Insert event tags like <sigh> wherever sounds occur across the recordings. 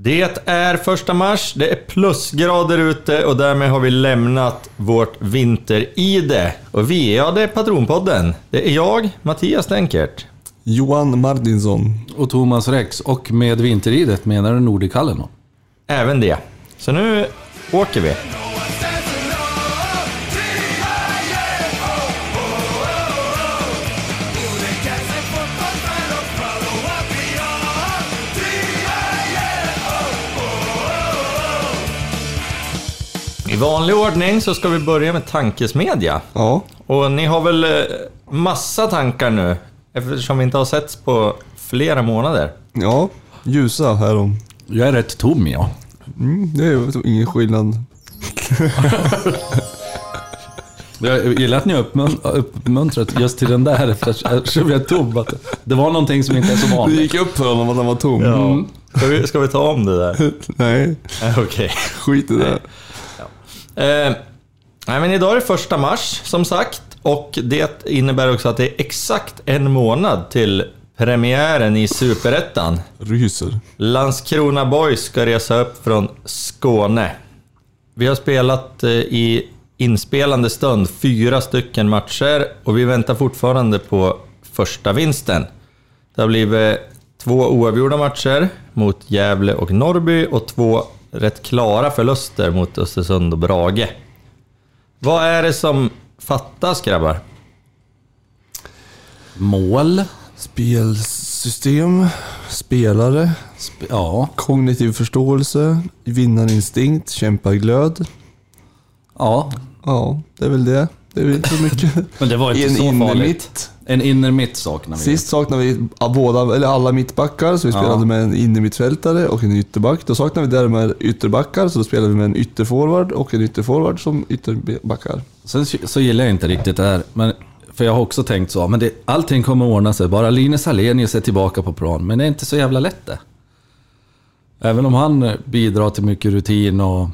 Det är första mars, det är plusgrader ute och därmed har vi lämnat vårt vinteride. Och vi, ja det är Patronpodden. Det är jag, Mattias Denkert. Johan Martinsson. Och Thomas Rex. Och med vinteridet menar du Nordikallen? Även det. Så nu åker vi. Vanlig ordning så ska vi börja med tankesmedja. Ja. Och ni har väl eh, massa tankar nu, eftersom vi inte har setts på flera månader. Ja. Ljusa härom. Jag är rätt tom ja. Mm, det är ingen skillnad. <laughs> Jag gillar att ni har uppmun- uppmuntrat just till den där eftersom jag är tom. Det var någonting som inte är så Det vanligt. gick upp för honom att han var tom. Ja. Ska, vi, ska vi ta om det där? <laughs> Nej, <laughs> Okej. skit i det. Eh, nej, men idag är det första mars, som sagt. Och det innebär också att det är exakt en månad till premiären i Superettan. Ryser. Landskrona Boys ska resa upp från Skåne. Vi har spelat eh, i inspelande stund fyra stycken matcher och vi väntar fortfarande på första vinsten. Det har blivit två oavgjorda matcher mot Gävle och Norrby och två rätt klara förluster mot Östersund och Brage. Vad är det som fattas grabbar? Mål. Spelsystem, spelare, Sp- ja. kognitiv förståelse, vinnarinstinkt, kämpaglöd. ja. Ja, det är väl det. Det är inte så mycket. <laughs> Men det var inte en så inner farligt. mitt. En inner mitt saknar vi. Sist saknade vi båda, eller alla mittbackar, så vi Ja. spelade med en innermittfältare och en ytterback. Då saknade vi därmed ytterbackar, så då spelade vi med en ytterforward och en ytterforward som ytterbackar. Sen så gillar jag inte riktigt det här. Men, för jag har också tänkt så, men det, allting kommer att ordna sig. Bara Linus Hallenius är tillbaka på plan. Men det är inte så jävla lätt det. Även om han bidrar till mycket rutin och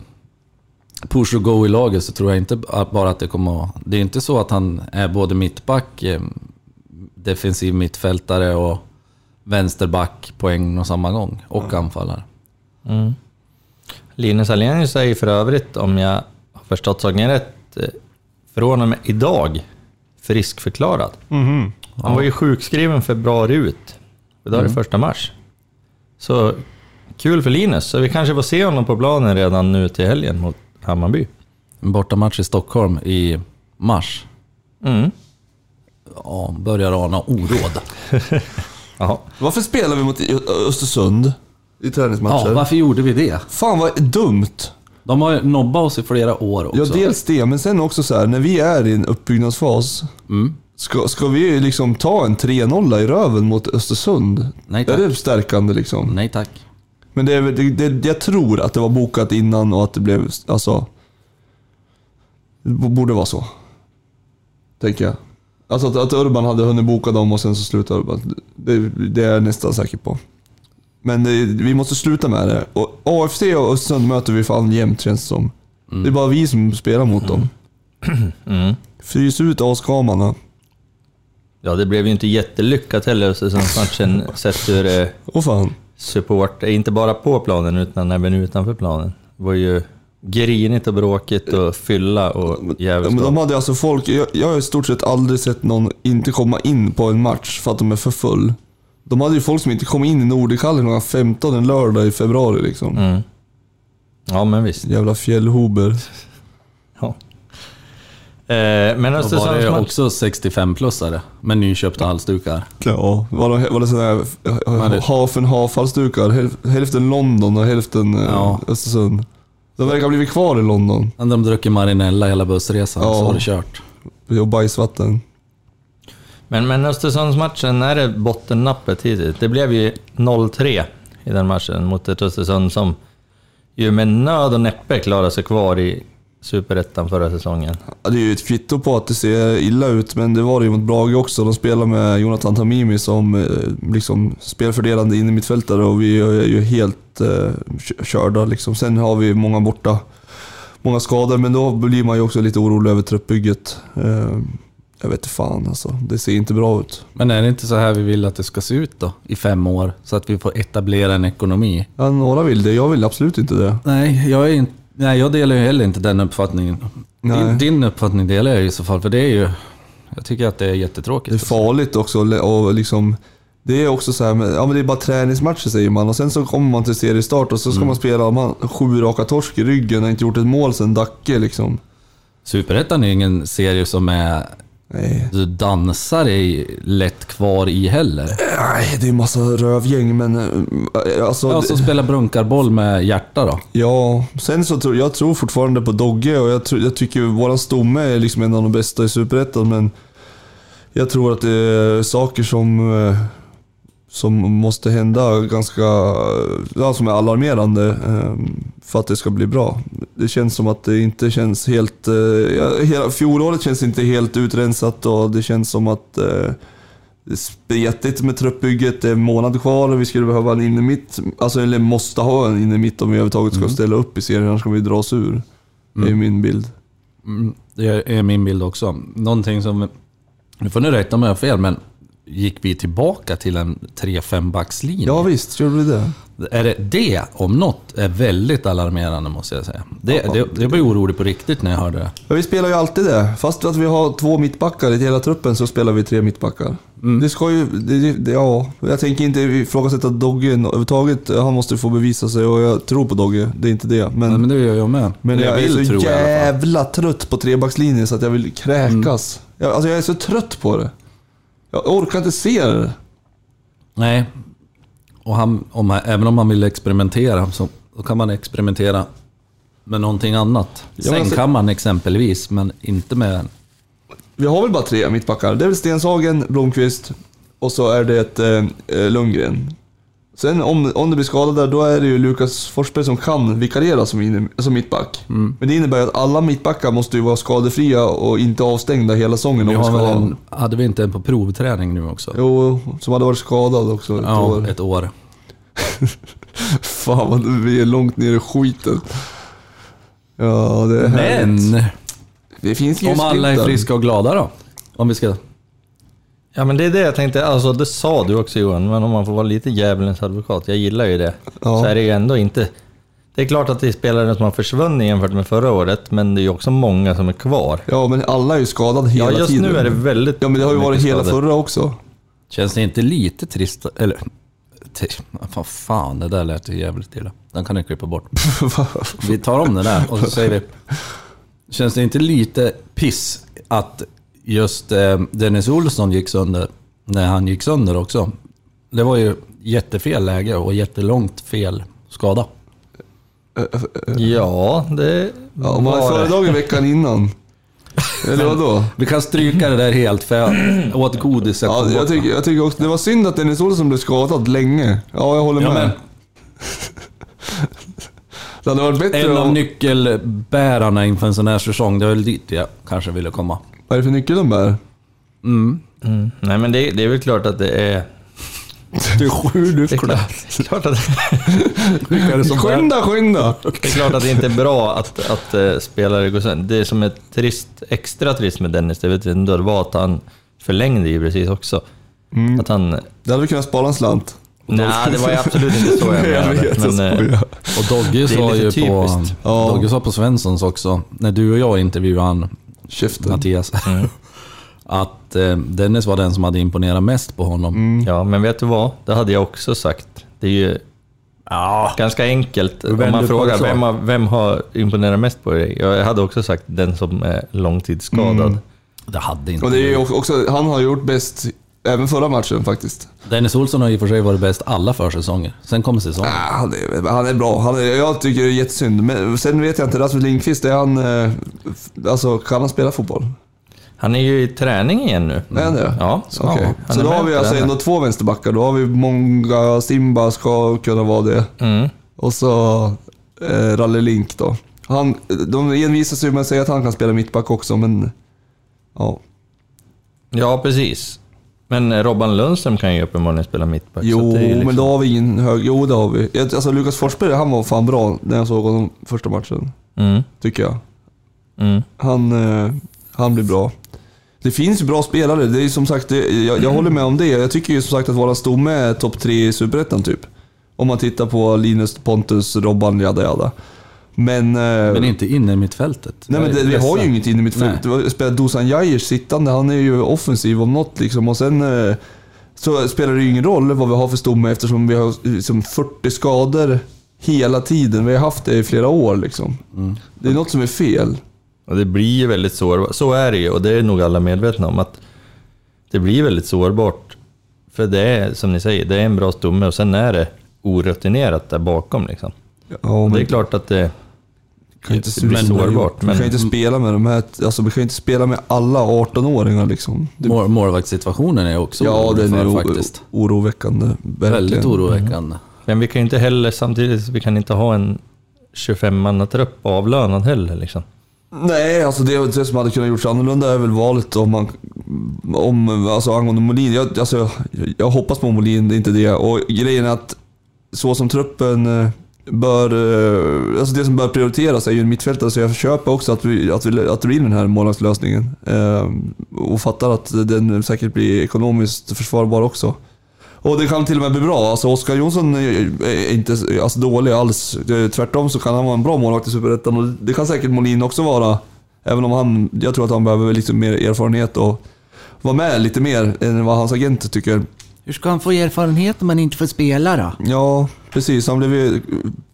push och go i laget så tror jag inte bara att det kommer att... Det är inte så att han är både mittback, eh, defensiv mittfältare och vänsterback på en och samma gång. Och anfallare. Linus Alenius är ju för övrigt, om jag har förstått saken rätt, eh, från och med idag friskförklarad. Han var ju sjukskriven februari ut. Idag är det första mars. Så kul för Linus, så vi kanske får se honom på planen redan nu till helgen mot Hammarby. En bortamatch i Stockholm i mars. Mm. Ja, börjar ana oråd. <laughs> Jaha. Varför spelar vi mot Östersund i träningsmatcher? Ja, varför gjorde vi det? Fan vad dumt! De har nobbat oss i flera år också. Ja, dels det, men sen också så här, när vi är i en uppbyggnadsfas, Mm. ska, ska vi liksom ta en 3-0 i röven mot Östersund? Nej, är tack. det stärkande liksom? Nej tack. Men det, det, det, jag tror att det var bokat innan och att det blev, alltså... Det borde vara så. Tänker jag. Alltså att, att Urban hade hunnit boka dem och sen så slutade Urban. Det, det är jag nästan säker på. Men det, vi måste sluta med det. Och AFC och Östersund möter vi fan jämt känns det som. Det är bara vi som spelar mot dem. <clears throat> Mm. Frys ut askamarna. Ja, det blev ju inte jättelyckat heller Östersundsmatchen sett ur Åh fan. Support, inte bara på planen utan även utanför planen. Det var ju grinigt och bråkigt och fylla och Ja, men de hade alltså folk, jag, jag har i stort sett aldrig sett någon inte komma in på en match för att de är för full. De hade ju folk som inte kom in i Nordikallen klockan 15 en lördag i februari liksom. Mm. Ja, men visst. Jävla fjällhober. Ja. Eh, men Då var det också 65-plussare med nyköpta halsdukar. Ja, var det, var det sådana här Men det- half and half-halsdukar? Häl- Hälften London och hälften eh, Ja. Östersund. De verkar ha blivit kvar i London. Hade de druckit Marinella hela bussresan Ja. så var det kört. Och bajsvatten. Men, men Östersundsmatchen, är det bottennappet hittills? Det blev ju 0-3 i den matchen mot ett Östersund som ju med nöd och näppe klarade sig kvar i Superettan förra säsongen. Ja, det är ju ett kvitto på att det ser illa ut, men det var det ju mot Brage också. De spelar med Jonathan Tamimi som eh, liksom spelfördelande in i mittfältare och vi är ju helt eh, kö- körda. Liksom. Sen har vi många borta, många skador, men då blir man ju också lite orolig över truppbygget. Eh, Jag vet inte fan alltså. Det ser inte bra ut. Men är det inte så här vi vill att det ska se ut då? I fem år? Så att vi får etablera en ekonomi? Ja, några vill det. Jag vill absolut inte det. Nej, jag, är inte, nej, jag delar ju heller inte den uppfattningen. Din, din uppfattning delar jag i så fall, för det är ju... Jag tycker att det är Det jättetråkigt. är farligt också och liksom... Det är också så här, ja men det är bara träningsmatcher säger man och sen så kommer man till seriestart och så ska man spela man, sju raka torsk i ryggen och inte gjort ett mål sen Dacke liksom. Superettan är ingen serie som är... Nej. Du dansar i lätt kvar i heller. Nej, det är massa rövgäng men... eh, Alltså, Ja, så spela brunkarboll med hjärta då. Ja, sen så tror jag tror fortfarande på Dogge och jag, tror, jag tycker ju våran stomme är liksom en av de bästa i Superettan men jag tror att det är saker som, eh, som måste hända ganska, ja, som är alarmerande eh, för att det ska bli bra. Det känns som att det inte känns helt, eh, ja, hela fjolåret känns inte helt utrensat och det känns som att eh, det är spretigt med truppbygget, det är en månad kvar och vi skulle behöva en inne mitt, alltså eller måste ha en inne mitt om vi överhuvudtaget ska ställa upp i serien, annars kommer vi dra oss ur. Det är min bild. Mm, Det är min bild också. Någonting som... Nu får ni rätta mig om jag har fel, men gick vi tillbaka till en 3-5 backslinje? Ja visst, gjorde vi det? Är det, det, om något, är väldigt alarmerande måste jag säga. Det, det, det var ju orolig på riktigt när jag hörde det. Ja, vi spelar ju alltid det. Fast att vi har två mittbackar i hela truppen så spelar vi tre mittbackar. Det ska ju... Det, det, ja, jag tänker inte ifrågasätta Dogge överhuvudtaget. Han måste få bevisa sig och jag tror på Dogge. Det är inte det. Men, Nej, men det gör jag med. men Det jag, är så jävla trött på trebackslinjen så att jag vill kräkas. Jag, alltså jag är så trött på det. Jag orkar inte se det. Nej. Och han, om även om man vill experimentera så då kan man experimentera med någonting annat. Ja, alltså- Sängkammaren exempelvis, men inte med... Vi har väl bara tre mittbackar. Det är väl Stenshagen, Blomqvist och så är det ett, eh, Lundgren. Sen om, om det blir skada där, då är det ju Lukas Forsberg som kan vikariera som, inne, som mittback. Mm. Men det innebär ju att alla mittbackar måste ju vara skadefria och inte avstängda hela säsongen. Vi om vi ska en, hade vi inte en på provträning nu också? Jo, som hade varit skadad också ett ja, år. ett år. <laughs> Fan vad vi är långt ner i skiten. Ja, det är. Men! Det finns Om alla är friska och glada då? Om vi ska... Ja men det är det jag tänkte, alltså det sa du också Johan, men om man får vara lite djävulens advokat, jag gillar ju det. Ja. Så är det ju ändå inte... Det är klart att det är spelare som har försvunnit jämfört med förra året, men det är ju också många som är kvar. Ja, men alla är ju skadade hela Ja, just tiden. nu är det väldigt Ja, men det har ju varit hela skador. förra också. Känns det inte lite trist? Eller... Vad fan, det där lät ju jävligt illa. Den kan ni klippa bort. <laughs> Vi tar om det där och så säger vi... Känns det inte lite piss att just eh, Dennis Olsson gick sönder när han gick sönder också? Det var ju jättefel läge och jättelångt fel skada. Ja, det Ja, om man är var det. föredragen veckan innan. Eller vadå? Vi kan stryka det där helt för jag åt godis. Ja, kom jag, tycker, jag tycker också det var synd att Dennis Olsson blev skadad länge. Ja, jag håller Ja, med. men <laughs> Det hade varit bättre en av om... nyckelbärarna inför en sån här säsong, det var väl dit jag kanske ville komma. Vad är det för nyckel de bär? Mm. Nej men det, det är väl klart att det är... <laughs> Du är sju Det är klart, klart att, <laughs> Skynda, skynda! det är klart att det inte är bra att, att eh, spelare går sönder. Det som är trist, extra trist med Dennis, det vet jag ändå, det var att han förlängde ju precis också. Mm. Att han... Det hade vi kunnat spara en slant. Nej, det var ju absolut inte så jag <laughs> menade. Men, eh. Och Dogge är sa ju på. Ja. Dogge sa på Svenssons också, när du och jag intervjuade han, Käften. Mattias, <laughs> att eh, Dennis var den som hade imponerat mest på honom. Mm. Ja, men vet du vad? Det hade jag också sagt. Det är ju ganska enkelt. Om man frågar vem har, vem har imponerat mest på dig? Jag hade också sagt den som är långtidsskadad. Mm. Det hade inte Och det är också, han har gjort bäst även förra matchen faktiskt. Dennis Olsson har i och för sig varit bäst alla försäsonger. Sen kom säsongen. Ah, han, är, han är bra. Han är, jag tycker det är jättesynd. Men sen vet jag inte, Rasmus Lindqvist, är han... Eh, alltså, kan han spela fotboll? Han är ju i träning igen nu. Är han det? Ja, Okej. han Så då har vi alltså ändå två vänsterbackar. Då har vi många Simba ska kunna vara det. Mm. Och så eh, Ralle Link då. Han, de envisas ju med att säga att han kan spela mittback också, men... Ja. Ja, precis. Men eh, Robban Lundström kan ju uppenbarligen spela mittback. Jo, liksom... men då har vi ingen hög... Jo, det har vi. Alltså Lukas Forsberg, han var fan bra när jag såg honom första matchen. Mm. Tycker jag. Mm. Han, eh, han blir bra. Det finns ju bra spelare. Det är som sagt, jag, jag håller med om det. Jag tycker ju som sagt att våran stomme är topp tre i Superettan typ. Om man tittar på Linus, Pontus, Robban, jada jada. Men... eh, Men inte inne i mittfältet. Nej men det, vi har ju inget inne i mitt fält. Spelar Dusan Jajers sittande, han är ju offensiv om något liksom. Och sen eh, så spelar det ju ingen roll vad vi har för stomme eftersom vi har liksom 40 skador hela tiden. Vi har haft det i flera år liksom. Det är något som är fel. Och det blir ju väldigt sårbart. Så är det ju och det är nog alla medvetna om. att Det blir väldigt sårbart. För det är, som ni säger, det är en bra stomme och sen är det orutinerat där bakom. Liksom. Ja, men det är klart att det, kan inte det blir men- sårbart. Vi Men kan inte spela med de här, alltså vi kan inte spela med alla 18-åringar liksom. Mål, målvaktssituationen är också ja, orolig den är faktiskt. oroväckande. Verkligen. Väldigt oroväckande. Men vi kan ju inte heller, samtidigt, vi kan inte ha en 25-mannatrupp avlönad heller liksom. Nej, alltså det, det som hade kunnat gjorts annorlunda är väl valet om man... Om, alltså angående Molin. Jag, alltså, jag, jag hoppas på Molin, det är inte det. Och grejen är att så som truppen eh, bör... Eh, alltså det som bör prioriteras är ju en mittfältare, så jag köper också att, vi, att, vi, att det blir den här målvaktslösningen. Eh, och fattar att den säkert blir ekonomiskt försvarbar också. Och det kan till och med bli bra. Alltså Oskar Jonsson är inte alltså, dålig alls. Tvärtom så kan han vara en bra målvakt i Superettan och det kan säkert Molin också vara. Även om han, jag tror att han behöver liksom mer erfarenhet och vara med lite mer än vad hans agent tycker. Hur ska han få erfarenhet om man inte får spela då? Ja, precis. Han blev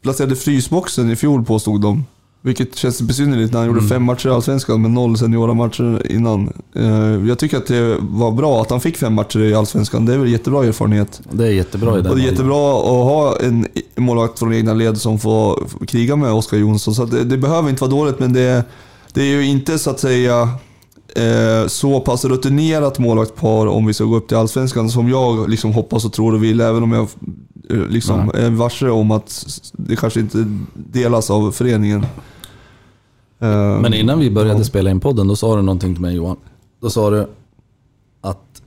placerad i frysboxen i fjol påstod de. Vilket känns besynnerligt när han gjorde fem matcher i Allsvenskan med noll seniora matcher innan. Eh, Jag tycker att det var bra att han fick fem matcher i Allsvenskan. Det är väl jättebra erfarenhet. Det är jättebra i den Och det är jättebra att ha en målvakt från egna led som får kriga med Oskar Jonsson. Så det, det behöver inte vara dåligt, men det, det är ju inte så att säga eh, så pass rutinerat målvaktspar om vi ska gå upp till Allsvenskan som jag liksom hoppas och tror och vill. Även om jag eh, liksom är varse om att det kanske inte delas av föreningen. Eh, Men innan vi började ja. spela in podden, då sa du någonting till mig Johan. Då sa du att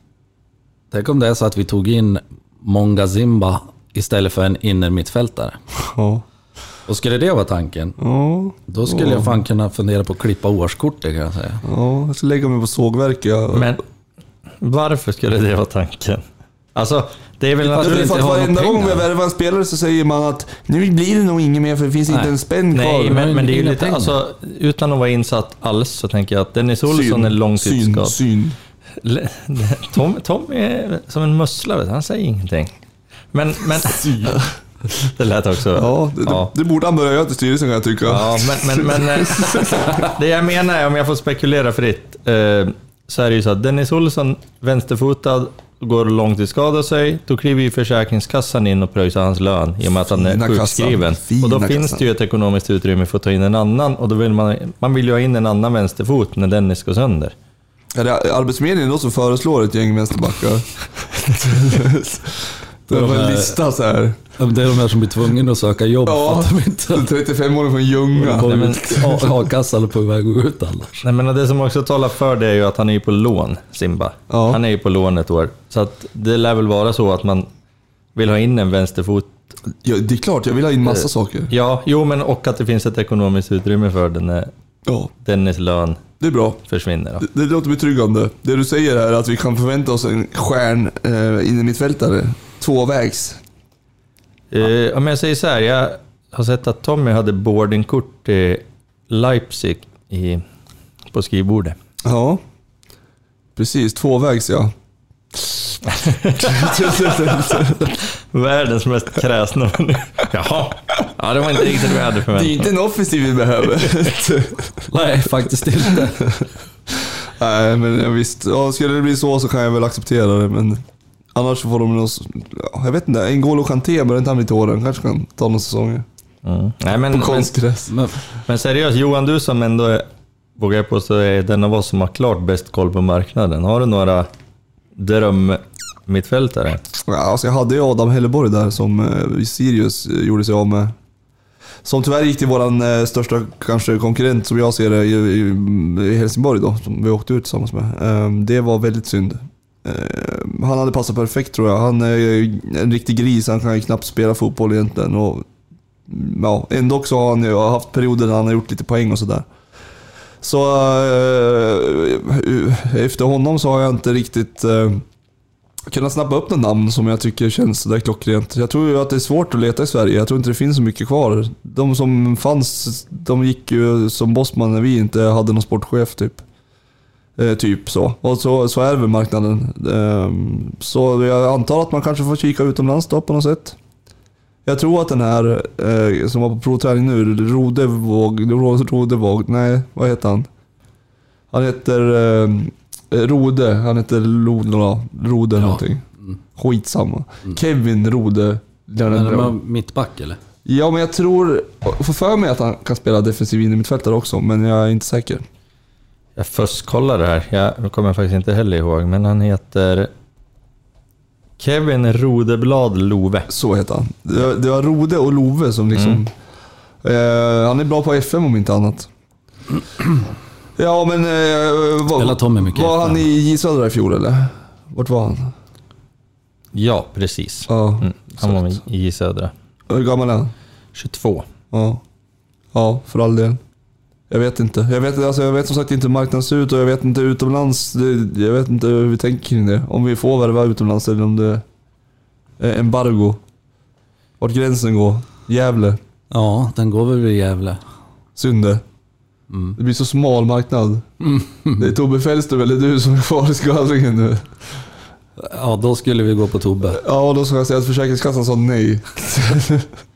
tänk om det är så att vi tog in Monga Zimba istället för en innermittfältare. Ja. Och skulle det vara tanken, Ja, då skulle jag fan kunna fundera på att klippa årskortet kan jag säga. ja, jag ska lägga mig på sågverk. Jag, Men varför skulle det vara tanken? Alltså, det är väl att Ja, du är inte har varenda gång vi värvar en spelare så säger man att nu blir det nog inget mer för det finns inte Nej. en spänn kvar. Nej, men, men det är ju lite, alltså, utan att vara insatt alls så tänker jag att Dennis Olsson är syn, långtidsskadad. syn. Le- <laughs> Tom, Tom är som en mussla, han säger ingenting. Men, men... <laughs> Det lät också... Ja, det, ja. Det, borde han börja göra till styrelsen kan jag tycka. Ja, men, men, men eh, <laughs> det jag menar är, om jag får spekulera fritt, eh, så är det ju så att Dennis Olsson, vänsterfotad, går långt till skada sig, då kliver ju Försäkringskassan in och pröjsar hans lön i och med att han är sjukskriven. och då finns kassan. det ju ett ekonomiskt utrymme för att ta in en annan, och då vill man, man vill ju ha in en annan vänsterfot när Dennis går sönder. Är det Arbetsförmedlingen då som föreslår ett gäng vänsterbackar? <laughs> det var en lista så här. Det är de här som blir tvungna att söka jobb Ja. för att de inte <laughs> 35-åring från Ljunga. får Nej, men- ut A- a-kassan och på väg att gå ut annars. Nej, men det som också talar för det är ju att han är ju på lån, Simba. Ja. Han är ju på lån ett år. Så att det lär väl vara så att man vill ha in en vänsterfot Ja, det är klart, jag vill ha in massa saker. Ja, jo men och att det finns ett ekonomiskt utrymme för det när Ja, Dennis lön det är bra. försvinner. Då. Det, det låter betryggande. Det du säger är att vi kan förvänta oss en stjärn eh, in i mittfältare. Tvåvägs. Eh, om jag säger så här, jag har sett att Tommy hade boardingkort i Leipzig i, på skrivbordet. Ja. Precis, tvåvägs ja. <laughs> Världens mest kräsna Jaha, ja, det var inte riktigt vad jag hade Det är förväntat inte en offensiv vi behöver. <laughs> Nej, faktiskt inte. <laughs> Nej, men visst. Ja, skulle det bli så så kan jag väl acceptera det, men annars får de. Ja, jag vet inte, N'Golo Kanté, börjar inte han bli till åren? Kanske kan ta några säsonger. Mm. Nej, men, På konstgräs. Men, men seriöst, Johan du som ändå är, vågar jag påstå, är den av oss som har klart bäst koll på marknaden. Har du några drömmittfältare? Ja, alltså jag hade ju Adam Helleborg där som eh, Sirius eh, gjorde sig av med. Som tyvärr gick till våran eh, största kanske konkurrent som jag ser det i, Helsingborg då, som vi åkte ut tillsammans med. Eh, det var väldigt synd. Eh, han hade passat perfekt tror jag. Han är en riktig gris, han kan ju knappt spela fotboll egentligen. Och, ja, ändå så har han ju haft perioder där han har gjort lite poäng och sådär. Så eh, efter honom så har jag inte riktigt eh, kunnat snappa upp något namn som jag tycker känns sådär klockrent. Jag tror ju att det är svårt att leta i Sverige. Jag tror inte det finns så mycket kvar. De som fanns, de gick ju som bossman när vi inte hade någon sportchef typ. Eh, typ så. Och så, så är väl marknaden. Eh, så jag antar att man kanske får kika utomlands då på något sätt. Jag tror att den här eh, som var på provträning nu, Rodevåg, Ro- Rodevåg, nej vad heter han? Han heter eh, Rode, han heter Lola, Rode någonting. Skitsamma. Kevin Rode. De var mittback eller? Ja men jag tror, får för mig att han kan spela defensiv innermittfältare också, men jag är inte säker. Jag fuskkollar det här. Jag nu kommer jag faktiskt inte heller ihåg, men han heter Kevin Rodeblad Love. Så heter han. Det var, det var Rode och Love som liksom... Eh, han är bra på FM om inte annat. Ja men... Eh, var, Spelar Tommy mycket Var han i J Södra i fjol eller? Vart var han? Ja, precis. Ja. Mm. Han var med i Södra. Hur gammal är han? 22. Ja. Ja, för all del. Jag vet inte. Jag vet, alltså, jag vet som sagt inte hur marknaden ser ut och jag vet inte utomlands. Det, jag vet inte hur vi tänker kring det. Om vi får värva utomlands eller om det är embargo. Vart gränsen går. Gävle. Ja, den går väl vid Gävle. Sunde. Det blir så smal marknad. <laughs> Det är Tobbe Fällström eller du som är kvar i skvallringen nu. Ja, då skulle vi gå på Tobbe. Ja, då ska jag säga att Försäkringskassan sa nej. <laughs>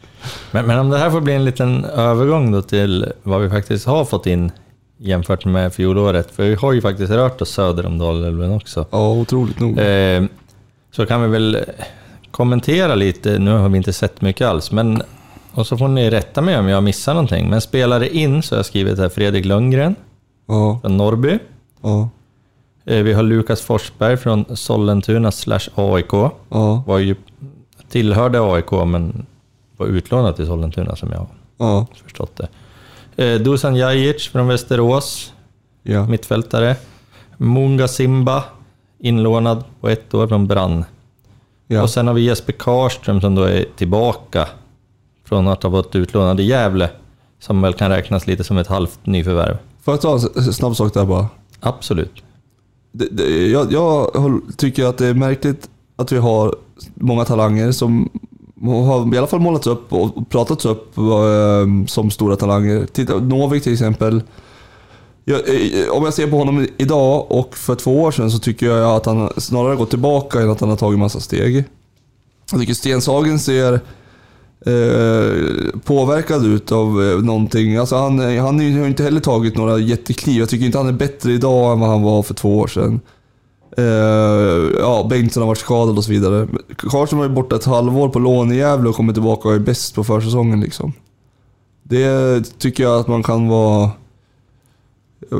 Men, men om det här får bli en liten övergång då till vad vi faktiskt har fått in jämfört med fjolåret. För vi har ju faktiskt rört oss söder om Dalälven också. Ja, otroligt nog. Eh, så kan vi väl kommentera lite, nu har vi inte sett mycket alls, men och så får ni rätta mig om jag missar någonting. Men spelare in så har jag skrivit här Fredrik Lundgren Ja, från Norrby. ja, Eh, vi har Lukas Forsberg från Sollentuna slash AIK. ja, Var ju, tillhörde AIK men var utlånad till Sollentuna som jag har ja, förstått det. Eh, Dusan Jajic från Västerås, ja. mittfältare. Munga Simba, inlånad på ett år från Brann. ja. Och sen har vi Jesper Karström som då är tillbaka från att ha varit utlånad i Gävle. Som väl kan räknas lite som ett halvt nyförvärv. Får jag ta en snabb sak där bara? Absolut. Det, det, jag, jag tycker att det är märkligt att vi har många talanger som har i alla fall målats upp och pratats upp ehm, som stora talanger. Titta, Novik till exempel. Jag, eh, om jag ser på honom idag och för två år sedan så tycker jag att han snarare gått tillbaka än att han har tagit massa steg. Jag tycker Stenshagen ser eh, påverkad ut av eh, någonting. Alltså han, han har ju inte heller tagit några jättekliv. Jag tycker inte han är bättre idag än vad han var för två år sedan. Eh, ja, Bengtsson har varit skadad och så vidare. Karlsson var ju borta ett halvår på lån i Gävle och kommer tillbaka och är bäst på försäsongen liksom. Det tycker jag att man kan vara...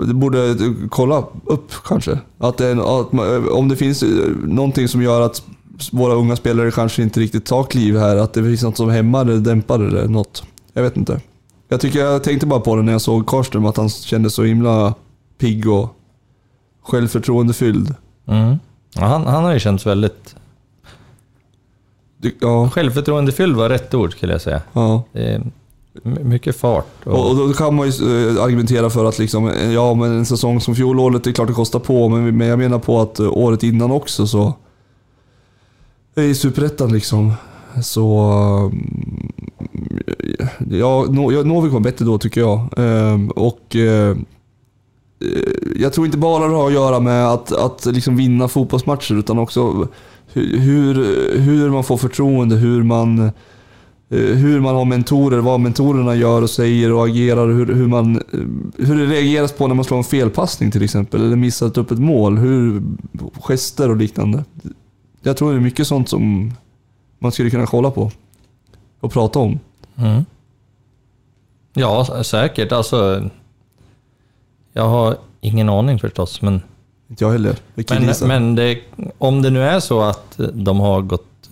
Det borde kolla upp kanske. Att det, är- att man, om det finns någonting som gör att våra unga spelare kanske inte riktigt tar kliv här. Att det finns något som hämmar eller dämpar eller något. Jag vet inte. Jag tycker jag tänkte bara på det när jag såg Karlström, att han kändes så himla pigg och självförtroendefylld. Mm. Ja, han, han har ju känts väldigt... Det- Ja, Självförtroendefylld var rätt ord skulle jag säga. ja. Mycket fart. Och, Och, då kan man ju eh, argumentera för att liksom, eh, ja men en säsong som fjolåret, det är klart det kostar på. Men, men jag menar på att eh, året innan också så... I Superettan liksom. Så... mm, ja, Novik var bättre då tycker jag. Ehm, och... Eh, jag tror inte bara det har att göra med att, att liksom vinna fotbollsmatcher utan också hur, hur- man får förtroende, hur man... Eh, hur man har mentorer, vad mentorerna gör och säger och agerar, hur, hur, man, eh, hur det reageras på när man slår en felpassning till exempel, eller missar upp ett mål, hur, gester och liknande. Jag tror det är mycket sånt som man skulle kunna kolla på och prata om. mm. Ja, säkert. Alltså, jag har ingen aning förstås, men, Inte jag heller. Jag men, men det, om det nu är så att de har gått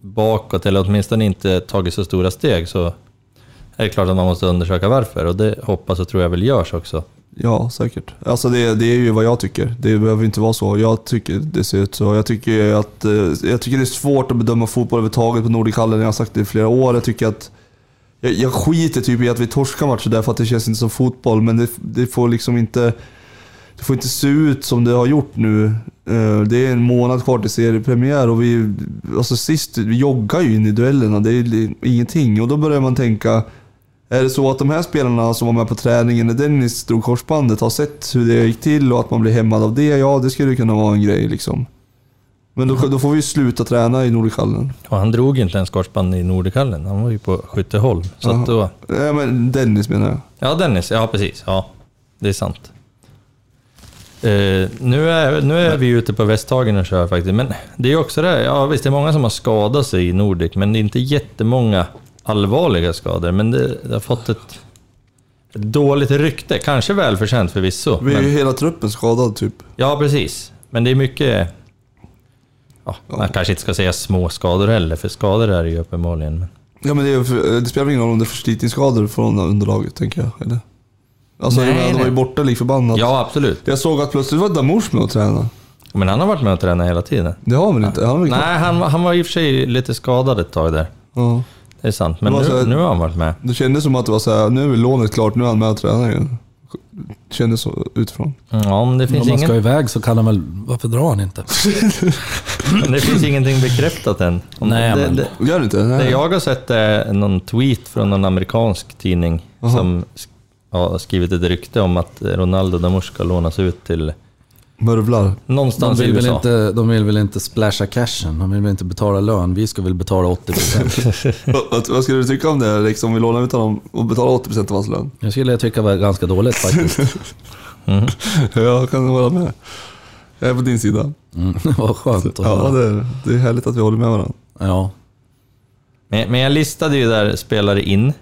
bakåt, eller åtminstone inte tagit så stora steg, så är det klart att man måste undersöka varför. Och det hoppas och tror jag väl görs också. Ja, säkert. Alltså det, det är ju vad jag tycker. Det behöver inte vara så. Jag tycker det ser ut så. Jag tycker, att, eh, jag tycker det är svårt att bedöma fotboll överhuvudtaget på Nordic Hallen. Jag har sagt det i flera år. Jag tycker att jag, jag skiter typ i att vi torskar matcher där för att det känns inte som fotboll, men det, det får liksom inte... Det får inte se ut som det har gjort nu. Eh, det är en månad kvar till seriepremiär och vi... Alltså sist, vi joggar ju in i duellerna. Det är ingenting. Och då börjar man tänka... Är det så att de här spelarna som var med på träningen när Dennis drog korsbandet har sett hur det gick till och att man blir hämmad av det? Ja, det skulle kunna vara en grej liksom. Men då, då får vi ju sluta träna i Nordikallen. Och han drog inte ens korsband i Nordikallen, han var ju på Skytteholm. Så att då... Nej men Dennis menar jag. Ja, Dennis. Ja, precis. Ja, det är sant. Eh, nu, är, nu är vi ute på Västhagen och kör faktiskt, men det är också det. Ja, visst, det är många som har skadat sig i Nordic, men det är inte jättemånga allvarliga skador. Men det, det har fått ett, ett dåligt rykte, kanske välförtjänt förvisso. Vi är ju Men, hela truppen skadad typ. ja, precis. Men det är mycket... Ja, man kanske inte ska säga små skador heller, för skador är det ju uppenbarligen. Men... Ja men det, är, det spelar ingen roll om det är förslitningsskador från underlaget, tänker jag. Eller? Alltså Nej, de var ju borta lik förbannat. Ja, absolut. Jag såg att plötsligt var Damours med och träna. Men han har varit med och tränat hela tiden. Det har han väl inte? Han? Nej, han, var- han var i och för sig lite skadad ett tag där. Ja. Det är sant, men så nu, här- nu har han varit med. Det kändes som att det var så här, nu är lånet klart, nu är han med och tränar igen. Kändes så utifrån. Ja, men det Om finns, man ska ingen, iväg så kan han väl... Varför drar han inte? <laughs> det finns ingenting bekräftat än. Om Nej, det, men- det, Gör det inte? Nej. det jag har sett är någon tweet från någon amerikansk tidning Jaha. som har skrivit ett rykte om att Ronaldo Damus ska lånas ut till Mörvlar. De någonstans i vill, väl USA. inte, de vill väl inte splasha cashen? De vill väl inte betala lön? Vi ska väl betala 80%? <laughs> Vad, vad skulle du tycka om det? Liksom, vi lånar ut honom och betalar 80% av hans lön? Jag skulle tycka var ganska dåligt faktiskt. <laughs> Jag kan hålla med. Jag är på din sida. Mm, <laughs> vad skönt att Ja, höra. det är, det är härligt att vi håller med varandra. Ja. Men, men jag listade ju där spelare in.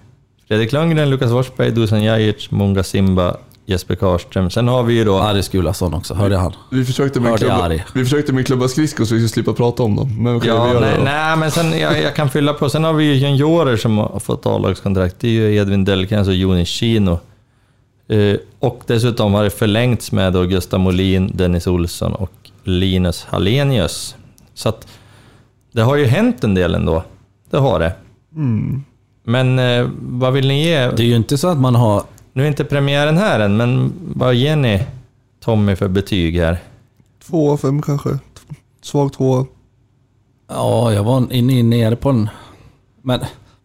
Fredrik Lundgren, Lukas Forsberg, Dusan Jajic, Munga Simba, Jesper Karlström. Sen har vi ju då... Aris Gulason också, hörde han? Vi försökte med, Hörde klubba, vi försökte med klubba skridskor så vi skulle slippa prata om dem. Men okej, vi Ja, gör nej, det då. nej, men sen, jag, jag kan fylla på. Sen har vi ju juniorer som har fått A-lagskontrakt. Det är ju Edvin Delkens och Joni Kino. Eh, och dessutom har det förlängts med då Gustav Molin, Dennis Olsson och Linus Hallenius. Så att det har ju hänt en del ändå. Det har det. Men eh, vad vill ni ge? Det är ju inte så att man har... Nu är inte premiären här än, men vad ger ni Tommy för betyg här? Två av fem kanske. Svag två. Ja, jag var inne nere på en... Men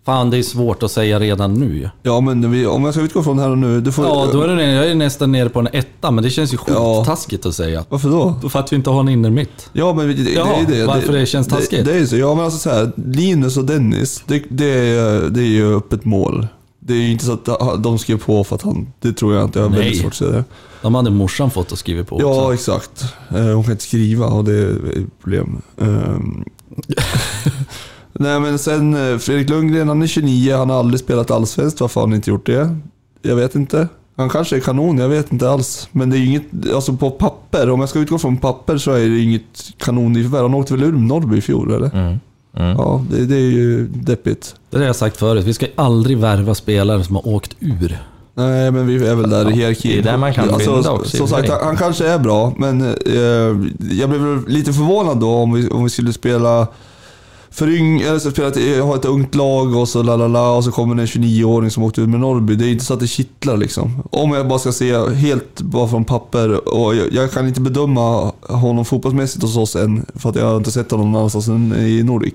fan, det är svårt att säga redan nu. Ja, men vi, om jag ska utgå från här och nu. Du får, Ja, då är det, jag är nästan nere på en etta, men det känns ju Ja. skittaskigt att säga. Varför då? För att vi inte har en innermitt. Ja, men det, det, Jaha, det är det. varför det känns taskigt? Det, det är så. Ja, men alltså så här, Linus och Dennis, det, det, är, det är ju öppet mål. Det är ju inte så att de skrev på för att han... Det tror jag inte. Jag har Nej. väldigt svårt att säga det. De hade morsan fått att skriva på också. Ja, exakt. Eh, Hon kan inte skriva och det är ett problem. Ehm. <laughs> Nej men sen eh, Fredrik Lundgren, han är 29, han har aldrig spelat allsvenskt. Varför har han inte gjort det? Jag vet inte. Han kanske är kanon, jag vet inte alls. Men det är ju inget, alltså på papper, om jag ska utgå från papper så är det inget kanonnyförvärv. Han åkte väl ur Norrby i fjol eller? Mm. Mm. Ja, det, det är ju deppigt. Det har jag sagt förut, vi ska aldrig värva spelare som har åkt ur. Nej, men vi är väl där i hierarkin. det är där man kan fynda också, i Som sagt, han, han kanske är bra, men eh, jag blev lite förvånad då om vi, om vi skulle spela för yng, eller så spela ett, ett ungt lag och så la la la och så kommer det en 29-åring som åkte ut med Norrby. Det är inte så att det kittlar liksom. Om jag bara ska se helt bara från papper och jag, jag kan inte bedöma honom fotbollsmässigt hos oss än, för att jag har inte sett honom någon annanstans än i Nordic.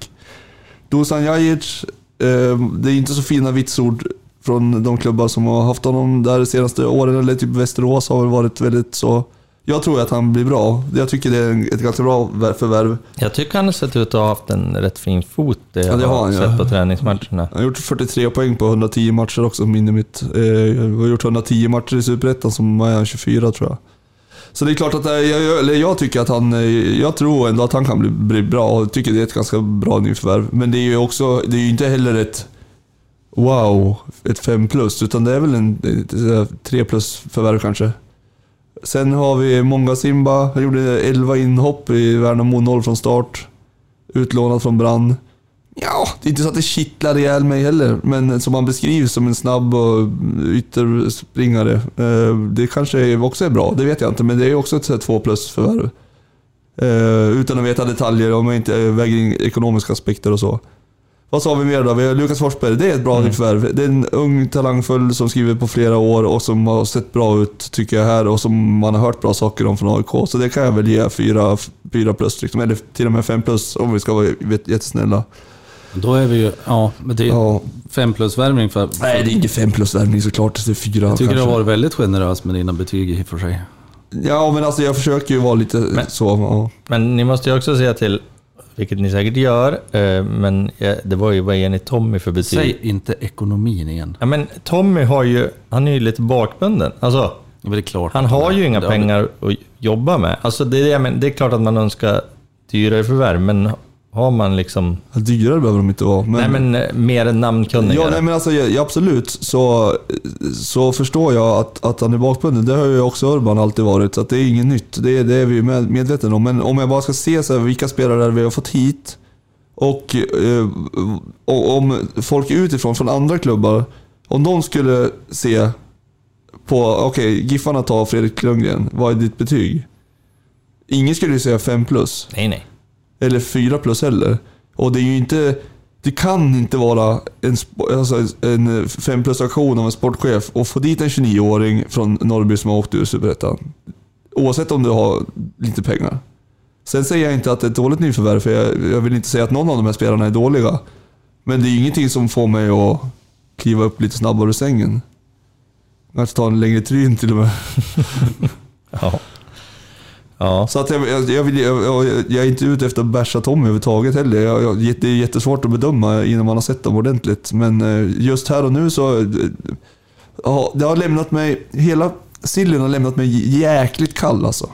Dusan Jajic, eh, det är inte så fina vitsord från de klubbar som har haft honom där de senaste åren, eller typ Västerås har väl varit väldigt så... Jag tror att han blir bra. Jag tycker det är ett ganska bra vär- förvärv. Jag tycker han har sett ut att ha haft en rätt fin fot, det jag Ja, det har han, ja. sett på träningsmatcherna. Han har gjort 43 poäng på 110 matcher också, minne mitt. Eh, Jag har gjort 110 matcher i Superettan som är han 24 tror jag. Så det är klart att eh, jag, eller jag tycker att han, eh, jag tror ändå att han kan bli, bli bra och tycker det är ett ganska bra nyförvärv. Men det är ju också, det är ju inte heller ett wow, ett 5 plus, utan det är väl en ett, ett 3 plus förvärv kanske. Sen har vi Monga Simba, han gjorde 11 inhopp i Värnamo 0 från start. Utlånad från Brann. Ja, det är inte så att det kittlar ihjäl mig heller, men som han beskrivs som en snabb och ytterspringare. Eh, det kanske också är bra, det vet jag inte, men det är också ett 2 plus förvärv. Eh, utan att veta detaljer, om jag inte väger in ekonomiska aspekter och så. Vad sa vi mer då? Vi har Lukas Forsberg, det är ett bra förvärv. Det är en ung talangfull som skriver på flera år och som har sett bra ut tycker jag här och som man har hört bra saker om från AIK. Så det kan jag väl ge fyra, fyra plus, liksom. eller till och med fem plus om vi ska vara jättesnälla. Då är vi ju... Ja, men det är Ja. fem plus-värvning för... Nej, det är inte fem plus värvning såklart. Det är fyra Jag tycker du har varit väldigt generös med dina betyg i och för sig. Ja, men alltså jag försöker ju vara lite så. Ja. Men ni måste ju också säga till, vilket ni säkert gör, eh, men ja, det var ju vad ger ni Tommy för betyg? Säg inte ekonomin igen. Ja, men Tommy har ju, han är ju lite bakbunden. Alltså, Det är väl klart. han har är. ju inga pengar att jobba med. Alltså, det, är det, det är klart att man önskar dyrare förvärv, men har man liksom... Dyrare behöver de inte vara. Men... Nej, men eh, mer namnkunniga. Ja, nej, men alltså, ja, absolut så, så förstår jag att, att han är bakbunden. Det har ju också Urban alltid varit, så det är inget nytt. Det, det är vi med, medvetna om. Men om jag bara ska se så här, vilka spelare vi har fått hit och, eh, och om folk utifrån, från andra klubbar, om de skulle se på, okej, Giffarna tar Fredrik Lundgren, vad är ditt betyg? Ingen skulle ju säga 5 plus. Nej, nej. Eller 4 plus heller. Och det är ju inte... Det kan inte vara en, alltså en eh, 5 plus aktion av en sportchef och få dit en 29-åring från Norrby som har åkt ur Superettan. Oavsett om du har lite pengar. Sen säger jag inte att det är ett dåligt nyförvärv, för jag, jag vill inte säga att någon av de här spelarna är dåliga. Men det är ingenting som får mig att kliva upp lite snabbare ur sängen. Kanske ta en längre tryn till och med. <laughs> Ja. Ja. Så att jag, jag, jag, vill, jag, är inte ute efter att basha Tommy överhuvudtaget heller. Jag, det är jättesvårt att bedöma innan man har sett dem ordentligt. Men eh, just här och nu så... eh, Ja, det har lämnat mig... Hela sillen har lämnat mig jäkligt kall alltså.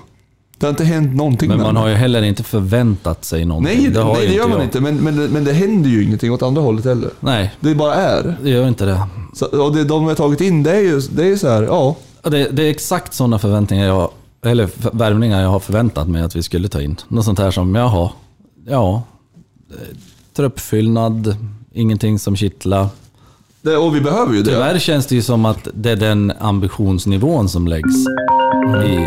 Det har inte hänt någonting Men man har ju heller inte förväntat sig någonting. Nej, det, har nej, det gör man jag. inte. Men, men, men det händer ju ingenting åt andra hållet heller. Nej, Det bara är. det gör inte det. Så, och det, de har tagit in, det är ju det är så här, ja. Ja, Det, det är exakt sådana förväntningar jag, eller värvningar jag har förväntat mig att vi skulle ta in. Något sånt här som, jaha, ja, eh, truppfyllnad, ingenting som kittlar. Det, och vi behöver ju det. Tyvärr känns det ju som att det är den ambitionsnivån som läggs i...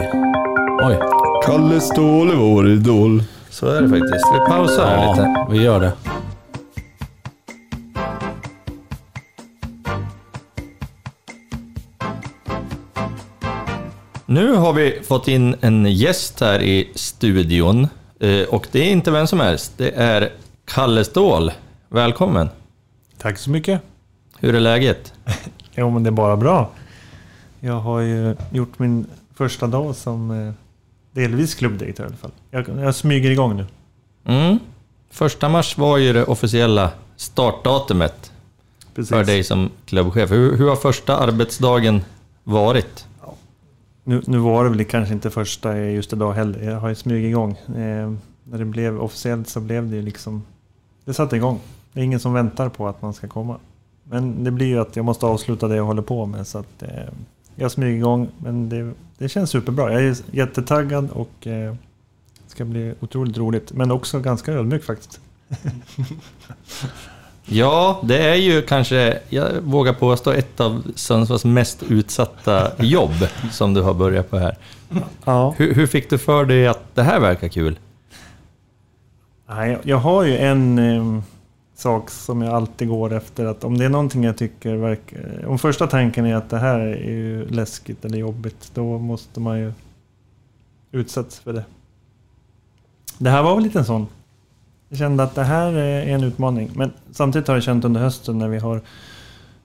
Oj, Kalle Ståhle vår idol. Så är det faktiskt. Vi pausar här lite. ja, vi gör det. Nu har vi fått in en gäst här i studion. Eh, Och det är inte vem som helst. Det är Kalle Ståhl. Välkommen. Tack så mycket. Hur är läget? <laughs> Jo, men det är bara bra. Jag har ju gjort min första dag som eh, delvis klubbdirektör i alla fall. Jag, jag smyger igång nu. Mm. Första mars var ju det officiella startdatumet Precis. för dig som klubbchef. Hur, hur har första arbetsdagen varit? Nu, nu var det väl kanske inte första eh, just idag heller. Jag har ju smugit igång. Eh, när det blev officiellt så blev det ju liksom... Det satte igång. Det är ingen som väntar på att man ska komma. Men det blir ju att jag måste avsluta det jag håller på med. Så att, eh, jag smyger igång, men det, det känns superbra. Jag är jättetaggad och eh, det ska bli otroligt roligt. Men också ganska ödmjuk faktiskt. <laughs> Ja, det är ju kanske, jag vågar påstå, ett av Sundsvalls mest utsatta <laughs> jobb som du har börjat på här. Ja. Hur, hur fick du för dig att det här verkar kul? Jag- jag har ju en eh, sak som jag alltid går efter. Att om det är någonting jag tycker verkar... Om första tanken är att det här är ju läskigt eller jobbigt, då måste man ju utsättas för det. Det här var väl lite en sån. Jag kände att det här är en utmaning. Men samtidigt har jag känt under hösten när vi har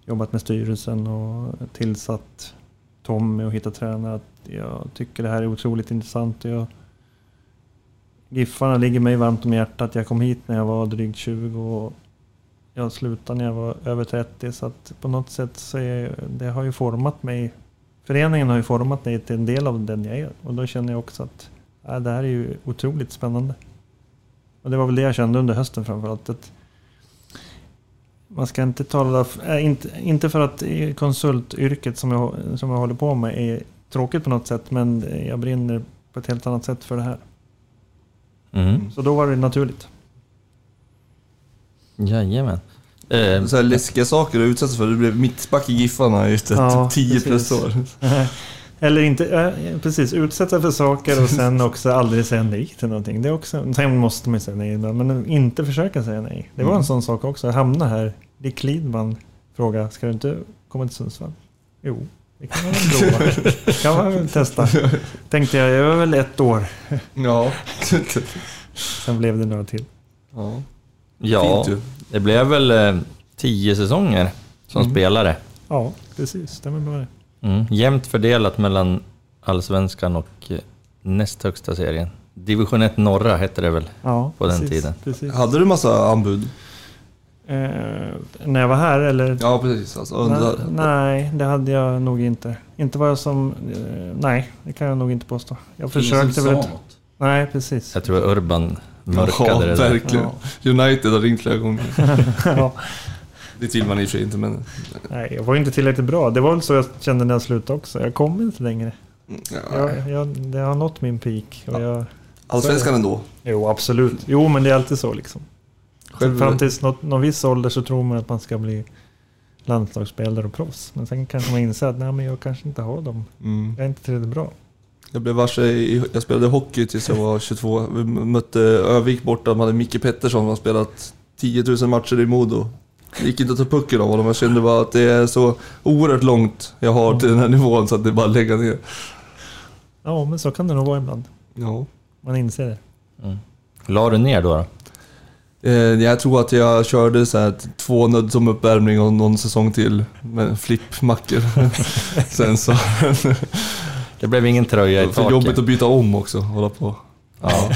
jobbat med styrelsen och tillsatt Tommy och hittat tränare att jag tycker det här är otroligt intressant. Jag, Giffarna ligger mig varmt om hjärtat. Jag kom hit när jag var drygt 20 och jag slutade när jag var över 30. Så att på något sätt så är det har ju format mig. Föreningen har ju format mig till en del av den jag är. Och då känner jag också att ja, det här är ju otroligt spännande. Och det var väl det jag kände under hösten framförallt. Att man ska inte tala... Äh, inte, inte för att eh, konsultyrket som jag, som jag håller på med är tråkigt på något sätt. Men jag brinner på ett helt annat sätt för det här. Mm. Så då var det naturligt. Jajamän. Eh, Så här läskiga saker att utsättas för. Du blev mittback i Giffarna i Ja, 10 plus år. <laughs> Eller inte, eh, precis, utsätta för saker och sen <laughs> också aldrig säga nej till någonting. Det är också, sen måste man ju säga nej ibland, men inte försöka säga nej. Det var en sån sak också. Jag hamnade här. Dick Lidman frågade, ska du inte komma till Sundsvall? Jo, det kan man väl prova. <laughs> kan man väl testa. Tänkte jag, jag var väl ett år. Ja. <laughs> Sen blev det några till. ja. Ja, det blev väl eh, tio säsonger som Mm. spelare. Ja, precis. Stämmer bra det. Mm. Jämnt fördelat mellan allsvenskan och eh, näst högsta serien. Division 1 norra hette det väl? Ja, På den precis, tiden. Precis. Hade du massa anbud? Eh, när jag var här eller? Ja, precis. Alltså, under, Nej, nej, det hade jag nog inte. Inte vad jag som... Eh, nej, det kan jag nog inte påstå. Jag försökte väl... Något. Nej, precis. Jag tror Urban ja, mörkade det där. verkligen. United har ringt flera gånger. <laughs> ja, Det vill man i och för sig inte, men... nej, jag var inte tillräckligt bra. Det var väl så jag kände när jag slutade också. Jag kom inte längre. Ja. Jag, jag, det har nått min peak. Och jag, Allsvenskan ändå. jo, absolut. Jo, men det är alltid så liksom. Själv- Fram tills något, någon viss ålder så tror man att man ska bli landslagsspelare och proffs. Men sen kanske man inser att nej, men jag kanske inte har dem. Mm. Jag är inte tillräckligt bra. Jag blev varse jag spelade hockey tills jag var 22. Vi mötte Övik borta, de hade Micke Pettersson som har spelat 10 000 matcher i Modo. Det gick inte att ta pucken av honom, jag kände bara att det är så oerhört långt jag har till den här nivån så att det är bara att lägga ner. Ja, men så kan det nog vara ibland. Ja. Man inser det. La du ner då? då? Eh, jag tror att jag körde så här två nödd som uppvärmning och någon säsong till med flippmackor. <laughs> Sen så... Det blev ingen tröja i För jobbigt taket. att byta om också, hålla på. Ja. <laughs>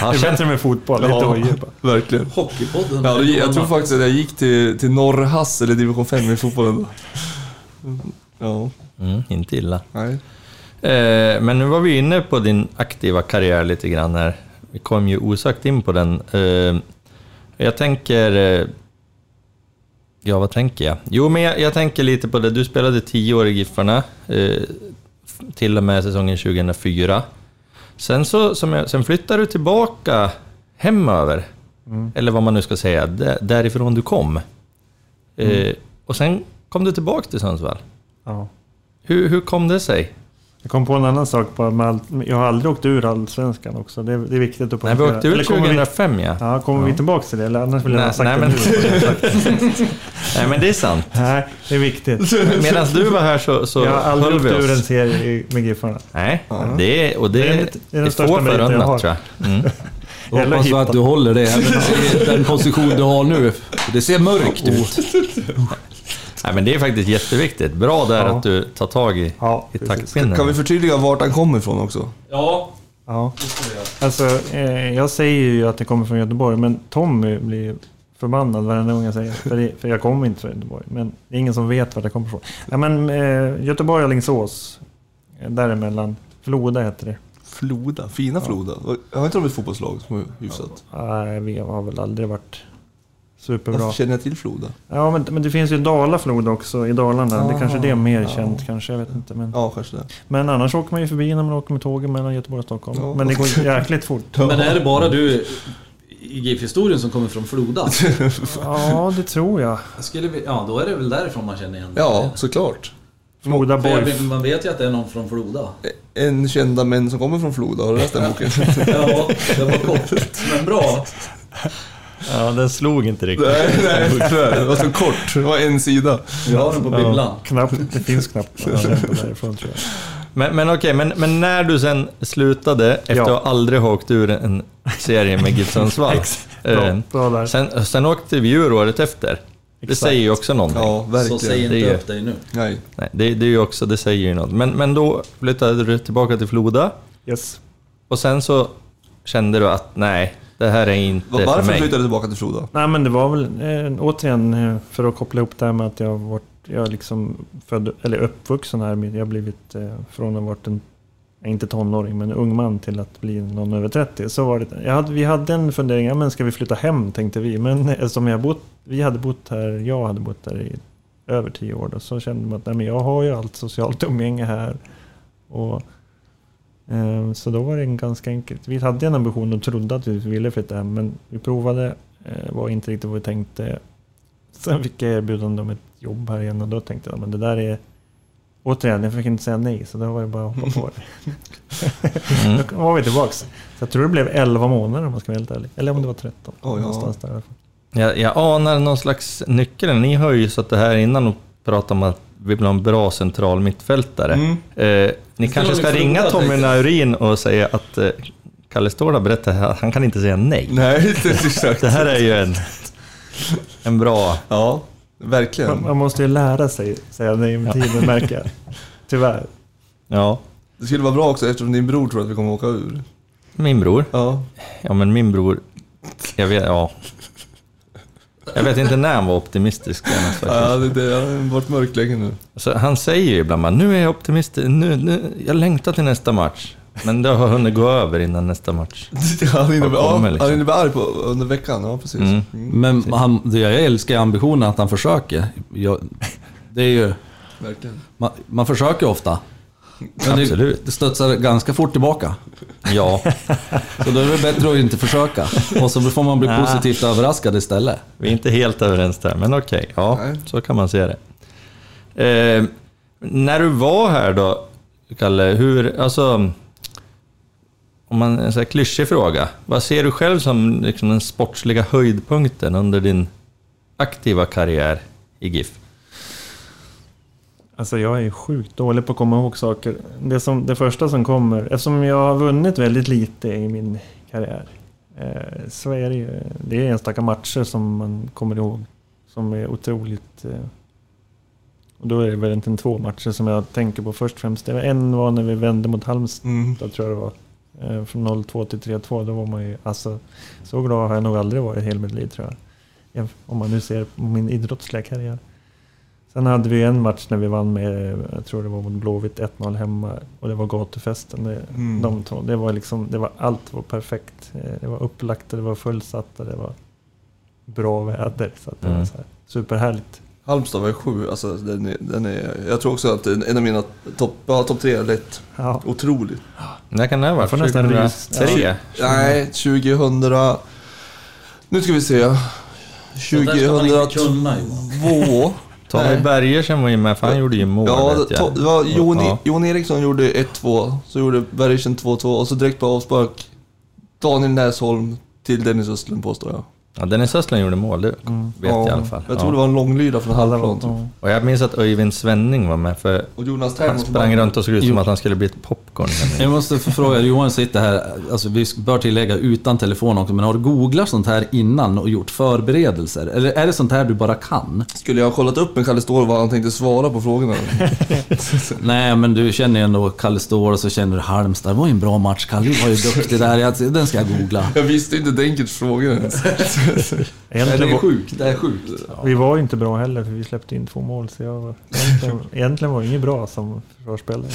Det är bättre med fotboll, lite Ja, bara. verkligen. Hockeypodden. Ja, jag tror faktiskt att jag gick till, till Norrhass eller division 5 i fotbollen då. Ja, mm, inte illa. nej. Eh, men nu var vi inne på din aktiva karriär lite grann här. Vi kom ju osökt in på den. Eh, jag tänker... Eh, ja, vad tänker jag? Jo, men jag, jag tänker lite på det. Du spelade tio år i Giffarna, eh, till och med säsongen 2004. Sen, så, som jag, sen flyttade du tillbaka hemöver, eller vad man nu ska säga, där, därifrån du kom. Eh, Och sen kom du tillbaka till Sundsvall. Ja. Hur, hur kom det sig? Jag kom på en annan sak bara med allt. Jag har aldrig åkt ur Allsvenskan också. Det är, det är viktigt att Nej, vi poängtera. åkte kommer 2005 ja. Ja, kommer vi tillbaka till det? Eller annars vill jag Nej, ha sagt nej, det men- nu. <laughs> Nej men det är sant. Nej, det är viktigt. Medan du var här så, så jag har aldrig höll åkt ur en serie i- med Giffarna. Nej, det är, och det, Det är är, den- det är den är få jag förunnat tror jag. Mm. Eller Hoppas vi att du håller det även i den position du har nu. Det ser mörkt ut. <laughs> Nej men det är faktiskt jätteviktigt. Bra där Ja. att du tar tag i, Ja, i taktpinnen. Kan vi förtydliga vart han kommer ifrån också? Ja, Ja. Alltså, eh, jag säger ju att det kommer från Göteborg, men Tommy blir förbannad varenda gång jag säger. För, det, för jag kommer inte från Göteborg. Men det är ingen som vet var det kommer ifrån. Ja, men, eh, Göteborg och Alingsås. eh, Däremellan. Floda heter det. Floda, fina Floda. Har inte de ett fotbollslag som är hyfsat? Nej, vi har väl aldrig varit superbra. Varför känner jag till Floda? Ja, men, men det finns ju Dala-Floda också i Dalarna. det kanske det är mer ja. känt kanske, jag vet inte. Men, Ja, kanske det. men annars åker man ju förbi när man åker med tåget mellan Göteborg och Stockholm. Ja. Men det går jäkligt fort. men är det bara du i GIF-historien som kommer från Floda? Ja, det tror jag. Jag Skulle vi, ja, då är det väl därifrån man känner igen Ja, såklart. Floda vet- man vet ju att det är någon från Floda. En kända män som kommer från Floda, har du läst den boken? Ja, det var kort, men bra. Ja, den slog inte riktigt. nej, nej, tyvärr. Det var så kort. Det var en sida. Vi har den på bibblan. Ja, knappt, det finns knappt <laughs> därifrån tror jag. Men, men okej, men, men när du sen slutade, efter Ja. att aldrig ha åkt ur en serie med GIF Sundsvall. <laughs> Bra, eh, sen, sen åkte vi ur året efter. Det Exakt. säger ju också någonting. Ja, Så verkligen. säg Det inte är- upp dig nu. Nej. Nej, det, det är ju också, det säger ju något. Men, men då flyttade du tillbaka till Floda Yes. och sen så kände du att nej, det här är inte för Varför mig. flyttade du tillbaka till Floda? Nej men det var väl eh, återigen eh, för att koppla ihop det här med att jag varit, jag är liksom född, eller uppvuxen här. Jag har blivit eh, från att ha varit en, inte tonåring, men ung man till att bli någon över 30. Så var det. Jag hade, vi hade en fundering, ja, men ska vi flytta hem tänkte vi. Men eftersom jag bott, vi hade bott här, jag hade bott här i över tio år då, så kände man att nej, men jag har ju allt socialt umgänge här. Och, eh, så då var det en ganska enkelt. Vi hade en ambition och trodde att vi ville flytta hem, men vi provade. Eh, var inte riktigt vad vi tänkte. Sen fick jag erbjudande om ett jobb här igen och då tänkte jag men det där är återigen, jag fick inte säga nej så då var det bara att hoppa på det. Mm. <laughs> Då var vi tillbaks. Så jag tror det blev 11 månader om man ska vara helt ärlig. Eller om det var 13. Oj, ja. Någonstans där i alla fall. Jag, jag anar någon slags nyckel. Ni har ju satt det här innan och pratat om att vi vill ha en bra central mittfältare. Mm. Eh, ni kanske ska ringa Tommy. Naurin och säga att eh, Kalle Ståhl berättar att han kan inte säga nej. Nej, <laughs> det är exakt. Det här är ju en, en bra... Ja, Man, verkligen. man måste ju lära sig säga nej med tiden märker jag. Tyvärr. Ja, Det skulle vara bra också eftersom din bror tror att vi kommer åka ur. min bror. Ja. Ja, men min bror... Jag vet, ja. Jag vet inte när han var optimistisk <laughs> senast faktiskt. Ja, det, det har varit mörkt länge nu. Så han säger ju ibland bara, nu är jag optimistisk, nu, nu, jag längtar till nästa match. Men det har hunnit gå över innan nästa match. <laughs> Han kommer, ja, liksom? han innebär arg på, under veckan, ja precis. Mm. Mm. Men han, det jag älskar är ambitionen att han försöker. Jag, det är ju... Verkligen. Man, man försöker ofta. Men Absolut. det studsar ganska fort tillbaka. Ja, <laughs> Så då är det bättre att inte försöka. Och så får man bli Nej. positivt överraskad istället. vi är inte helt överens där, men okej. ja, Nej. så kan man se det. Eh, när du var här då, Kalle, hur, alltså... Om man, en sån här klyschig fråga. Vad ser du själv som liksom, den sportsliga höjdpunkten under din aktiva karriär i GIF? Alltså jag är sjukt dålig på att komma ihåg saker. Det, som, det första som kommer, eftersom jag har vunnit väldigt lite i min karriär. Eh, så är det ju, det är enstaka matcher som man kommer ihåg. Som är otroligt... Eh, och då är det väl inte två matcher som jag tänker på först och främst. En var när vi vände mot Halmstad Mm. tror jag det var. Eh, från 0-2 till 3-2. Då var man ju, alltså, så glad har jag nog aldrig varit i hela mitt liv tror jag. Om man nu ser på min idrottsliga karriär. Sen hade vi en match när vi vann med, jag tror det var mot Blåvitt 1-0 hemma. Och det var gatufesten. Det, Mm. de två, det var liksom, det var, allt var perfekt. Eh, Det var upplagt, det var fullsatt och det var bra väder. Så att det var Mm. så här, superhärligt. Halmstad var ju sju, alltså den är, den är, jag tror också att en av mina topp ja, top tre är lätt. Ja. Otroligt. När kan det ha varit? Jag får nästan rys. 2003? Nej, 2000... Nu ska vi se. 2002. <laughs> Tommy. Bergersen var ju med, för han gjorde ju mål Ja, vet det, jag. to, det var Jon, Ja. Jon Eriksson gjorde 1-2, så gjorde Bergersen 2-2 och så direkt på avspark Daniel Näsholm till Dennis Östlund påstår jag. Ja, Dennis Östlund gjorde mål, det vet jag i alla fall. Jag tror ja. det var en långlyra från halvplan. typ. Ja. Och jag minns att Öyvind Svenning var med, för Och Jonas han sprang runt och såg ut som att han skulle bli ett popcorn. <laughs> Jag måste fråga, Johan sitter här, alltså vi bör tillägga utan telefon också, men har du googlat sånt här innan och gjort förberedelser? Eller är det sånt här du bara kan? Skulle jag ha kollat upp med Kalle Ståhl vad han tänkte svara på frågorna? <laughs> Nej, men du känner ju ändå Kalle Ståhl och så känner du Halmstad. Det var ju en bra match, Kalle var ju duktig där. Jag- Den ska jag googla. jag visste inte Denkers frågor ens. <laughs> Egentligen var, sjukt, det är sjukt. vi var ju inte bra heller för vi släppte in två mål. Så jag var, egentligen, egentligen var jag inget bra som försvarsspelare.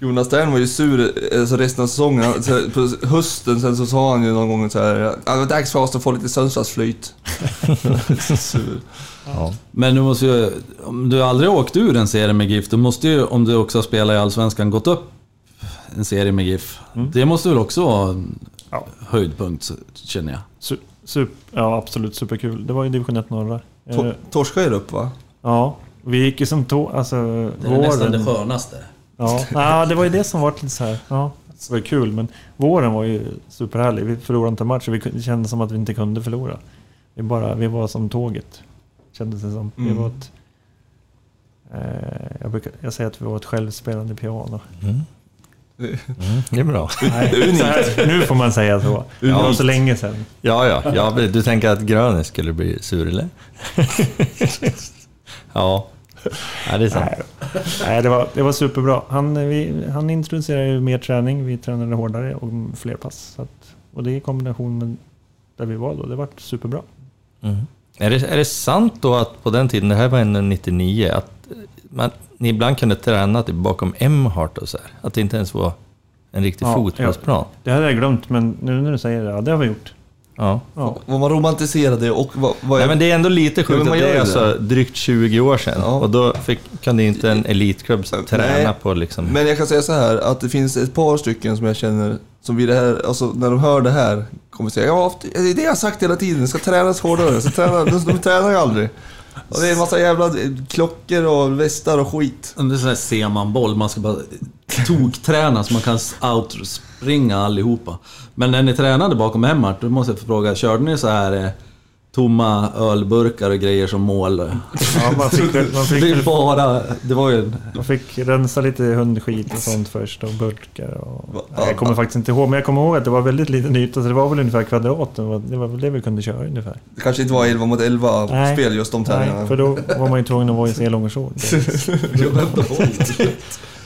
Jonas Tern var ju sur alltså resten av säsongen. På hösten sen så sa han ju någon gång så här. Det var dags för oss att få lite Sundsvallsflyt. <laughs> sur. Ja. Men du måste ju, om du aldrig åkt ur en serie med GIF, du måste ju, om du också har spelat i Allsvenskan, gått upp en serie med GIF. Det måste väl också vara en Ja. höjdpunkt, känner jag. Su, sup, ja, absolut superkul. Det var ju division 1 norra. Eh, To- Torska er upp va? ja, vi gick ju som tå, alltså våren. skönaste. Ja, ja, det var ju det som var lite så här. Ja, det var kul, men våren var ju superhärlig. Vi förlorade inte en match och vi kunde- det kändes som att vi inte kunde förlora. Vi, bara, vi var som tåget, kändes det som. Vi Mm. var ett, eh, jag, brukar, jag säger att vi var ett självspelande piano. Mm. Mm, det är bra. <laughs> Nej, här, nu får man säga så. Det var så länge sedan. Ja, ja, ja. Du tänker att Grönis skulle bli sur, eller? <laughs> ja. Ja, det är sant. Nej, Nej det, var, det var superbra. Han, vi, han introducerade ju mer träning, vi tränade hårdare och fler pass. Att, och det i kombination med där vi var då, det var superbra. Mm. Är, det, är det sant då att på den tiden, det här var ändå 99, att man, ni ibland kunde träna typ bakom M-Hart och så här? Att det inte ens var en riktig Ja, fotbollsplan? Det hade jag glömt, men nu när du säger det, ja det har vi gjort. Ja. Ja. Vad man romantiserade och vad... vad Nej, men det är ändå lite sjukt att det är alltså drygt 20 år sedan. Ja. Och då fick, kunde inte en elitklubb träna Nej. på liksom... Men jag kan säga så här att det finns ett par stycken som jag känner som vid det här, alltså när de hör det här kommer säga ja, det är det jag har sagt hela tiden, det ska tränas hårdare, ska träna, de, de tränar ju aldrig. Och det är en massa jävla klockor och västar och skit. Det är sån här semanboll, man ska bara tokträna så man kan outspringa allihopa. Men när ni tränade bakom Hemmart, då måste jag få fråga, körde ni så här eh, tomma ölburkar och grejer som mål? Ja, man fick, man Det fick, är bara... Det var ju... en- man fick rensa lite hundskit och sånt först och burkar och... Nej, jag kommer faktiskt inte ihåg, men jag kommer ihåg att det var väldigt liten yta så det var väl ungefär kvadraten. Det var- Det väl det vi kunde köra ungefär. Det kanske inte var 11 mot 11 Nej. spel just de Nej, tävlingarna. för då var man ju tvungen att vara i långkjol. <laughs> <laughs>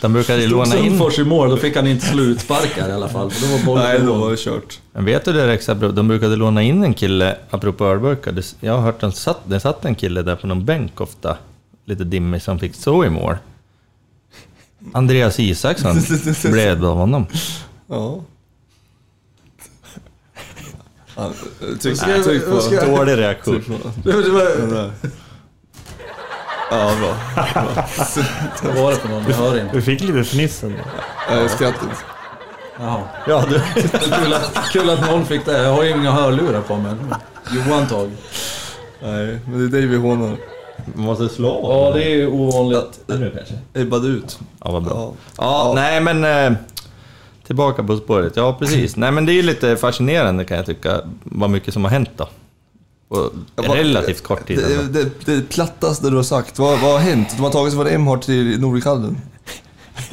De brukade ju Stod låna in... Sundfors i mål, då fick han inte slutsparkar i alla fall. För då var bollen Nej, då var det kört. Men vet du det bra? De brukade låna in en kille, apropå ölburkar. Jag har hört att satt, det satt en kille där på någon bänk ofta, lite dimmig, som fick så i mål. Andreas Isaksson <laughs> blev av honom. Ja. Tryck på... Dålig reaktion. Ja, bra. Vad var det för någon? Jag hör inte. Du fick lite fniss ändå. Nej, skrattet. Jaha. Ja, du. Kul att, kul att någon fick det. Jag har ju inga hörlurar på mig. Johan tag. Nej, men det är dig vi hånar. Man måste slå Ja, det är ju ovanligt. Nu kanske. Ebbade ut. Ja, vad bra. Ja. Ja, nej men... Eh, tillbaka på spåret. Ja, precis. Nej men det är ju lite fascinerande kan jag tycka, vad mycket som har hänt då. På relativt kort tid Det, det, det plattaste du har sagt. Vad, vad har hänt? De har tagit sig från Emhart till Nordikallen.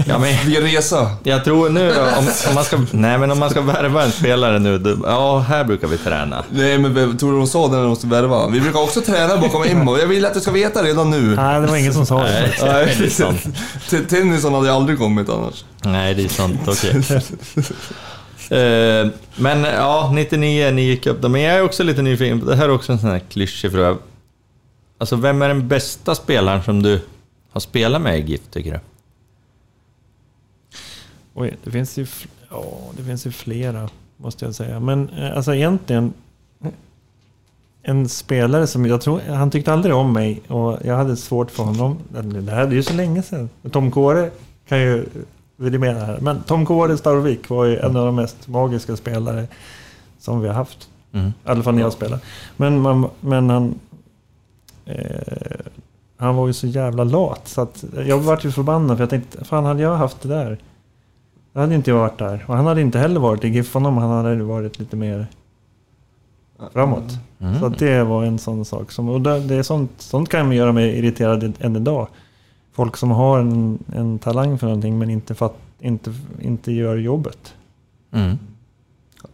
Ja, men, <laughs> Via resa. jag tror nu då, om, om man ska... Nej men om man ska värva en spelare nu, då, ja här brukar vi träna. Nej, men tror du de sa det när de måste värva? Vi brukar också träna bakom Emma. Jag vill att du ska veta redan nu. Nej, det var ingen som sa det. Nej, Nej, det är sant. <laughs> Hade aldrig kommit annars. Nej, det är sant. Okej. Eh, <laughs> Eh, men ja, 99, ni gick upp då. Men jag är också lite nyfiken, det här är också en sån här klyschig fråga. Alltså, vem är den bästa spelaren som du har spelat med i GIF, tycker du? Oj, det finns ju, ja, det finns ju flera, måste jag säga. Men eh, alltså egentligen, en spelare som jag tror, han tyckte aldrig om mig och jag hade svårt för honom. Det här är ju så länge sedan. Tom Kåre kan ju vidimera här. Men Tom Kåre Starvik var ju en av de mest magiska spelare som vi har haft. Mm. I alla fall när jag spelade. Men, man, men han... Eh, han var ju så jävla lat så att jag vart ju förbannad för jag tänkte, fan hade jag haft det där? Då hade inte jag varit där. Och han hade inte heller varit i GIF om han hade varit lite mer framåt. Mm. Så det var en sån sak. Som, och det, det är sånt, sånt kan göra mig irriterad än idag. Folk som har en, en talang för någonting men inte, fatt, inte, inte gör jobbet. Mm.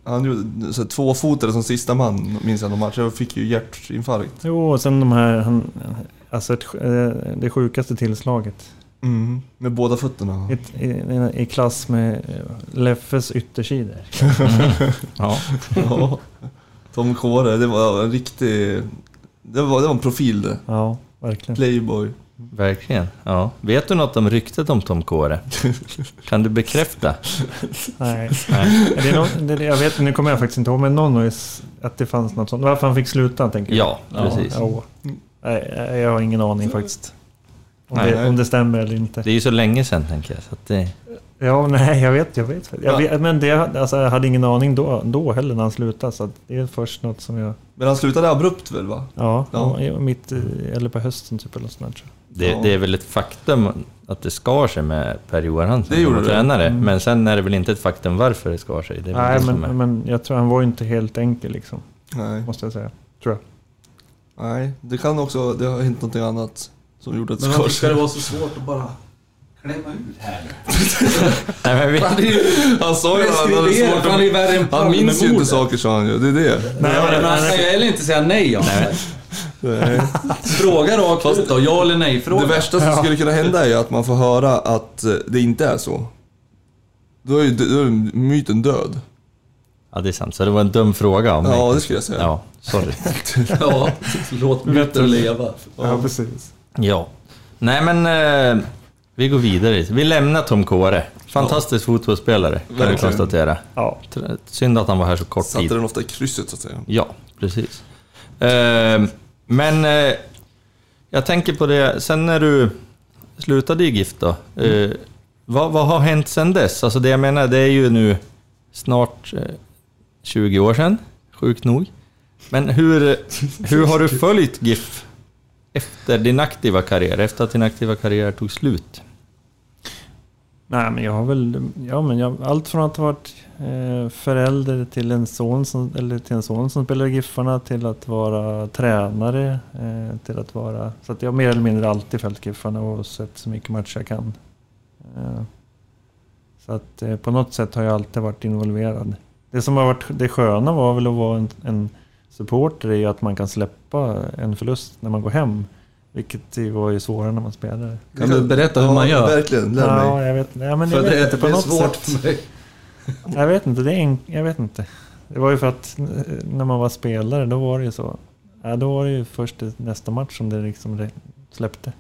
Han gjorde så tvåfotare som sista man, minns jag någon match. Jag fick ju hjärtinfarkt. Jo, och sen de här... Han, alltså ett, eh, det sjukaste tillslaget. Mm. Med båda fötterna. Ett, i, I klass med eh, Leffes yttersidor. <laughs> Ja. Ja. Tom Kåre, det var en riktig... Det var, det var en profil det. Ja, verkligen. Playboy. Verkligen. Ja. Vet du något om ryktet om Tom Kåre? Kan du bekräfta? Nej. Nej. Det är någon, det, jag vet, nu kommer jag faktiskt inte ihåg, men någon har att det fanns något sånt. Varför han fick sluta, tänker jag. Ja, precis. Ja. Nej, jag har ingen aning faktiskt. Om, Nej. det, om det stämmer eller inte. Det är ju så länge sedan, tänker jag. Så att det... Ja, nej, jag vet, jag vet. Jag vet men det, alltså, jag hade ingen aning då, då heller när han slutade. Så att det är först något som jag... Men han slutade abrupt väl va? Ja, Ja. mitt i- eller på hösten typ eller något sånt tror jag. Det, Ja. det är väl ett faktum att det skar sig med Per-Johan Hansen Det gjorde som det. tränare. Mm. Men sen är det väl inte ett faktum varför det skar sig. Det är väl Nej, det är. men, men jag tror han var ju inte helt enkel liksom. Nej. Måste jag säga. Tror jag. Nej, det kan också... Det har hänt någonting annat som gjorde att det Men skar varför ska sig. det vara så svårt att bara klämma ut här nu? <laughs> Nej, men vi, Han sa ju att han hade svårt att... Han minns ju inte saker sa han ju, det är det. Nej, Men han kan ju heller inte säga nej om Nej. Fråga rakt ut då, ja eller nej fråga. Det värsta som skulle kunna hända är ju att man får höra att eh, det inte är så. Då är ju då är myten död. ja, det är sant. Så det var en dum fråga mig. Ja, det skulle jag säga. Ja, sorry. <laughs> Ja, låt myten leva. Ja, precis. Ja. Nej, men eh, vi går vidare. Vi lämnar Tom Kåre. Fantastisk fotbollsspelare, kan vi konstatera. Ja. Synd att han var här så kort Satte tid. den ofta i krysset så att säga. Ja, precis. Eh, men eh, jag tänker på det, sen när du slutade i GIF då. Eh, vad, vad har hänt sen dess? Alltså det jag menar, det är ju nu snart eh, 20 år sedan, sjukt nog. Men hur, hur har du följt GIF efter din aktiva karriär, efter att din aktiva karriär tog slut? Nej, men jag har väl... Ja, men jag, allt från att ha varit eh, förälder till en son som, eller till en son som spelar i Giffarna till att vara tränare. Eh, till att vara... Så att jag har mer eller mindre alltid följt Giffarna och sett så mycket matcher jag kan. Eh, så att eh, på något sätt har jag alltid varit involverad. Det som har varit det sköna var väl att vara en, en supporter är ju att man kan släppa en förlust när man går hem. Vilket var ju svårare när man spelade. Kan du berätta hur man gör? Verkligen, lär Ja, mig. jag vet, ja, men För jag vet det, inte. På det är något svårt sätt. för mig. Jag vet inte, det är en, jag vet inte. Det var ju för att eh, när man var spelare, då var det ju så. Ja, då var det ju först nästa match som det liksom släppte.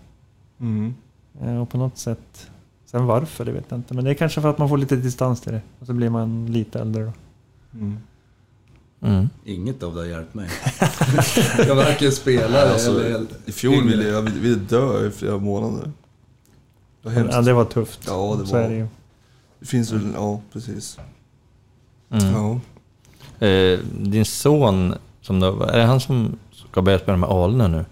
Mm. Eh, Och på något sätt, sen varför, det vet jag inte. Men det är kanske för att man får lite distans till det. Och så blir man lite äldre då. Mm. Mm. Inget av det har hjälpt mig. <laughs> jag varken spelar Alltså, eller... I fjol ville jag ville dö i flera månader. Det var. Ja, det var tufft. Ja, det Så var- är det ju. Det finns väl, ja precis. Mm. Ja. Eh, din son, som då, är det han som ska börja spela med Alnö nu?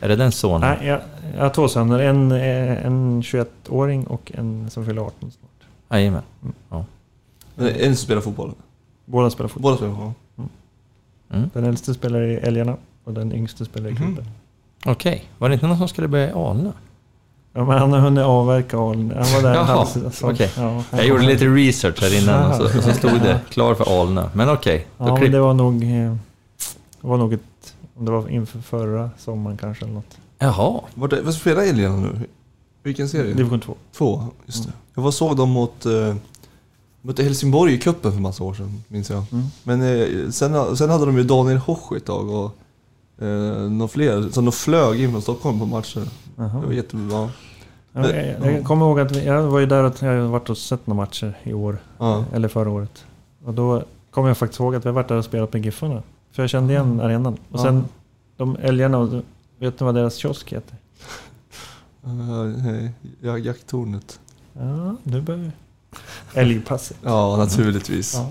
Är det den sonen? Nej, jag, jag har två söner. En, eh, en 21-åring och en som fyller 18 snart. Jajamän. Men en som spelar fotboll. Båda spelar fotboll. Båda spelar fotboll. Mm. Den äldste spelar i Älgarna och den yngste spelar i Mhm. klubben. Okej, var det inte någon som skulle börja i Alnö? Ja, men han har hunnit avverka Aln. Han var där Jaha, halv- så- okej. ja, Jag gjorde lite research här innan och så, och så stod det klar för Alnö. Men okej, Ja, men klipp... det var nog... eh, Det var nog ett... Om det var inför förra sommaren kanske eller något. Jaha. Vart är- Vad spelar Älgarna nu? Vilken serie? Division 2. Två, just det. Jag var såg dem mot, mot Helsingborg i cupen för massa år sedan, minns jag. Mm. Men eh, sen, sen hade de ju Daniel Hosch ett tag och eh, några fler, så de flög in från Stockholm på matcher. Jaha. Det var jättebra. Ja, jag, jag kommer ihåg att vi, jag var ju där och jag har varit och sett några matcher i år. Ja. Eller förra året. Och då kommer jag faktiskt ihåg att vi har varit där och spelat med Giffarna. För jag kände igen arenan. Och Ja. sen de älgarna, vet ni vad deras kiosk heter? <laughs> Uh, ja, jakttornet. Ja, nu börjar vi. Älgpasset. Ja, naturligtvis. Ja,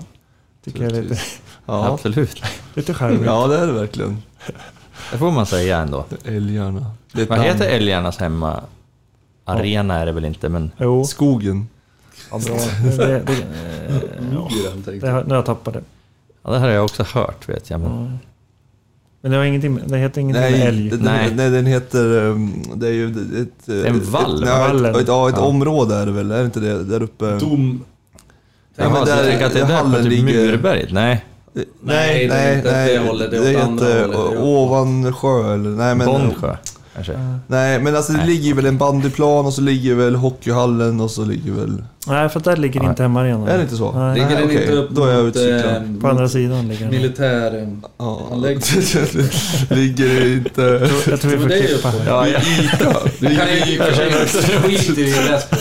tycker jag är lite, <laughs> Ja. Absolut. lite charmigt. ja, det är det verkligen. Det får man säga ändå. Älgarna. Vad heter älgarnas hemma? Arena är det väl inte, men... Jo, Skogen. ja, bra. Det, det, det, eh, ja, det, har- nu har jag tappat det. Ja, det här har jag också hört, vet jag. Men... Men det har ingenting med, det heter ingenting med Nej, älg. den, Nej. nej, den heter... um, Det är ju ett... ett En vall, Ett, ja, vallen. ett, ja, ett Ja. område är det väl? Är det inte det? Där uppe? Dom... Ja, men där- jag tänker att det är där typ ligger- Murberget? Nej. Nej, Nej, det är nej, inte åt nej. det hållet, det är Det åt andra heter. Ovansjö eller... Nej, men... Bondsjö, kanske? Nej, men alltså det Nej. ligger ju väl en bandyplan och så ligger väl hockeyhallen och så ligger väl... Nej, för där ligger Ja. inte hemmaarenan. Är det inte så? Nej. Ligger den okej. inte upp Då är jag mot, utcyklad. eh, På andra sidan ligger den. militär... Ja. Anläggning. <laughs> ligger det inte... Jag tror vi får det är ju klippa. Ja, ja. Det kan ju skit i det resten.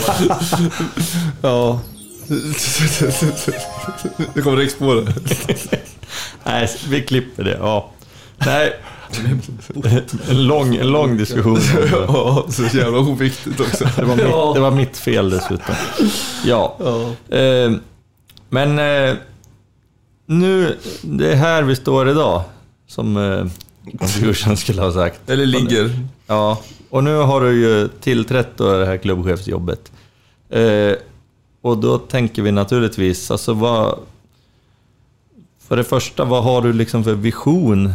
Ja. Nu kommer Rex på det. Nej, vi klipper det. Ja. Nej. En lång, en lång diskussion. <laughs> Ja, så jävla oviktigt också. Det var, mitt, det var mitt fel dessutom. Ja. Ja. Eh, men eh, nu, det är här vi står idag. Som eh, Confusion <laughs> skulle ha sagt. Eller ligger. Ja, och nu har du ju tillträtt då det här klubbchefsjobbet. Eh, och då tänker vi naturligtvis, alltså vad... För det första, vad har du liksom för vision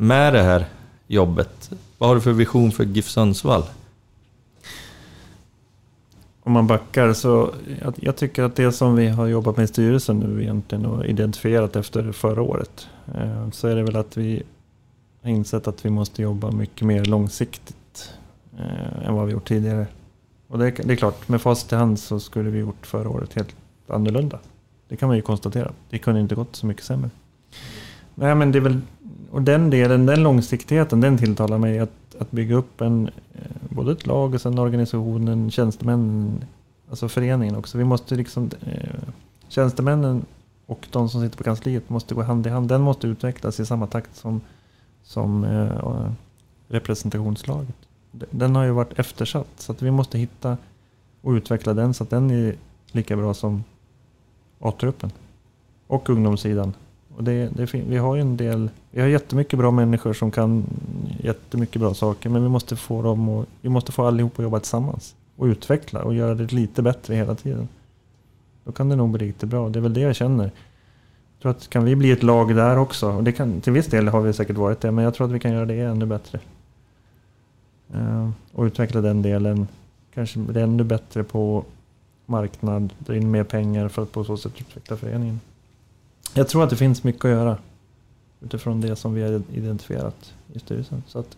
med det här jobbet? Vad har du för vision för GIF Sundsvall? Om man backar så jag, jag tycker att det som vi har jobbat med i styrelsen nu egentligen och identifierat efter förra året. Eh, så är det väl att vi har insett att vi måste jobba mycket mer långsiktigt eh, än vad vi gjort tidigare. Och det, är- det är klart, med facit i hand så skulle vi gjort förra året helt annorlunda. Det kan man ju konstatera. Det kunde inte gått så mycket sämre. Nej men det är väl, och den delen, den långsiktigheten, den tilltalar mig att, att bygga upp en, eh, både ett lag och sen organisationen, tjänstemännen, alltså föreningen också. Vi måste liksom, eh, tjänstemännen och de som sitter på kansliet måste gå hand i hand. Den måste utvecklas i samma takt som, som eh, representationslaget. Den har ju varit eftersatt så att vi måste hitta och utveckla den så att den är lika bra som A-truppen. Och ungdomssidan. Och det, det, vi har ju en del, vi har jättemycket bra människor som kan jättemycket bra saker. Men vi måste få dem och, vi måste få allihop att jobba tillsammans. Och utveckla och göra det lite bättre hela tiden. Då kan det nog bli riktigt bra. Det är väl det jag känner. Jag tror att kan vi bli ett lag där också. Och det kan, till viss del har vi säkert varit det. Men jag tror att vi kan göra det ännu bättre. Uh, och utveckla den delen. Kanske bli ännu bättre på marknad. Dra in mer pengar för att på så sätt utveckla föreningen. Jag tror att det finns mycket att göra. Utifrån det som vi har identifierat i styrelsen. Så att,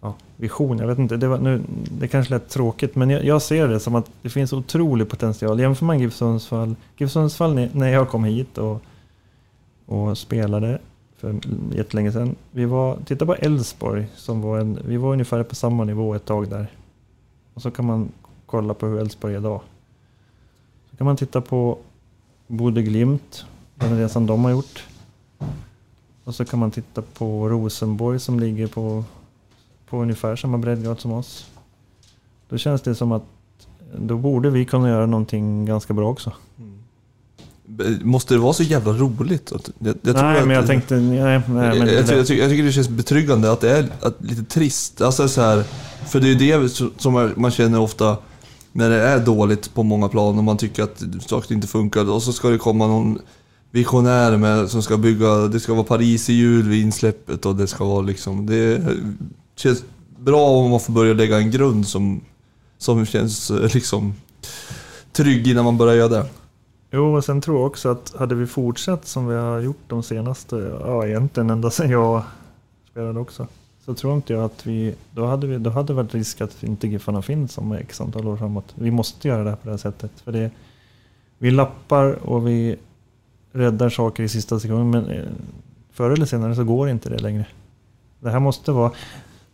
ja, vision, jag vet inte. Det, var, nu, det kanske lät tråkigt. Men jag, jag ser det som att det finns otrolig potential. Jämför man GIF Sundsvall. GIF Sundsvall när- jag kom hit och, och spelade för jättelänge sedan. Vi var, titta på Elfsborg. som var en, Vi var ungefär på samma nivå ett tag där. Och så kan man kolla på hur Elfsborg är idag. Så kan man titta på Bode Glimt, den resan de har gjort. Och så kan man titta på Rosenborg som ligger på, på ungefär samma breddgrad som oss. Då känns det som att då borde vi kunna göra någonting ganska bra också. Måste det vara så jävla roligt? Att- Jag, jag tror nej, att men jag tänkte... Nej, nej, men jag, tycker, jag tycker det känns betryggande att det är att, lite trist. Alltså så här, för det är ju det som man- man känner ofta när det är dåligt på många plan och man tycker att saker inte funkar. Och så ska det komma någon visionär med, som ska bygga, det ska vara Paris i jul vid insläppet och det ska vara liksom... Det känns bra om man får börja lägga en grund som, som känns eh, liksom trygg innan man börjar göra det. Jo, och sen tror jag också att hade vi fortsatt som vi har gjort de senaste, ja egentligen ända sedan jag spelade också. Så tror inte jag att vi, då hade, vi, då hade det varit risk att inte Giffarna finns om x antal år framåt. Vi måste göra det här på det här sättet. För det, vi lappar och vi räddar saker i sista sekunden. Men eh, förr eller senare så går inte det längre. Det här måste vara,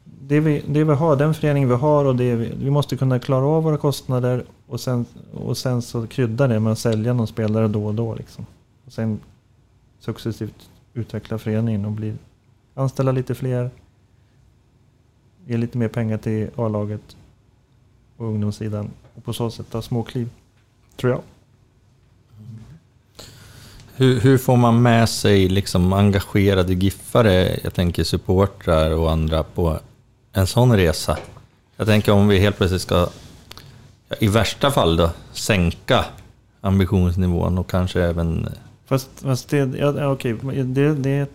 det vi, det vi har, den förening vi har och det vi, vi måste kunna klara av våra kostnader och sen, och sen så krydda det med att sälja någon spelare då och då. Liksom. Och sen successivt utveckla föreningen och bli, anställa lite fler. Ge lite mer pengar till A-laget och ungdomssidan. Och på så sätt ta små kliv. Tror jag. Hur, hur får man med sig liksom engagerade giffare, jag tänker supportrar och andra, på en sån resa? Jag tänker om vi helt plötsligt ska, i värsta fall då, sänka ambitionsnivån och kanske även... Fast, fast det, ja, okej, det, det,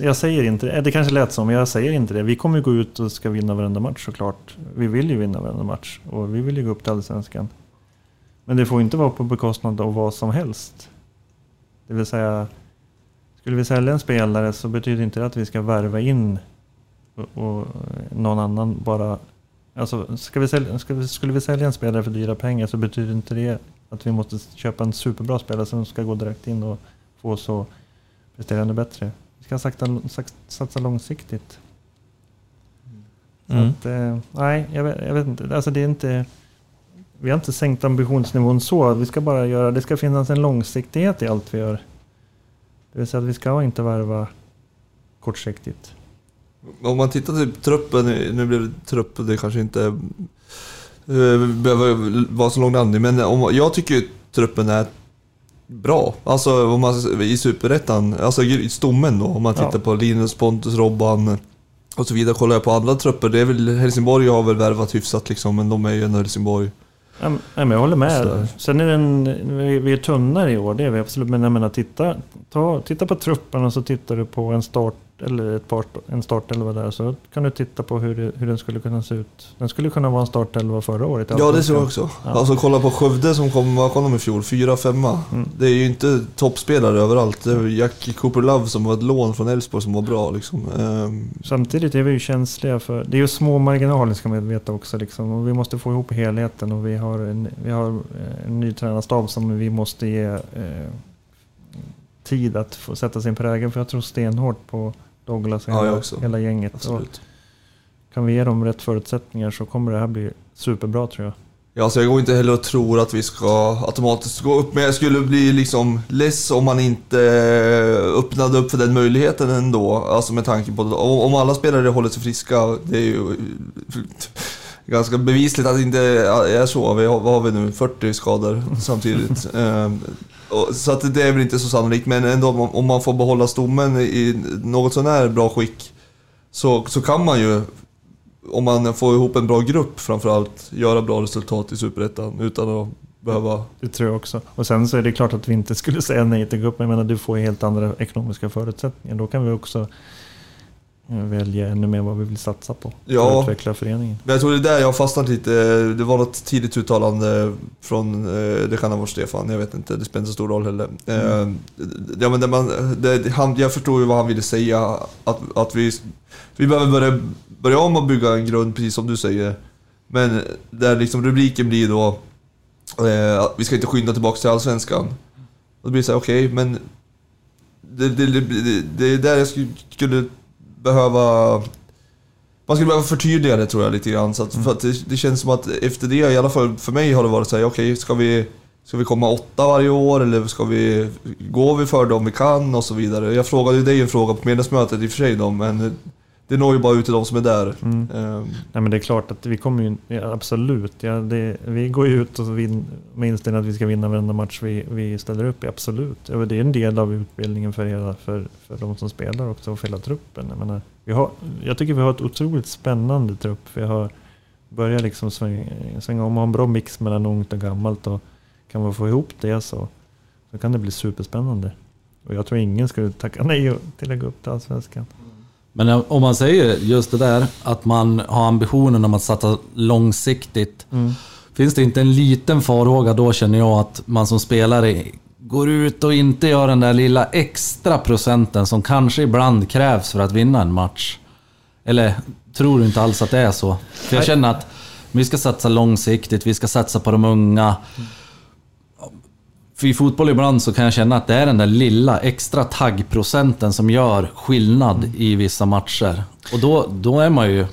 jag säger inte det. Det kanske lät så, men jag säger inte det. Vi kommer ju gå ut och ska vinna varenda match såklart. Vi vill ju vinna varenda match och vi vill ju gå upp till Allsvenskan. Men det får inte vara på bekostnad av vad som helst. Det vill säga, skulle vi sälja en spelare så betyder inte det att vi ska värva in och, någon annan bara... Alltså, ska vi sälja, ska vi, skulle vi sälja en spelare för dyra pengar så betyder inte det att vi måste köpa en superbra spelare som ska gå direkt in och få oss att prestera ännu bättre. Vi ska sakta, sak- satsa långsiktigt. Så Mm. att, eh, nej, jag vet, jag vet inte. Alltså det är inte... Vi har inte sänkt ambitionsnivån så. Vi ska bara göra... Det ska finnas en långsiktighet i allt vi gör. Det vill säga att vi ska inte värva kortsiktigt. Om man tittar till truppen, nu blev det trupp, det kanske inte eh, behöver vara så lång namn men om, jag tycker truppen är bra. Alltså om man, i Superettan, alltså i stommen då, om man tittar Ja. på Linus, Pontus, Robban och så vidare. Kollar jag på andra trupper, det är väl Helsingborg har väl värvat hyfsat liksom, men de är ju ändå Helsingborg. Ja, men- jag håller med. Så- Sen är den, vi, är tunnare i år, det är vi absolut. Men jag menar, titta, ta, titta på truppen och så tittar du på en start eller ett par, en startelva där. Så kan du titta på hur, hur den skulle kunna se ut. Den skulle kunna vara en startelva förra året. Ja, det tror jag också. Ja. Alltså kolla på Skövde som kom, vad kom de i fjol? Fyra, femma. Mm. Det är ju inte toppspelare överallt. Det är Jack Cooper Love som var ett lån från Elfsborg som var bra liksom. Ehm, Samtidigt är vi ju känsliga för... Det är ju små marginaler ska man veta också. Liksom. Och vi måste få ihop helheten och vi har en, vi har eh, en ny tränarstab som vi måste ge eh, tid att få sätta sin prägel. För jag tror stenhårt på Douglas och Ja, hela, hela gänget. Och absolut. kan vi ge dem rätt förutsättningar så kommer det här bli superbra tror jag. Ja, så jag går inte heller och tror att vi ska automatiskt gå upp. Men jag skulle bli liksom less om man inte öppnade upp för den möjligheten ändå. Alltså med tanke på om om alla spelare håller sig friska, det är ju ganska bevisligt att det inte är så. Vi har, vad har vi nu? 40 skador samtidigt. <laughs> Så att det är väl inte så sannolikt, men ändå om man- får behålla stommen i något sånär bra skick så, så kan man ju, om man får ihop en bra grupp framförallt, göra bra resultat i Superettan utan att behöva... Det tror jag också. Och sen så är det klart att vi inte skulle säga nej till gruppen. Jag menar, du får ju helt andra ekonomiska förutsättningar. Då kan vi också välja ännu mer vad vi vill satsa på. För Ja. att utveckla föreningen. Men jag tror det är där jag har fastnat lite. Det var något tidigt uttalande från, eh, det kan ha varit Stefan, jag vet inte, det spelar inte så stor roll heller. Eh, Ja, men det man, det, han, jag förstår ju vad han ville säga, att, att vi, vi behöver börja, börja om och bygga en grund, precis som du säger. Men där liksom rubriken blir då, eh, att vi ska inte skynda tillbaka till Allsvenskan. Och då blir det så här, okej, men det, det, det, det, är där jag skulle behöva man skulle behöva förtydliga det tror jag lite grann. Så att, för att det, det känns som att efter det, i alla fall för mig har det varit så här, okej, ska, vi, ska vi komma åtta varje år eller ska vi, går vi för det om vi kan och så vidare. Jag frågade ju dig en fråga på medlemsmötet i och för sig då, men det når ju bara ut till de som är där. Mm. Ehm, Nej men det är klart att vi kommer ju, ja, absolut. Ja, det, vi går ju ut och vin, med inställningen att vi ska vinna varenda match vi, vi ställer upp i, absolut. Ja, Det är en del av utbildningen för, hela, för, för de som spelar också och för hela truppen. Jag, menar, vi har, jag tycker vi har ett otroligt spännande trupp. Vi har börjat liksom svänga, svänga om och ha en bra mix mellan ungt och gammalt. Och kan vi få ihop det så, så kan det bli superspännande. Och jag tror ingen skulle tacka nej till att gå upp till Allsvenskan. Men om man säger just det där, att man har ambitionen om att satsa långsiktigt. Finns det inte en liten farhåga då känner jag att man som spelare går ut och inte gör den där lilla extra procenten som kanske ibland krävs för att vinna en match? Eller tror du inte alls att det är så? För jag känner att vi ska satsa långsiktigt, vi ska satsa på de unga. För i fotboll ibland så kan jag känna att det är den där lilla extra taggprocenten som gör skillnad i vissa matcher. Och då, då är man ju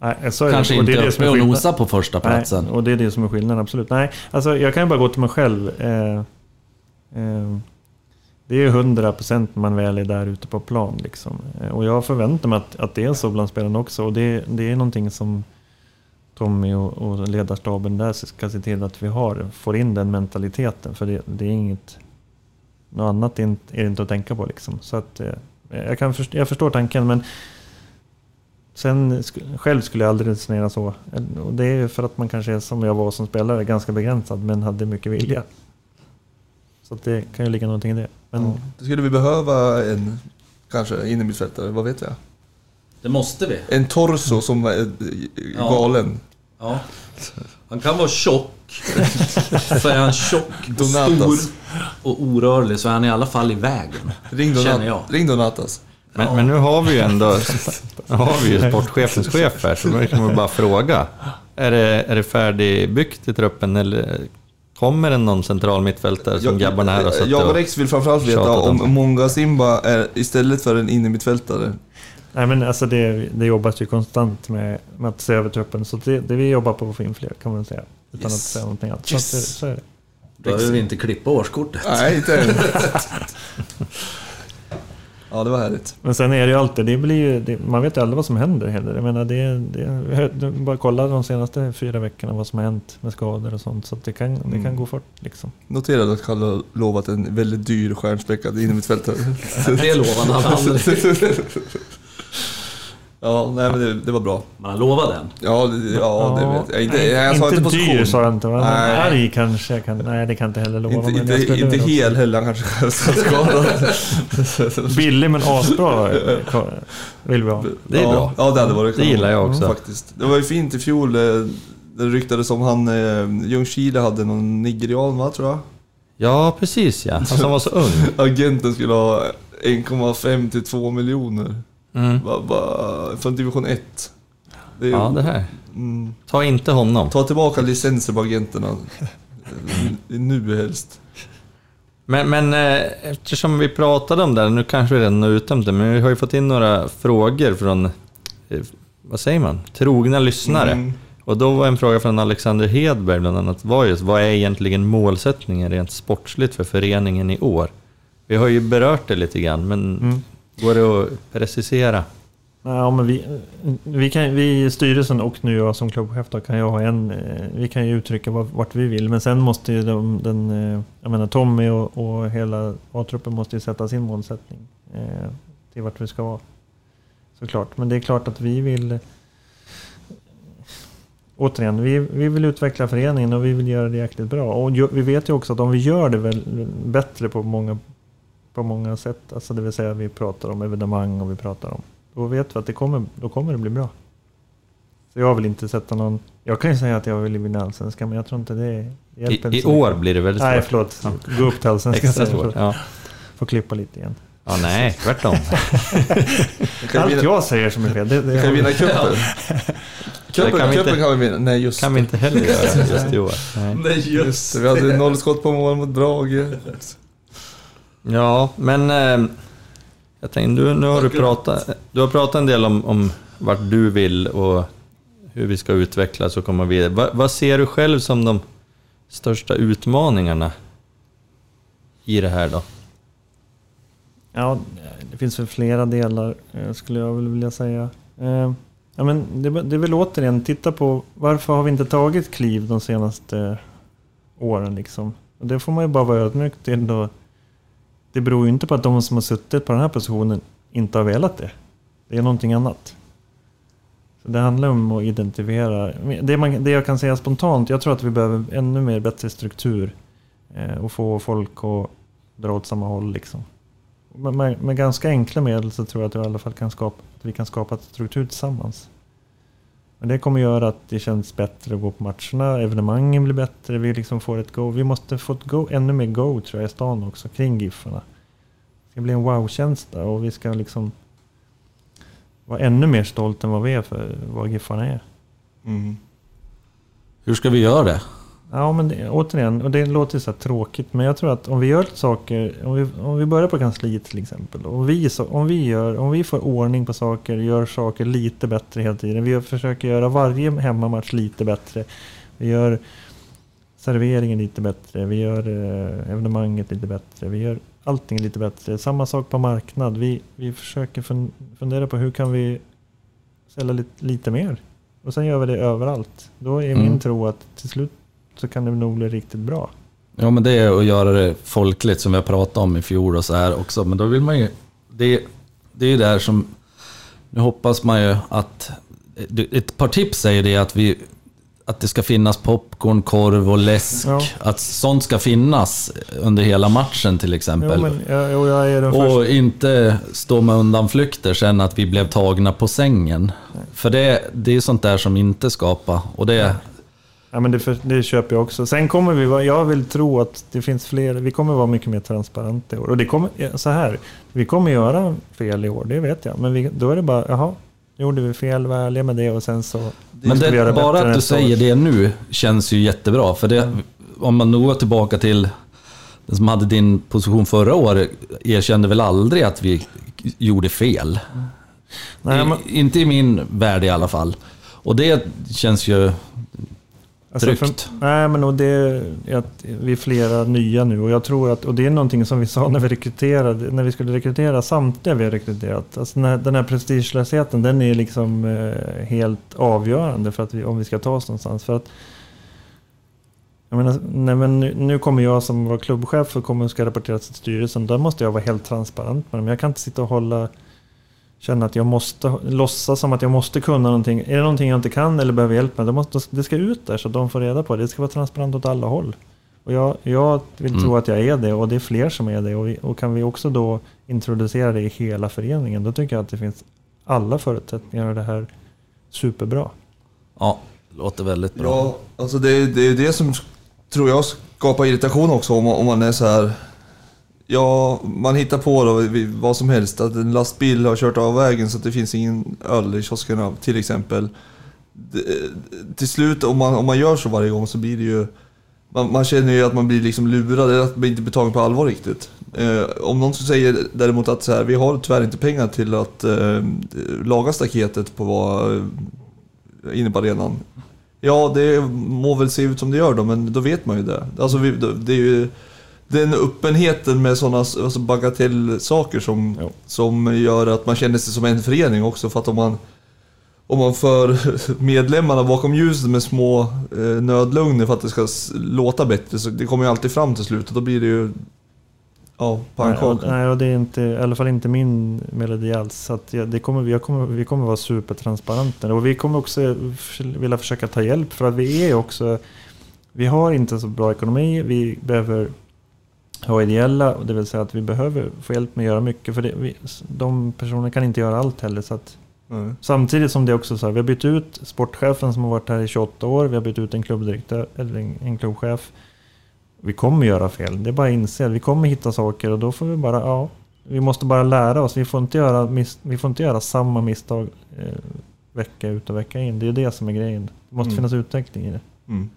Nej, så är det. kanske det inte är det uppe och nosar på första platsen. Nej, och det är det som är skillnaden, absolut. Nej, alltså jag kan ju bara gå till mig själv. Eh, eh, det är ju 100% när man väl är där ute på plan. Liksom. Eh, och jag förväntar mig att, att det är så bland spelarna också. Och det, det är någonting som Tommy och, och ledarstaben där ska se till att vi har, får in den mentaliteten. För det, det är inget... Något annat är det inte att tänka på liksom. Så att, eh, jag, kan först, jag förstår tanken men Sen själv skulle jag aldrig resonera så. Och det är för att man kanske är som jag var som spelare, ganska begränsad men hade mycket vilja. Så att det kan ju ligga någonting i det. Men ja. Då skulle vi behöva en, kanske, innermittfältare, vad vet jag? Det måste vi. En torso som är eh, Ja. Ja. Han kan vara tjock. Så är han tjock och stor och orörlig så är han i alla fall i vägen. Ring, Donat- jag. ring Donatas. Men, men nu har vi ju ändå nu har vi ju <laughs> sportchefens chef här, så nu kan man bara fråga. Är det, är det färdigbyggt i truppen eller kommer det någon central mittfältare som grabbarna här har suttit Jag och. Rex vill framförallt veta om Monga Simba är istället för en innermittfältare. Nej men alltså det, det jobbas ju konstant med, med att se över truppen. Så det, det vi jobbar på att få in fler kan man säga. Utan Yes. att säga någonting annat. Yes. Så, det, så är det. Behöver vi inte klippa årskortet. Nej, inte än. <laughs> Ja, det var härligt. Men sen är det ju alltid, det blir ju, det, man vet ju aldrig vad som händer heller. Jag menar det, det bara kolla de senaste fyra veckorna vad som har hänt med skador och sånt. Så att det kan, det kan Mm. gå fort liksom. Noterade att Kalle har lovat en väldigt dyr stjärnspäckad innermittfältare. <laughs> Det lovade han aldrig. <laughs> Ja, nej men det, det var bra. Men han lovade den. Ja, det, ja, det vet jag. Inte, nej, jag sa inte position. dyr sa jag inte. Men Nej. Arg kanske. Jag Kan, nej, det kan jag inte heller lova. Inte, inte, jag inte hel heller, han kanske ska skadad. <laughs> Billig men asbra vill vi ha. Det är ja, bra. Ja, det hade varit Det gillar jag också. Faktiskt. Det var ju fint i fjol. eh, Det ryktades om han, eh, Ljungskile hade någon nigerian va, tror jag? Ja, precis ja. Han som var så ung. <laughs> Agenten skulle ha 1,5 till 2 miljoner. Mm. Va, va, från division 1. Det Ja, det här. Mm, Ta inte honom. ta tillbaka licenser på agenterna. <laughs> Nu helst. Men, men eh, eftersom vi pratade om det, nu kanske vi redan har uttömt det, men vi har ju fått in några frågor från, eh, vad säger man, trogna lyssnare. Mm. Och då var en fråga från Alexander Hedberg bland annat, var just vad är egentligen målsättningen rent sportsligt för föreningen i år? Vi har ju berört det lite grann, men Mm går det att precisera? Ja, men vi, vi, kan, vi i styrelsen och nu jag som klubbchef då, kan ju ha en... Eh, vi kan ju uttrycka vart vi vill, men sen måste ju de, den... Eh, jag menar Tommy och, och hela A-truppen måste ju sätta sin målsättning eh, till vart vi ska vara. Såklart, men det är klart att vi vill... Eh, återigen, vi, vi vill utveckla föreningen och vi vill göra det jäkligt bra. Och vi vet ju också att om vi gör det väl bättre på många, på många sätt, alltså det vill säga vi pratar om evenemang och vi pratar om då vet vi att det kommer, då kommer det bli bra. Så jag vill inte sätta någon... Jag kan ju säga att jag vill vinna Allsvenskan, men jag tror inte det hjälper I, I år mycket. blir det väldigt Nej, svårt. förlåt. Gå upp till Allsvenskan. Extra svårt. Ja. Får klippa lite igen. ja, nej, tvärtom. <laughs> Allt jag säger som är fel, det, det kan vi vinna cupen? Cupen kan vi cupen inte- kan vi vinna. Nej, just kan vi inte heller göra just i år. Nej. <laughs> Nej, just det. Vi hade noll skott på mål mot Brage. Ja, men eh, jag tänkte, du, nu har du pratat, du har pratat en del om, om vart du vill och hur vi ska utvecklas och komma vidare. Va, vad ser du själv som de största utmaningarna i det här då? Ja, det finns väl flera delar eh, skulle jag vilja säga. Eh, Ja, men det, det är väl återigen, titta på varför har vi inte tagit kliv de senaste åren liksom. Och det får man ju bara vara ödmjuk till då. Det beror ju inte på att de som har suttit på den här positionen inte har velat det. Det är någonting annat. Så det handlar om att identifiera. Det, man, det jag kan säga spontant, jag tror att vi behöver ännu mer bättre struktur. Eh, och få folk att dra åt samma håll liksom. Med, med, med ganska enkla medel så tror jag att vi i alla fall kan skapa, att vi kan skapa struktur tillsammans. Men det kommer göra att det känns bättre att gå på matcherna, evenemangen blir bättre, vi liksom får ett go. Vi måste få ett go, ännu mer go tror jag i stan också, kring Giffarna. Det ska bli en wow-känsla och vi ska liksom vara ännu mer stolta än vad vi är för vad Giffarna är. Mm. Hur ska vi göra det? Ja, men det, återigen, och det låter så tråkigt, men jag tror att om vi gör saker, om vi, om vi börjar på kansliet till exempel, och vi, så, om, vi gör, om vi får ordning på saker, gör saker lite bättre hela tiden, vi gör, försöker göra varje hemmamatch lite bättre, vi gör serveringen lite bättre, vi gör eh, evenemanget lite bättre, vi gör allting lite bättre. Samma sak på marknad, vi, vi försöker fun, fundera på hur kan vi sälja lite, lite mer? Och sen gör vi det överallt. Då är min Mm. tro att till slut så kan det nog bli riktigt bra. Ja, men det är att göra det folkligt som vi har pratat om i fjol och så här också. Men då vill man ju... Det, det är ju där som... Nu hoppas man ju att... Ett par tips säger det att vi... Att det ska finnas popcorn, korv och läsk. Ja. Att sånt ska finnas under hela matchen till Jo, exempel. men jag, och jag är. Och inte stå med undanflykter sen att vi blev tagna på sängen. För det, det är sånt där som inte skapar. Och det... Ja, men det, för, det köper jag också. Sen kommer vi vara, jag vill tro att det finns fler, vi kommer vara mycket mer transparenta i år. Och det kommer, så här, vi kommer göra fel i år, det vet jag. Men vi, då är det bara, jaha, gjorde vi fel, var ärliga med det och sen så Men det, bara att du nästa år. säger det nu känns ju jättebra. För det, om man nog går tillbaka till den som hade din position förra året, erkände väl aldrig att vi gjorde fel. Nej, men, I, inte i min värld i alla fall. Och det känns ju... Alltså Tryggt. för- nej, men och det att vi är flera nya nu och jag tror att, och det är någonting som vi sa när vi rekryterade, när vi skulle rekrytera samtliga vi har rekryterat. Alltså den här, den här prestigelösheten, den är liksom eh, helt avgörande för att vi, om vi ska ta oss någonstans. För att, jag menar, nej, men nu, nu kommer jag som var klubbchef och kommer ska rapportera till styrelsen. Där måste jag vara helt transparent med dem. Jag kan inte sitta och hålla känna att jag måste låtsas som att jag måste kunna någonting. Är det någonting jag inte kan eller behöver hjälp med, då måste, det ska ut där så att de får reda på det. Det ska vara transparent åt alla håll. Och jag, jag vill Mm. tro att jag är det och det är fler som är det. Och, vi, och kan vi också då introducera det i hela föreningen, då tycker jag att det finns alla förutsättningar och det här superbra. Ja, låter väldigt bra. Ja, alltså det, det är det som tror jag skapar irritation också om, man- om man är så här. Ja, man hittar på då, vad som helst. Att en lastbil har kört av vägen så att det finns ingen öl i kioskerna till exempel. Det, till slut, om man, om man gör så varje gång så blir det ju... Man, man känner ju att man blir liksom lurad, eller att man inte blir tagen på allvar riktigt. Eh, om någon säger däremot att så här, vi har tyvärr inte pengar till att eh, laga staketet på vad, eh, inne på arenan. Ja, det må väl se ut som det gör då, men då vet man ju det. Alltså, vi, det är ju den öppenheten med sådana alltså bagatellsaker som, Jo. som gör att man känner sig som en förening också. För att om man, om man för <laughs> medlemmarna bakom ljuset med små eh, nödlugner för att det ska låta bättre, så det kommer ju alltid fram till slut och då blir det ju... Ja, pannkaka. nej, och det är inte, i alla fall inte min melodi alls. Så jag, det kommer, jag kommer, vi kommer vara supertransparenta. Och vi kommer också vilja försöka ta hjälp för att vi är också... Vi har inte så bra ekonomi. Vi behöver ha ideella, och det vill säga att vi behöver få hjälp med att göra mycket. För det, vi, de personerna kan inte göra allt heller. Så att, Nej. Samtidigt som det också så här, vi har bytt ut sportchefen som har varit här i 28 år. Vi har bytt ut en klubbdirektör, eller en, en klubbchef. Vi kommer göra fel. Det är bara att inse vi kommer hitta saker och då får vi bara, ja. Vi måste bara lära oss. Vi får inte göra, mis, vi får inte göra samma misstag eh, vecka ut och vecka in. Det är det som är grejen. Det måste Mm. finnas utveckling i det. Mm.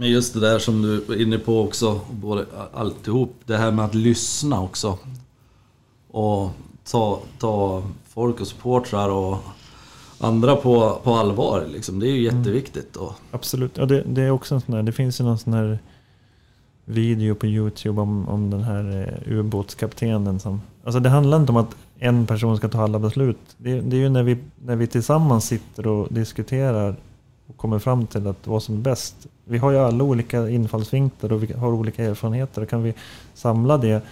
Men just det där som du är inne på också, både alltihop, det här med att lyssna också. Och ta, ta folk och supportrar och andra på, på allvar liksom. Det är ju jätteviktigt. Och, Absolut. Ja, det, det är också en sån här, det finns ju någon sån här video på Youtube om, om den här eh, ubåtskaptenen som... Alltså det handlar inte om att en person ska ta alla beslut. Det, det är ju när vi, när vi tillsammans sitter och diskuterar och kommer fram till att vad som är bäst. Vi har ju alla olika infallsvinklar och vi har olika erfarenheter. Kan vi samla det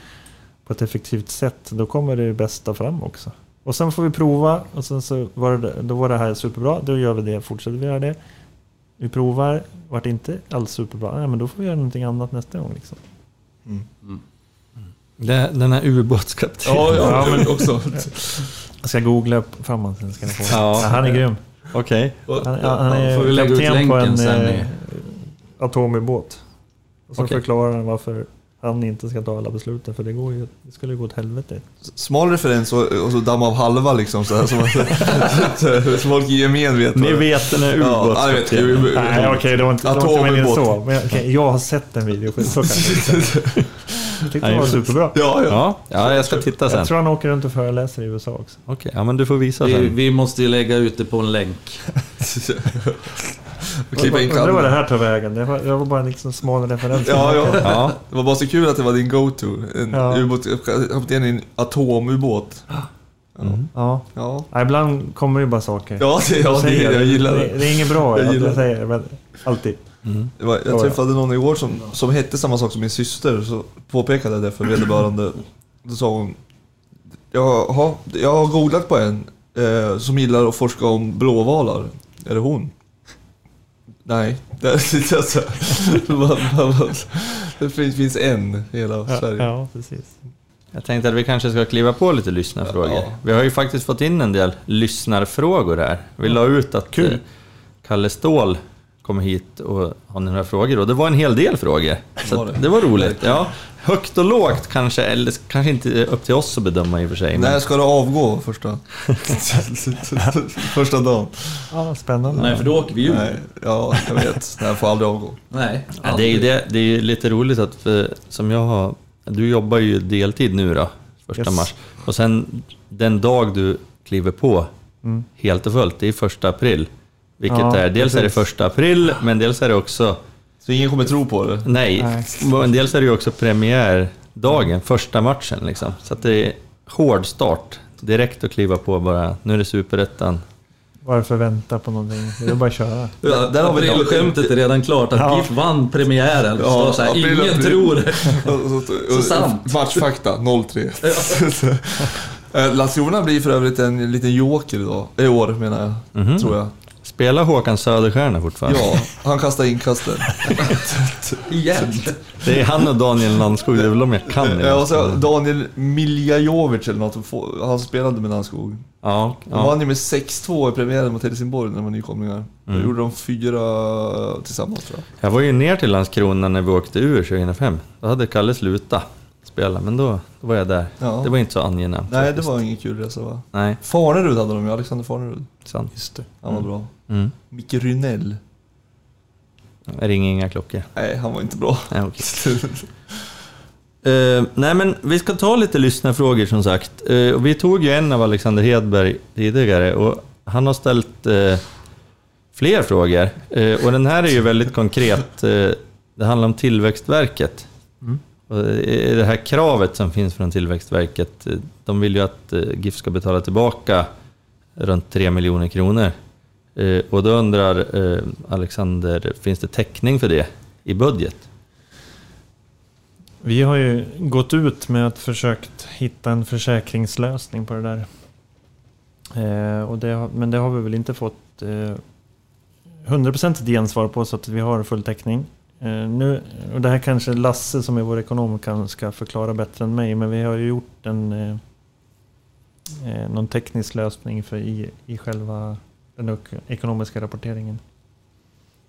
på ett effektivt sätt, då kommer det bästa fram också. Och sen får vi prova och sen så var det, då var det här superbra, då gör vi det, fortsätter vi göra det. Vi provar, vart inte alls superbra, nej, men då får vi göra någonting annat nästa gång. Liksom. Det, den här ubåtskaptenen. Ja, ja, Ja, men- <laughs> också. Jag ska googla upp fram honom sen ska ni få. Ja. Ja, han är grym. Okej. Han, han får vi är lägga ut kapten på en sen eh, atomubåt. Och så Okej. förklarar han varför han inte ska ta alla besluten, för det, går ju, det skulle ju gå åt helvete. Smal referens och, och så damma av halva liksom så här, som att <laughs> så folk i gemen vet. Ni vet den här Ja, jag vet. ubåtskaptenen. Nej, okej, det var inte, det var inte meningen Atomubåt. så. Men, okej, <laughs> jag har sett en video, så kan <laughs> det inte. Jag tyckte det var superbra. Ja, ja. Ja, ja, jag ska titta sen. Jag tror han åker runt och föreläser i USA också. Okej, ja men du får visa vi, sen. vi måste ju lägga ut det på en länk. Klippa in Undrar vad det här tar vägen. Det var, det var bara en liksom smal referens. Ja, ja. Ja, Det var bara så kul att det var din go-to. En Ja. ubåt, kapten i en atomubåt. ja. Ja. Ja, ibland kommer det ju bara saker. Ja, det, ja, det, säger jag gillar det. det. Det är inget bra Jag att gillar jag säger det, men alltid. det var, jag Ja, träffade någon igår som, som hette samma sak som min syster, så påpekade jag det för vederbörande. Då sa hon, Jaha, jag har googlat på en eh, som gillar att forska om blåvalar. Är det hon? Nej, <laughs> det, alltså, det finns, finns en i hela Ja, Sverige. ja, precis. jag tänkte att vi kanske ska kliva på lite lyssnarfrågor. Ja. Vi har ju faktiskt fått in en del lyssnarfrågor här. Vi la ut att Kul. eh, Kalle Ståhl kommer hit och har några frågor och det var en hel del frågor. Så Var det? det var roligt. Ja, högt och lågt kanske, eller kanske inte upp till oss att bedöma i och för sig. Men När ska du avgå första? <laughs> första dagen? Ja, spännande. Nej, för då åker vi ut. Nej, ja, jag vet. Nej, jag får aldrig avgå. Nej. Ja, det, är ju det, det är ju lite roligt att, för, som jag har... Du jobbar ju deltid nu då, första Yes. mars. Och sen den dag du kliver på Mm. helt och fullt, det är första april. Vilket Ja, är, dels är det precis. första april, men dels är det också... Så ingen kommer tro på det? Nej, Nej. men dels är det ju också premiärdagen, första matchen liksom. Så att det är hård start. Direkt att kliva på bara, nu är det superettan. Varför vänta på någonting? Det är bara att köra. Ja, där har vi Aprilskämtet är redan klart, att Ja. GIF vann premiären. Ja, så här, april, ingen april. tror <laughs> det. Så sant. Matchfakta, 0-3. <laughs> Eh, Landskrona blir för övrigt en liten joker idag. I år menar jag, Mhm. tror jag. Spelar Håkan Söderstjärna fortfarande? Ja, han kastar inkasten. <laughs> Igen. Det är han och Daniel Landskog, det är väl de jag kan. Ja, och så Daniel Miljajovic eller något, han spelade med Landskog. Ja, De ja. vann ju med 6-2 i premiären mot Helsingborg när de var nykomlingar. Då gjorde de fyra tillsammans tror jag. Jag var ju ner till Landskrona när vi åkte ur 2005. Då hade Kalle slutat spela, men då, då var jag där. Ja. Det var inte så angenämt. Nej, det faktiskt. var ingen kul resa va? Nej, Farnerud hade de ju, Alexander Farnerud. sant. Just det. Han var bra. Mm. Micke Rynell. Jag ringer inga klockor. Nej, han var inte bra. Nej, okej. <laughs> Eh, nej, men vi ska ta lite lyssnarfrågor som sagt. Och vi tog ju en av Alexander Hedberg tidigare och han har ställt eh, fler frågor. Och den här är ju väldigt konkret. Det handlar om Tillväxtverket. Och det här kravet som finns från Tillväxtverket, de vill ju att GIF ska betala tillbaka runt 3 miljoner kronor. Eh, Och då undrar eh, Alexander, finns det täckning för det i budget? Vi har ju gått ut med att försökt hitta en försäkringslösning på det där. Eh, och det, men det har vi väl inte fått eh, hundraprocentigt gensvar på så att vi har full täckning. Eh, nu, och det här kanske Lasse som är vår ekonom kan, ska förklara bättre än mig. Men vi har ju gjort en, eh, eh, någon teknisk lösning för i, i själva den ek- ekonomiska rapporteringen.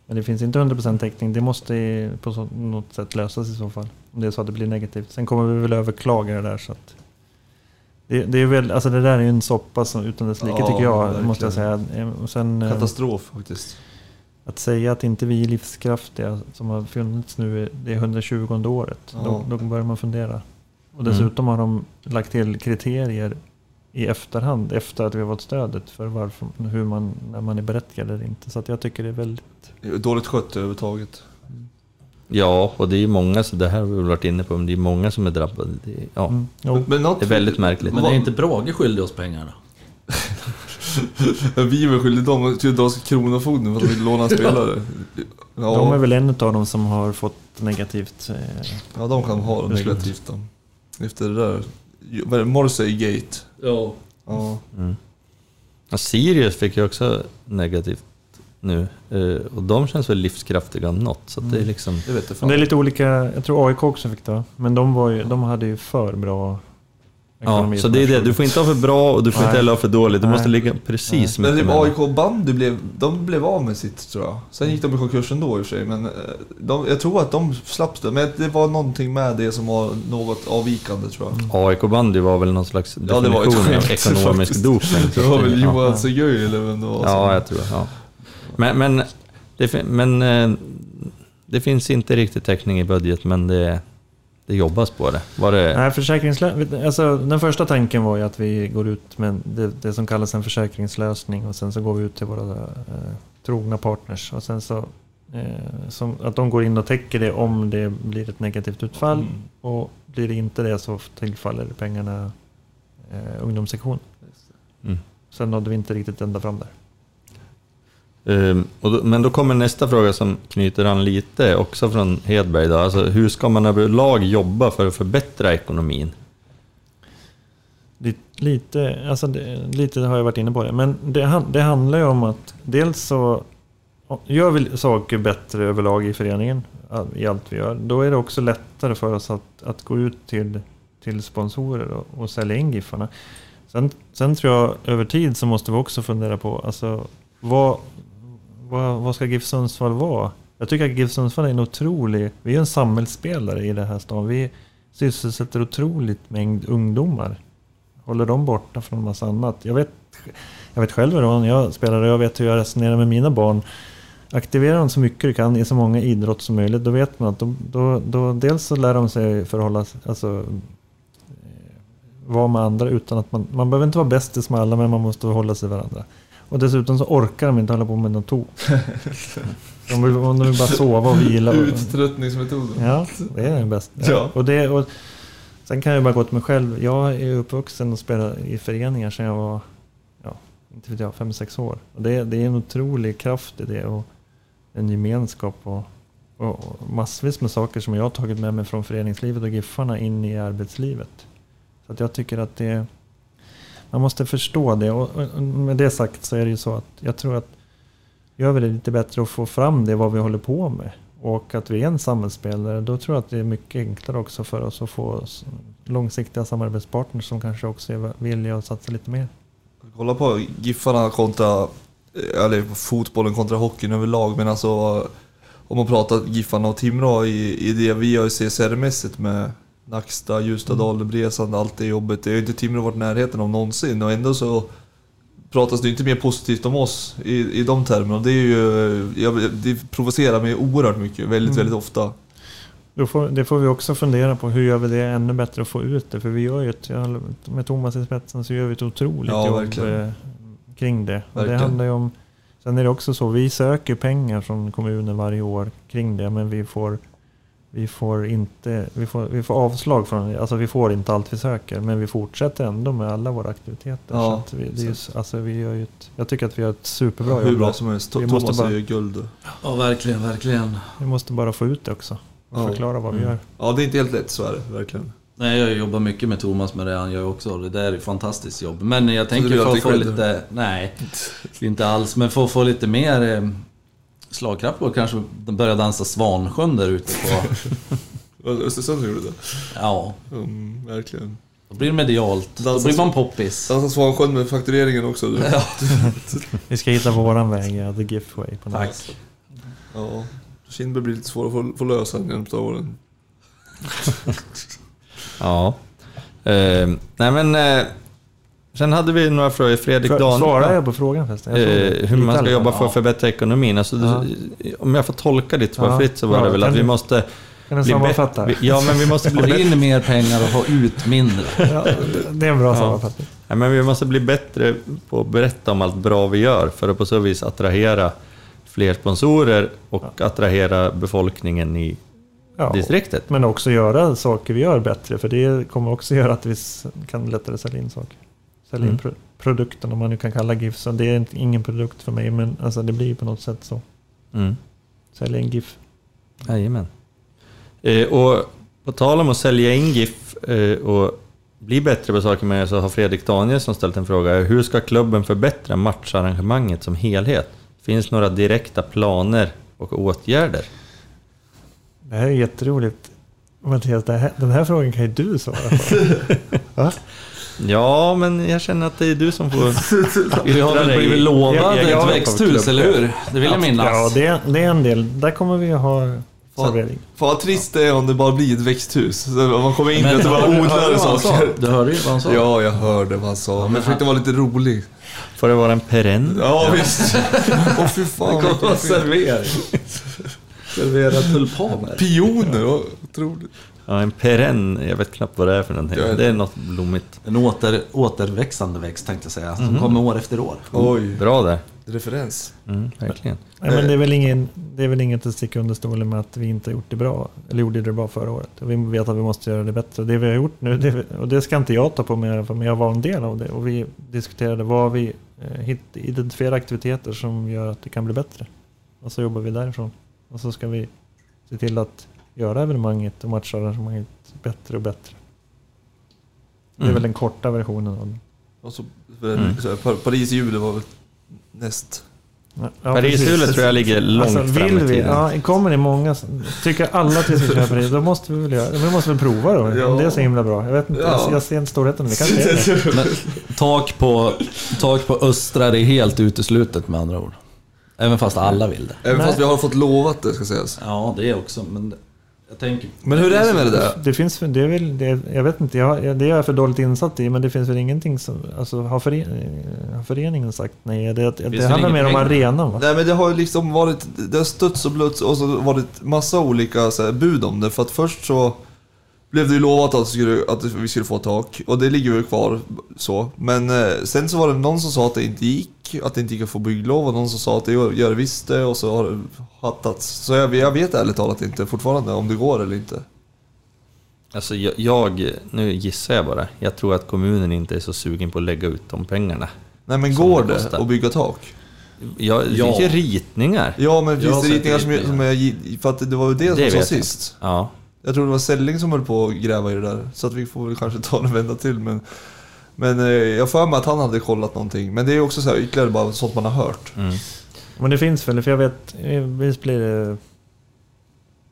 Men det finns inte 100% täckning. Det måste på något sätt lösas i så fall. Om det är så att det blir negativt. Sen kommer vi väl överklaga det där. Så det, det, är väl, alltså det där är ju en soppa som, utan dess like Ja, tycker jag. verkligen. Måste jag säga. Eh, Och sen, eh, Katastrof faktiskt. att säga att inte vi är livskraftiga som har funnits nu, det är 120 året. Ja. Då, då börjar man fundera. Och Mm. dessutom har de lagt till kriterier i efterhand, efter att vi har fått stödet, för varför, hur man, när man är berättigad eller inte. Så att jag tycker det är väldigt... Dåligt skött överhuvudtaget. Ja, och det är ju många, så det här har vi varit inne på, men det är många som är drabbade. Det är, ja, Mm. Men, men något, det är väldigt märkligt. Men är inte Brage skyldig oss pengar då? <laughs> Vi är väl skyldiga dem till dras Kronofogden för att de vill låna spelare. <laughs> Ja, De är väl en av dem som har fått negativt. Eh, ja, de kan ha det Beslut. negativt då. Efter det där. Morrissey Gate. Ja. Ja. Mm. Ja, Sirius fick ju också negativt nu. Eh, Och de känns väl livskraftiga om något. Så att det är liksom... Det det är lite olika, jag tror AIK också fick det. Men de, var ju, de hade ju för bra Ja, så det är det. Du får inte ha för bra och du får Nej. inte heller ha för dåligt. Du Nej. måste ligga precis Men typ mittemellan. AIK bandy blev, de blev av med sitt tror jag. Sen gick de i konkurs ändå i och för sig. Men eh, de, jag tror att de slapp det. Men det var någonting med det som var något avvikande tror jag. AIK bandy var väl någon slags Ja, det var definition av ekonomisk faktiskt. <laughs> doping. Det var väl. Johan Segöj eller vem det var. Ja, jag tror. Ja. Men, men, det, men eh, det finns inte riktigt täckning i budget, men det, det jobbas på det. Var det Nej, försäkringslö- alltså, den första tanken var ju att vi går ut med det, det som kallas en försäkringslösning och sen så går vi ut till våra eh, trogna partners och sen så eh, som, att de går in och täcker det om det blir ett negativt utfall Mm. och blir det inte det så tillfaller pengarna eh, ungdomssektion. Mm. Sen nådde vi inte riktigt ända fram där. Ehm, och då, men då kommer nästa fråga som knyter an lite, också från Hedberg. Då. Alltså, hur ska man överlag jobba för att förbättra ekonomin? Lite, alltså det, lite har jag varit inne på det. Men det, det handlar ju om att dels så gör vi saker bättre överlag i föreningen i allt vi gör. Då är det också lättare för oss att, att gå ut till, till sponsorer och, och sälja in Giffarna. Sen, sen tror jag över tid så måste vi också fundera på alltså, vad, vad, vad ska GIF Sundsvall vara? Jag tycker att GIF Sundsvall är en otrolig, vi är en samhällsspelare i den här stan. Vi sysselsätter otroligt mängd ungdomar håller dem borta från massa annat. Jag vet, jag vet själv hur när jag spelar och jag vet hur jag resonerar med mina barn. Aktivera dem så mycket du kan i så många idrott som möjligt. Då vet man att de, då, då, dels så lär de sig förhålla sig, alltså eh, vara med andra utan att man, man behöver inte vara bästis med alla men man måste hålla sig varandra. Och dessutom så orkar de inte hålla på med något tok. <laughs> De vill, de vill bara sova och vila. Uttröttningsmetoden. Ja, det är den bästa. Ja. Och det, och sen kan jag bara gå till mig själv. Jag är uppvuxen och spelar i föreningar sedan jag var, ja, inte vet jag, fem sex år. Och det, det är en otrolig kraft i det och en gemenskap och, och, och massvis med saker som jag har tagit med mig från föreningslivet och Giffarna in i arbetslivet. Så att jag tycker att det man måste förstå det. Och och med det sagt så är det ju så att jag tror att gör vi det lite bättre att få fram det vad vi håller på med och att vi är en samhällsspelare, då tror jag att det är mycket enklare också för oss att få långsiktiga samarbetspartners som kanske också är villiga att satsa lite mer. Kolla på Giffarna kontra, eller fotbollen kontra hockeyn överlag, men alltså om man pratar Giffarna och Timrå i, i det vi gör CSR-mässigt med Nacksta, Ljustadal, Bresand, allt det jobbet. Det har inte Timrå varit i närheten av någonsin och ändå så pratas det inte mer positivt om oss i, i de termerna. Det är ju, jag, det provocerar mig oerhört mycket, väldigt, Mm. väldigt ofta. Får, det får vi också fundera på, hur gör vi det ännu bättre att få ut det? För vi gör ju ett, med Thomas i spetsen så gör vi ett otroligt Ja, jobb verkligen. eh, kring det. Och det handlar ju om, sen är det också så, vi söker pengar från kommunen varje år kring det, men vi får vi får inte, vi får, vi får avslag från, alltså vi får inte allt vi söker, men vi fortsätter ändå med alla våra aktiviteter. Ja, så att vi, det är, ju s- alltså vi gör ju ett, jag tycker att vi gör ett superbra Hur jobb. bra där. som helst. Vi måste Thomas bara- är ju guld. Ja, verkligen, verkligen. Vi måste bara få ut det också. Och Ja. förklara vad vi Mm. gör. Ja, det är inte helt lätt, så är det verkligen. Nej, jag jobbar mycket med Thomas med det han gör också. Det där är ett fantastiskt jobb. Men jag tänker för att få lite... Nej, inte alls. Men för att få lite mer slagkraft på kanske börja dansa Svansjön där ute på... <laughs> Östersund gjorde det. Ja, Mm, verkligen. då blir det medialt. Då Dansa blir man poppis. Dansa Svansjön med faktureringen också. Du. Ja. <laughs> Vi ska hitta våran väg, ja, the giftway. På något Tack. sätt. ja. Kindberg blir lite svår att få, få lösa genom åren. <laughs> Ja. Eh, nej men... Eh, sen hade vi några frågor. Fredrik För- Dan. Svarar jag på frågan förresten? Eh, hur man ska jobba för att förbättra ekonomin. Alltså, Ja. Om jag får tolka ditt svar Ja. fritt så var Ja, det väl att vi måste Kan du bli sammanfatta? bättre. Ja, men vi måste bli bättre. in mer pengar och få ut mindre. <laughs> Ja, det är en bra Ja. sammanfattning. Nej, men vi måste bli bättre på att berätta om allt bra vi gör för att på så vis attrahera fler sponsorer och attrahera befolkningen i Ja. distriktet. Men också göra saker vi gör bättre. För det kommer också göra att vi kan lättare sälja in saker. Sälja in Mm. pro- produkten om man nu kan kalla GIF. Så det är ingen produkt för mig. Men alltså, det blir på något sätt så. Mm. Sälja in GIF. Jajamän. Eh, och på tal om att sälja in GIF eh, och bli bättre på saker med så har Fredrik Danielsson ställt en fråga. Hur ska klubben förbättra matcharrangemanget som helhet? Finns några direkta planer och åtgärder? Det här är jätteroligt. Mattias, det här, den här frågan kan ju du svara på. <laughs> Ja, men jag känner att det är du som får <laughs> Vi har väl blivit lovade ett växthus, eller hur? Det vill jag minnas. Ja, det är, det är en del. Där kommer vi att ha servering. Fan vad trist det är om det bara blir ett växthus. Så man kommer in Men och det bara odlar saker. Du hörde ju vad han sa. Ja, jag hörde vad han sa. Men jag försökte vara lite rolig. Får det vara en perenn? Ja, visst. <laughs> Åh fy fan. vilken fin- servering. Servera tulpaner. Pioner, otroligt. Ja, en perenn. Jag vet knappt vad det är för någonting. Ja. Det är något blommigt. En åter, återväxande växt tänkte jag säga, som Mhm. kommer år efter år. Oj, Bra där. referens. Mm, verkligen. Nej, men det, är väl ingen, det är väl inget att sticka under stolen med att vi inte gjort det bra. Eller gjorde det bra förra året. Vi vet att vi måste göra det bättre. Det vi har gjort nu, det, och det ska inte jag ta på mig men jag var en del av det. Och vi diskuterade vad vi eh, identifierar aktiviteter som gör att det kan bli bättre. Och så jobbar vi därifrån. Och så ska vi se till att göra evenemanget och matcharrangemanget bättre och bättre. Det är Mm. väl den korta versionen av det. Och så, Mm. så här, Pa- Paris i jul var väl näst. Ja, Paris-hjulet tror jag ligger långt Alltså, fram i vill vi, tiden. ja, kommer det många, tycker alla att vi ska köra Paris, då måste vi väl göra Vi måste väl prova då, Ja. om det är så himla bra. Jag vet inte, Ja. jag, ser inte storheten, men det kanske är det. <laughs> Men, tak, på, tak på Östra, det är helt uteslutet med andra ord. Även fast alla vill det. Även Nej. fast vi har fått lovat det ska sägas. Ja, det också, men tänker... Men hur är det med det där? Det finns, det är väl, det, jag vet inte, jag, det är jag för dåligt insatt i, men det finns väl ingenting som, alltså har, fören, har föreningen sagt nej? Det, det, det handlar mer om arenan va? Nej men det har ju liksom varit, det har stötts och blötts och så varit massa olika så här, bud om det. För att först så blev det ju lovat att, skulle, att vi skulle få tak och det ligger väl kvar så. Men eh, sen så var det någon som sa att det inte gick, att det inte gick att få bygglov och någon som sa att det gör, gör det visst det och så har det hattats. Så jag, jag vet ärligt talat inte fortfarande om det går eller inte. Alltså jag, jag, nu gissar jag bara, jag tror att kommunen inte är så sugen på att lägga ut de pengarna. Nej men går det det kostar. att bygga tak? Ja, det Ja. finns ju ritningar. Ja men finns det ritningar som, ritningar. som är, för att det var ju det, Det som sa sist. Ja. Jag tror det var Selling som höll på att gräva i det där. Så att vi får väl kanske ta en vända till. Men, men eh, jag för mig att han hade kollat någonting. Men det är också så här, ytterligare bara sånt man har hört. Mm. Men det finns väl, för jag vet, visst blir det...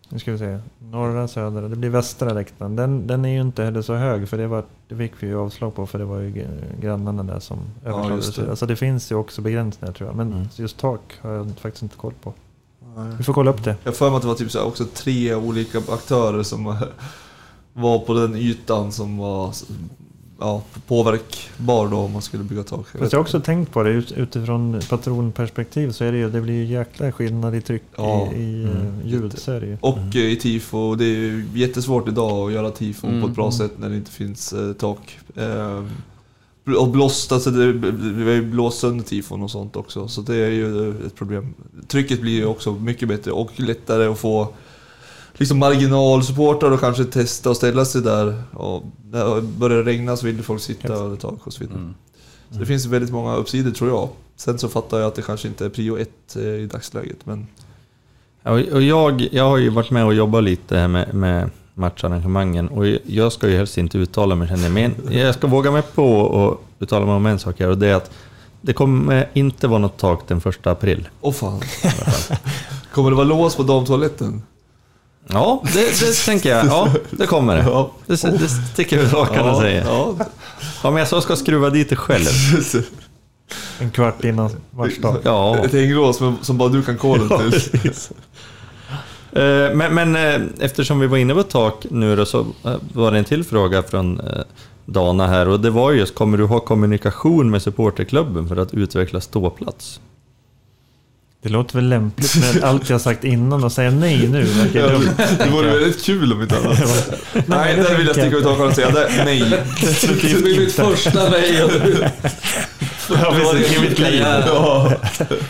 Nu ska vi se. Norra, södra, det blir västra läktaren. Den, den är ju inte heller så hög för det, var, det fick vi ju avslag på för det var ju grannarna där som Ja, överklagade. just det. Alltså det finns ju också begränsningar tror jag. Men Mm. just tak har jag faktiskt inte koll på. Vi får kolla upp det. Jag för mig att det var typ så här, också tre olika aktörer som <laughs> var på den ytan som var ja, påverkbar då om man skulle bygga tak. Fast jag har också tänkt på det ut, utifrån patronperspektiv så är det ju, det blir ju jäkla skillnad i tryck Ja. i, i Mm. eh, ljud. Så är det ju. Och eh, i tifo, det är ju jättesvårt idag att göra tifo Mm. på ett bra sätt när det inte finns eh, tak. Eh, och blåst, alltså det, vi har ju blåst sönder tifon och sånt också. Så det är ju ett problem. Trycket blir ju också mycket bättre och lättare att få liksom marginalsupportrar och kanske testa och ställa sig där. Och när det börjar regna så vill folk sitta ett tag och så vidare. Så det finns väldigt många uppsidor tror jag. Sen så fattar jag att det kanske inte är prio ett eh, i dagsläget, men Och och jag, jag har ju varit med och jobbat lite med, med matcharrangemangen och jag ska ju helst inte uttala mig känner jag, men jag ska våga mig på och uttala mig om en sak här och det är att det kommer inte vara något tak den första april. åh fan. Kommer det vara lås på damtoaletten? Ja, det, det tänker jag. Ja, det kommer det. Ja. Det, det sticker vi rakt kan jag säga. Ja. Ja, men jag så ska skruva dit det själv. En kvart innan matchdag. Ja, Ett hänglås som, som bara du kan koden till. Eh, Men, men eh, eftersom vi var inne på tak nu då, så eh, var det en till fråga från Dana här och det var just, kommer du ha kommunikation med supporterklubben för att utveckla ståplats? Det låter väl lämpligt med allt jag sagt innan och säga nej nu. verkar Ja, dumt. det vore väldigt kul om inte annat. <laughs> Nej, det där vill jag sticka ut hakan och säga det, nej. Det blir mitt första nej. <laughs> Ja, precis, i mitt liv. Ja.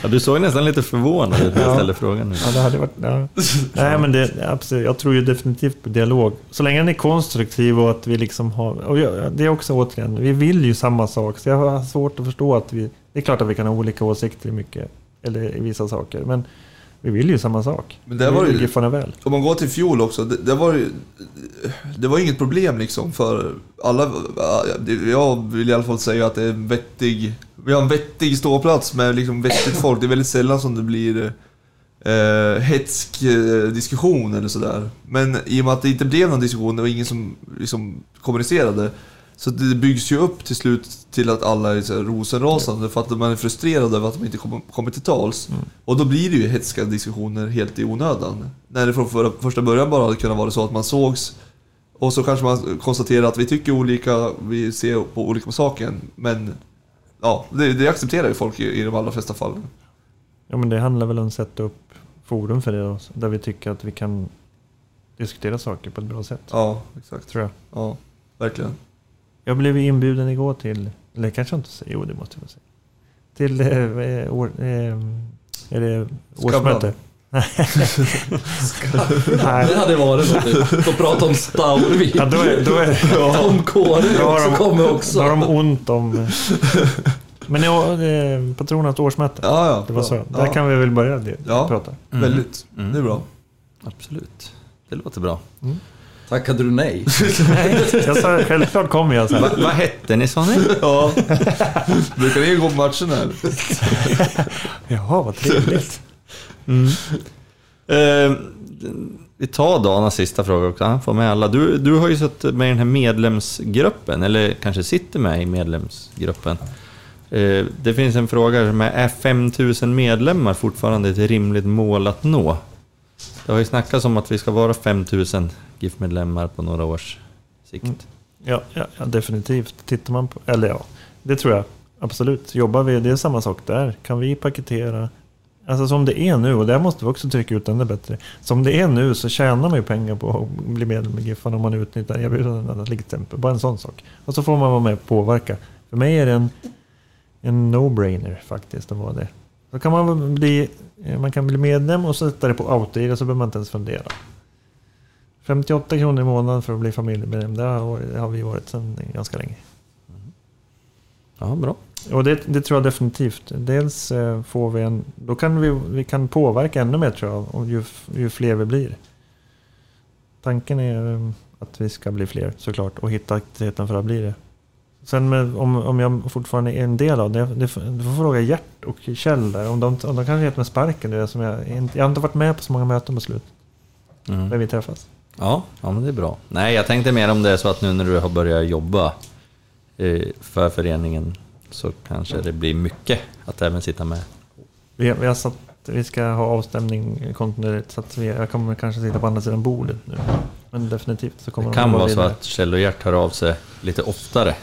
Ja, du såg nästan lite förvånad ut när jag ställde frågan nu. Ja, det hade varit... Ja. <laughs> Nej, men det, absolut, jag tror ju definitivt på dialog. Så länge den är konstruktiv och att vi liksom har... Och jag, det är också återigen, vi vill ju samma sak. Så jag har svårt att förstå att vi... Det är klart att vi kan ha olika åsikter i mycket, eller i vissa saker. Men vi vill ju samma sak. Men där var vi vill ju- Giffarna väl. Om man går till fjol också, det, det var ju... Det var inget problem liksom för alla... Jag vill i alla fall säga att det är en vettig... Vi har en vettig ståplats med liksom vettigt folk. Det är väldigt sällan som det blir eh, hetsk eh, diskussion eller sådär. Men i och med att det inte blev någon diskussion, det var ingen som liksom kommunicerade. Så det byggs ju upp till slut till att alla är så rosenrasande för att man är frustrerad över att de inte kommer, kommer till tals. Och då blir det ju hetska diskussioner helt i onödan. När det från för, första början bara hade kunnat vara så att man sågs och så kanske man konstaterar att vi tycker olika, vi ser på olika på saken. Men ja, det, det accepterar ju folk i, i de allra flesta fallen. Ja, men det handlar väl om att sätta upp forum för det. då, Där vi tycker att vi kan diskutera saker på ett bra sätt. Ja, exakt. Tror jag. Ja, verkligen. Jag blev inbjuden igår till, eller kanske inte säga, jo det måste jag säga. Till, eh, eh, år, eh, är det årsmöte? Nej, Det hade varit något. Att prata om Staurvik. ja, då är, då är, <laughs> Tom Kåre Då har också kommer då har också. de ont om... Men ja, eh, patronernas årsmöte. Ja, ja. Det var så. Ja. Där kan vi väl börja det, Ja. prata. Väldigt. Mm. Det är bra. Absolut. Det låter bra. Tackade du nej? Nej, <laughs> jag sa självklart kommer jag sen. Va, vad hette ni sa ni? Ja. <laughs> Brukar ni gå på matchen här? <laughs> Jaha, vad trevligt. Eh, vi tar Danas sista fråga också, han får med alla. Du, du har ju suttit med i den här medlemsgruppen, eller kanske sitter med i medlemsgruppen. Eh, det finns en fråga som är, är 5000 medlemmar fortfarande ett rimligt mål att nå? Det har ju snackats om att vi ska vara 5000 GIF-medlemmar på några års sikt. Mm. Ja, ja, ja, definitivt. Tittar man på, eller ja, det tror jag. Absolut. Jobbar vi, det är samma sak där. Kan vi paketera, alltså som det är nu, och där måste vi också trycka ut ännu bättre. Som det är nu så tjänar man ju pengar på att bli medlem i Giffan om man utnyttjar erbjudandena. till exempel. Bara en sån sak. Och så får man vara med och påverka. För mig är det en, en no-brainer faktiskt att vara det. Då kan man bli, eh, man kan bli medlem och sätta det på auto så behöver man inte ens fundera. 58 kronor i månaden för att bli familjemedlem, det har, vi varit sedan ganska länge. Ja, bra. Och det, det tror jag definitivt. Dels eh, får vi en... Då kan vi, vi kan påverka ännu mer tror jag, och ju, ju fler vi blir. Tanken är eh, att vi ska bli fler såklart och hitta aktiviteten för att bli det. Sen med, om, om jag fortfarande är en del av det, du får fråga Gert och Kjell där. Om de, om de kanske gett mig sparken. Det som jag, inte, jag har inte varit med på så många möten på slut. Mm. Där vi träffas. Ja, ja, men det är bra. Nej, jag tänkte mer om det är så att nu när du har börjat jobba eh, för föreningen så kanske det blir mycket att även sitta med. Vi, vi har satt, vi ska ha avstämning kontinuerligt så att vi, jag kommer kanske sitta på andra sidan bordet nu. Men definitivt så kommer Det de kan jobba vara så vidare. att Kjell och Gert hör av sig lite oftare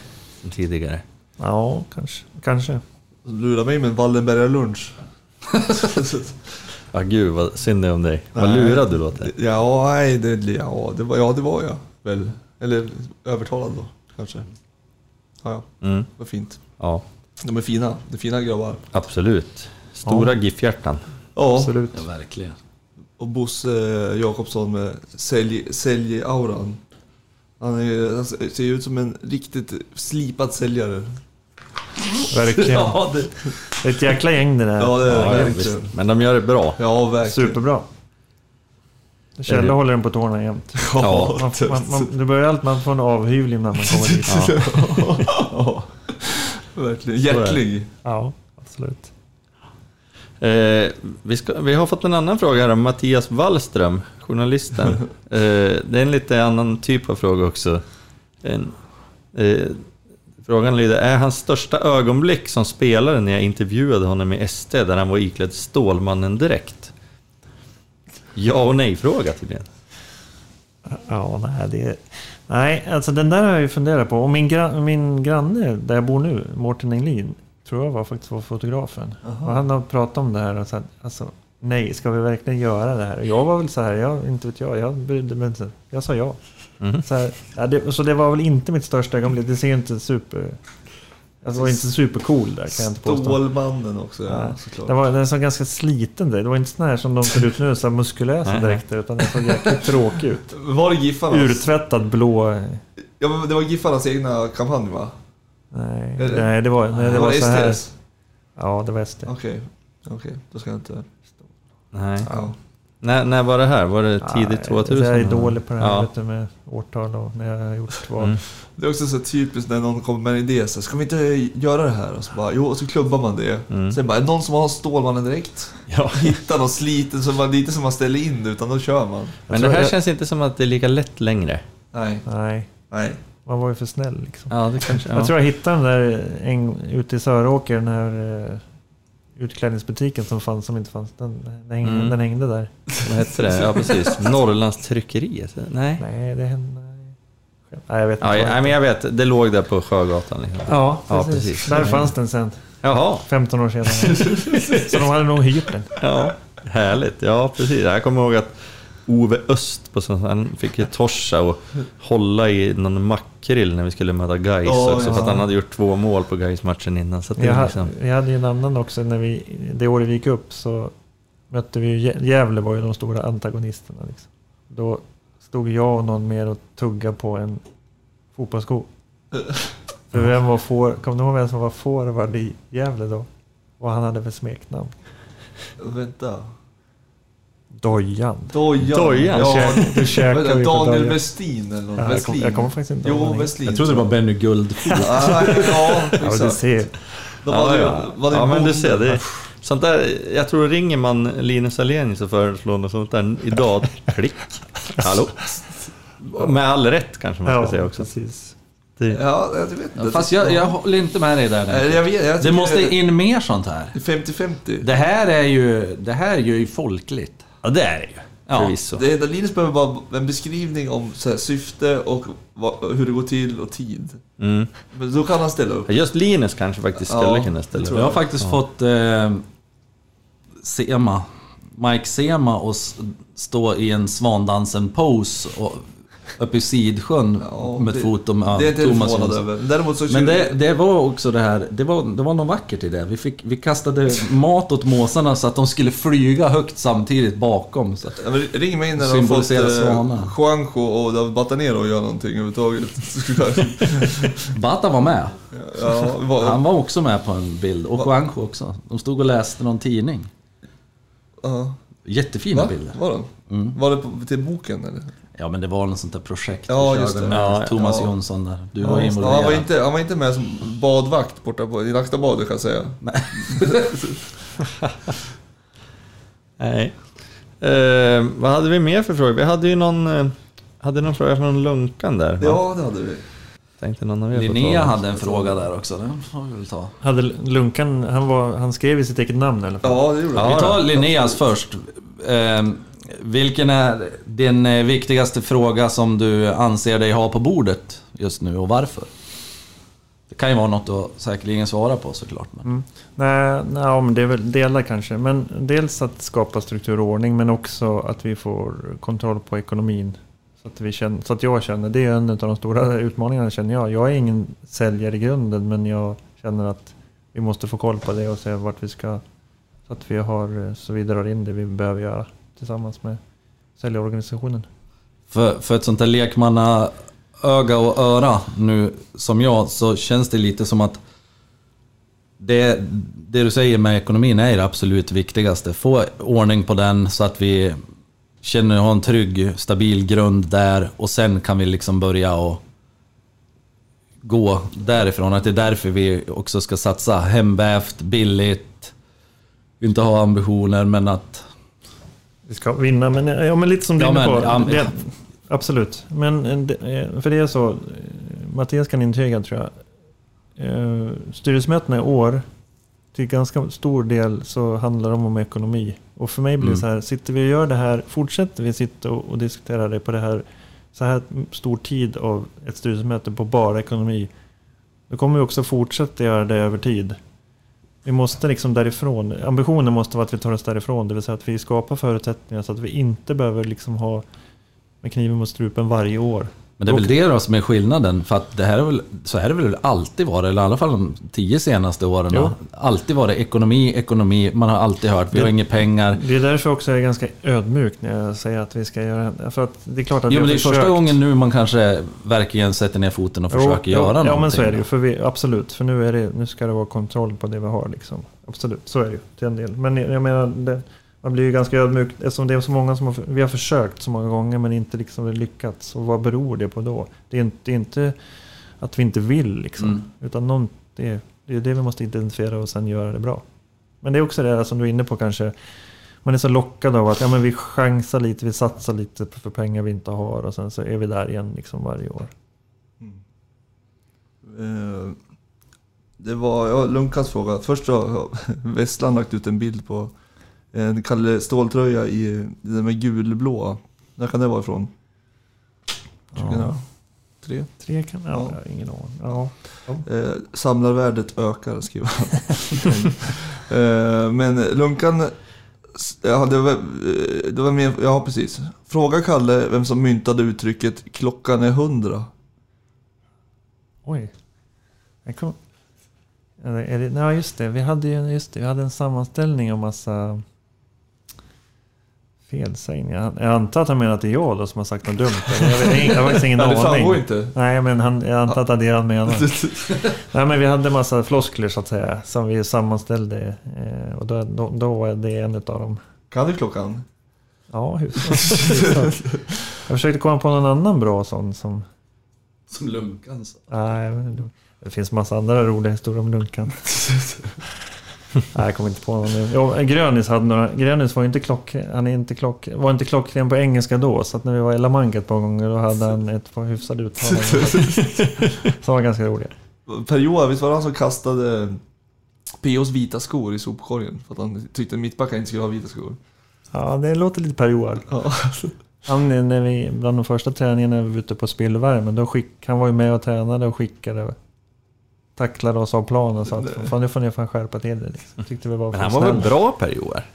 tidigare. Ja, kanske. kanske. Lura mig med en Wallenbergarlunch. Ja, gud vad synd det är om dig. Vad Nej. lurad du låter. Ja, nej, det, ja, det var, ja, det var jag väl. Eller övertalad då, kanske. Ja, ja, Mm. vad fint. Ja, De är fina. Det är fina grabbar. absolut. Stora GIF-hjärtan. Ja, Absolut. Ja, verkligen. Och Bosse Jakobsson med sälj, sälj-auran. Han, är, han ser ut som en riktigt slipad säljare. Verkligen. <laughs> Ja, det, Det är ett jäkla gäng det där. ja, det är Ja, verkligen. visst. Men de gör det bra. Ja, verkligen. Superbra. Kjelle håller den på tårna jämt. <laughs> Ja. Man, man, man, det börjar alltid med att man får en avhyvling när man <laughs> kommer dit. Ja. ja, verkligen. Hjärtlig. Ja, absolut. Eh, vi, ska, vi har fått en annan fråga här om Mattias Wallström, journalisten. <laughs> eh, det är en lite annan typ av fråga också. En, eh, frågan lyder, är hans största ögonblick som spelare när jag intervjuade honom i SD där han var iklädd Stålmannen direkt? Ja och nej-fråga tydligen. Ja, nej, det... Nej, alltså den där har jag ju funderat på. Och min, gra, min granne där jag bor nu, Mårten Englin, tror jag var faktiskt var fotografen. Och han har pratat om det här och sagt, alltså, nej, ska vi verkligen göra det här? Och jag var väl så här, jag, inte vet jag, jag brydde mig inte. Jag sa ja. Mhm. Så, här, ja det, så det var väl inte mitt största ögonblick. Det ser ju inte super... Alltså, det var inte supercool där kan jag inte påstå. Stålmannen också, ja, Ja. såklart. Det var, den såg ganska sliten där. Det var inte sån här som de ser ut nu, så här muskulösa dräkter. Utan den såg jäkligt tråkig ut. Var det Giffarnas? Urtvättad blå... Ja, men det var Giffarnas egna kampanj va? Nej, Är det- nej det var, nej, det var så här. STS? Ja, det var SD. Okej, okej. Då ska jag inte... Nej. Ja. När, när var det här? Var det tidigt Nej, 2000? Jag är dålig på det här Ja. vet du, med årtal och när jag har gjort val. Mm. Det är också så typiskt när någon kommer med en idé så här, ska vi inte göra det här? Och så bara, jo, och så klubbar man det. Mm. Sen bara, är det någon som har Stålmannen direkt? Ja. <laughs> Hitta någon sliten som man, lite som man ställer in utan då kör man. Men det här jag- känns inte som att det är lika lätt längre. Nej, Nej, nej. Man var ju för snäll liksom. Ja, det kanske... Ja. Jag tror jag hittade den där en, ute i Söråker, den här uh, utklädningsbutiken som fanns, som inte fanns. Den, den, hängde, Mm. den hängde där. Vad hette det? Ja, precis. <laughs> Norrlands tryckeri? alltså. Nej. Nej, det hände... Nej, jag vet inte. Ja, nej, men jag vet. Det låg där på Sjögatan. Liksom. Ja, Ja, precis. precis. Där fanns den sen. Jaha. 15 år <laughs> senare. Så de hade nog hyrt den. Ja, härligt. Ja, precis. Jag kommer ihåg att Ove Öst, på han fick ju torsa och hålla i någon makrill när vi skulle möta Gais Ja, också. ja. För att han hade gjort två mål på gais matchen innan. Så att det Jag, liksom... jag hade ju en annan också. När vi, det året vi gick upp så mötte vi ju... Gä- Gävle var ju de stora antagonisterna. Liksom. Då stod jag och någon mer och tuggade på en fotbollssko. För vem var for, kommer du ihåg vem som var forward i Gävle då? Vad han hade för smeknamn? Vänta. Dojan. Dojan. Dojan. Ja, Du <laughs> käkar Daniel Dojan. Westin eller något. Ja, jag, kom, jag kommer faktiskt inte ihåg Jo. Jag trodde det var Benny Guldfot. <laughs> Ja, ja, Ja, du exakt. ser. Då var det, ja, var det ja men du ser. Det, sånt där, jag tror ringer man Linus Alenius och föreslår något sånt där idag, klick. Hallå? Med all rätt kanske man ska säga också. precis. Det, Ja, jag vet inte. Fast jag, jag håller inte med dig där. Nej, Jag vet, jag Det måste in mer sånt här. 50-50. Det här är ju, det här är ju folkligt. Ja, det är det ju. Ja. Förvisso. Det enda Linus behöver bara en beskrivning om så här, syfte och vad, hur det går till och tid. Mm. Men då kan han ställa upp. Just Linus kanske faktiskt skulle Ja, kunna ställa upp. tror Jag har faktiskt fått eh, Sema, Mike Sema och s- stå i en svandansen-pose och- uppe i Sidsjön Ja, med det- ett foto med Det jag Thomas Jonsson. över. Däremot så... Men det, det var också det här, det var, det var något vackert i det. Vi, fick, vi kastade <laughs> mat åt måsarna så att de skulle flyga högt samtidigt bakom. Så att, Ja, ring mig när du har fått eh, Juanjo och David Batanero att göra någonting överhuvudtaget. <laughs> Bata var med. ja, vad, Han var också med på en bild. Och Juanjo också. De stod och läste någon tidning. ja. Jättefina Va? bilder. Var de? Mm. Var det på, till boken eller? Ja men det var något sånt där projekt Ja, vi just körde det. med Ja, Thomas ja. Jonsson där. Du Ja, var han, involverad. var inte, han var inte med som badvakt borta på, i Laxtabadet kan jag säga. <laughs> Nej. Eh, vad hade vi mer för frågor? Vi hade ju någon, eh, hade någon fråga från Lunkan där. va? Ja, det hade vi. Tänkte någon av er Linnea hade en fråga där också. Den får vi väl ta. Hade Lunkan, han, var, han skrev i sitt eget namn i alla fall. Ja, det gjorde Ja, vi. Vi tar. Linneas först. Ehm, vilken är din eh, viktigaste fråga som du anser dig ha på bordet just nu och varför? Det kan ju vara något att säkerligen svara på såklart. Men... Mm. Nej, nej, men det är väl delar kanske. Men dels att skapa struktur och ordning, men också att vi får kontroll på ekonomin. Så att, vi känner, så att jag känner, det är en av de stora utmaningarna känner jag. Jag är ingen säljare i grunden, men jag känner att vi måste få koll på det och se vart vi ska... Så att vi har, eh, så vi drar in det vi behöver göra tillsammans med säljorganisationen. För, för ett sånt där lekmanna öga och öra nu som jag så känns det lite som att det, det du säger med ekonomin är det absolut viktigaste. Få ordning på den så att vi känner att vi har en trygg, stabil grund där och sen kan vi liksom börja och gå därifrån. Att det är därför vi också ska satsa hemvävt, billigt, inte ha ambitioner men att... Vi ska vinna, men, ja, men lite som du Ja, inne men- på. ja, det, absolut. Men eh, eh, för det är så, eh, Mattias kan intyga tror jag. Eh, Styrelsemötena i år, till ganska stor del så handlar de om ekonomi. Och för mig blir det Mm. så här, sitter vi och gör det här, fortsätter vi sitta och, och diskutera det på det här, så här stor tid av ett styrelsemöte på bara ekonomi. Då kommer vi också fortsätta göra det över tid. Vi måste liksom därifrån, ambitionen måste vara att vi tar oss därifrån. Det vill säga att vi skapar förutsättningar så att vi inte behöver liksom ha med kniven mot strupen varje år. Men det är väl det då som är skillnaden. För att det här är väl, så här är det väl alltid varit, eller i alla fall de tio senaste åren. Jo. Alltid varit ekonomi, ekonomi. Man har alltid hört, vi har Det- inga pengar. Det är därför också jag är ganska ödmjuk när jag säger att vi ska göra För att det är klart att Jo, men det har är första försökt. gången nu man kanske verkligen sätter ner foten och försöker Jo, göra jo, någonting. Ja men så är det ju. För vi, absolut. För nu, är det, nu ska det vara kontroll på det vi har. Liksom. Absolut, så är det ju till en del. Men jag menar, det, man blir ju ganska ödmjuk eftersom det är så många som har, vi har försökt så många gånger men inte liksom lyckats. Och vad beror det på då? Det är inte, det är inte att vi inte vill liksom. Mm. Utan någon, det, är- det är det vi måste identifiera och sen göra det bra. Men det är också det där som du är inne på kanske. Man är så lockad av att ja, men vi chansar lite, vi satsar lite för pengar vi inte har och sen så är vi där igen liksom varje år. Eh, Det var ja, Lunkans fråga. Först har Vesslan lagt ut en bild på en Kalle Ståhl-tröja i den med gulblå. När kan det vara ifrån? Ja. Tre? Tre kan... Ja, Ja. jag har ingen aning. Ja. Eh, samlarvärdet ökar, skriver han. <laughs> eh, men Lunkan... Ja, det var, eh, det var mer, ja, precis. Fråga Kalle vem som myntade uttrycket “klockan är hundra”. Oj. Jag kom... Är det, det, ja, just det. Vi hade ju just det, vi hade en sammanställning om massa felsägningar. Jag- Jag antar att han menar att det är jag då som har sagt något dumt. Jag, vet, jag, har faktiskt ingen <laughs> Ja, det aning. framgår inte. Nej, men han, jag antar att det är han menar. <laughs> Nej, men vi hade en massa floskler så att säga. Som vi sammanställde. Eh, och då, då, då var det en av dem. Kan du klockan? Ja, hyfsat. Jag försökte komma på någon annan bra sån som... Som Lunkan sa. Nej, det finns massa andra roliga historier om Lunkan. <laughs> <laughs> Nej, jag kommer inte på någon. Jo, Grönis hade några. Grönis var inte klock, han är inte klock, var inte klockren på engelska då. Så att när vi var i La Manga ett par gånger då hade han ett par hyfsade uttalanden. <laughs> Som var ganska roliga. Per Johan, visst var det han som kastade POs vita skor i sopkorgen? För att han tyckte mittbackar inte skulle ha vita skor. Ja, det låter lite Per Johan. Ja. Han, när vi, bland de första träningarna vi var ute på spillvärmen, då skick, han var ju med och tränade och skickade tacklade oss av planen och sa att fan, nu får ni fan skärpa till det. Liksom. Tyckte vi var Men han var väl bra perioder?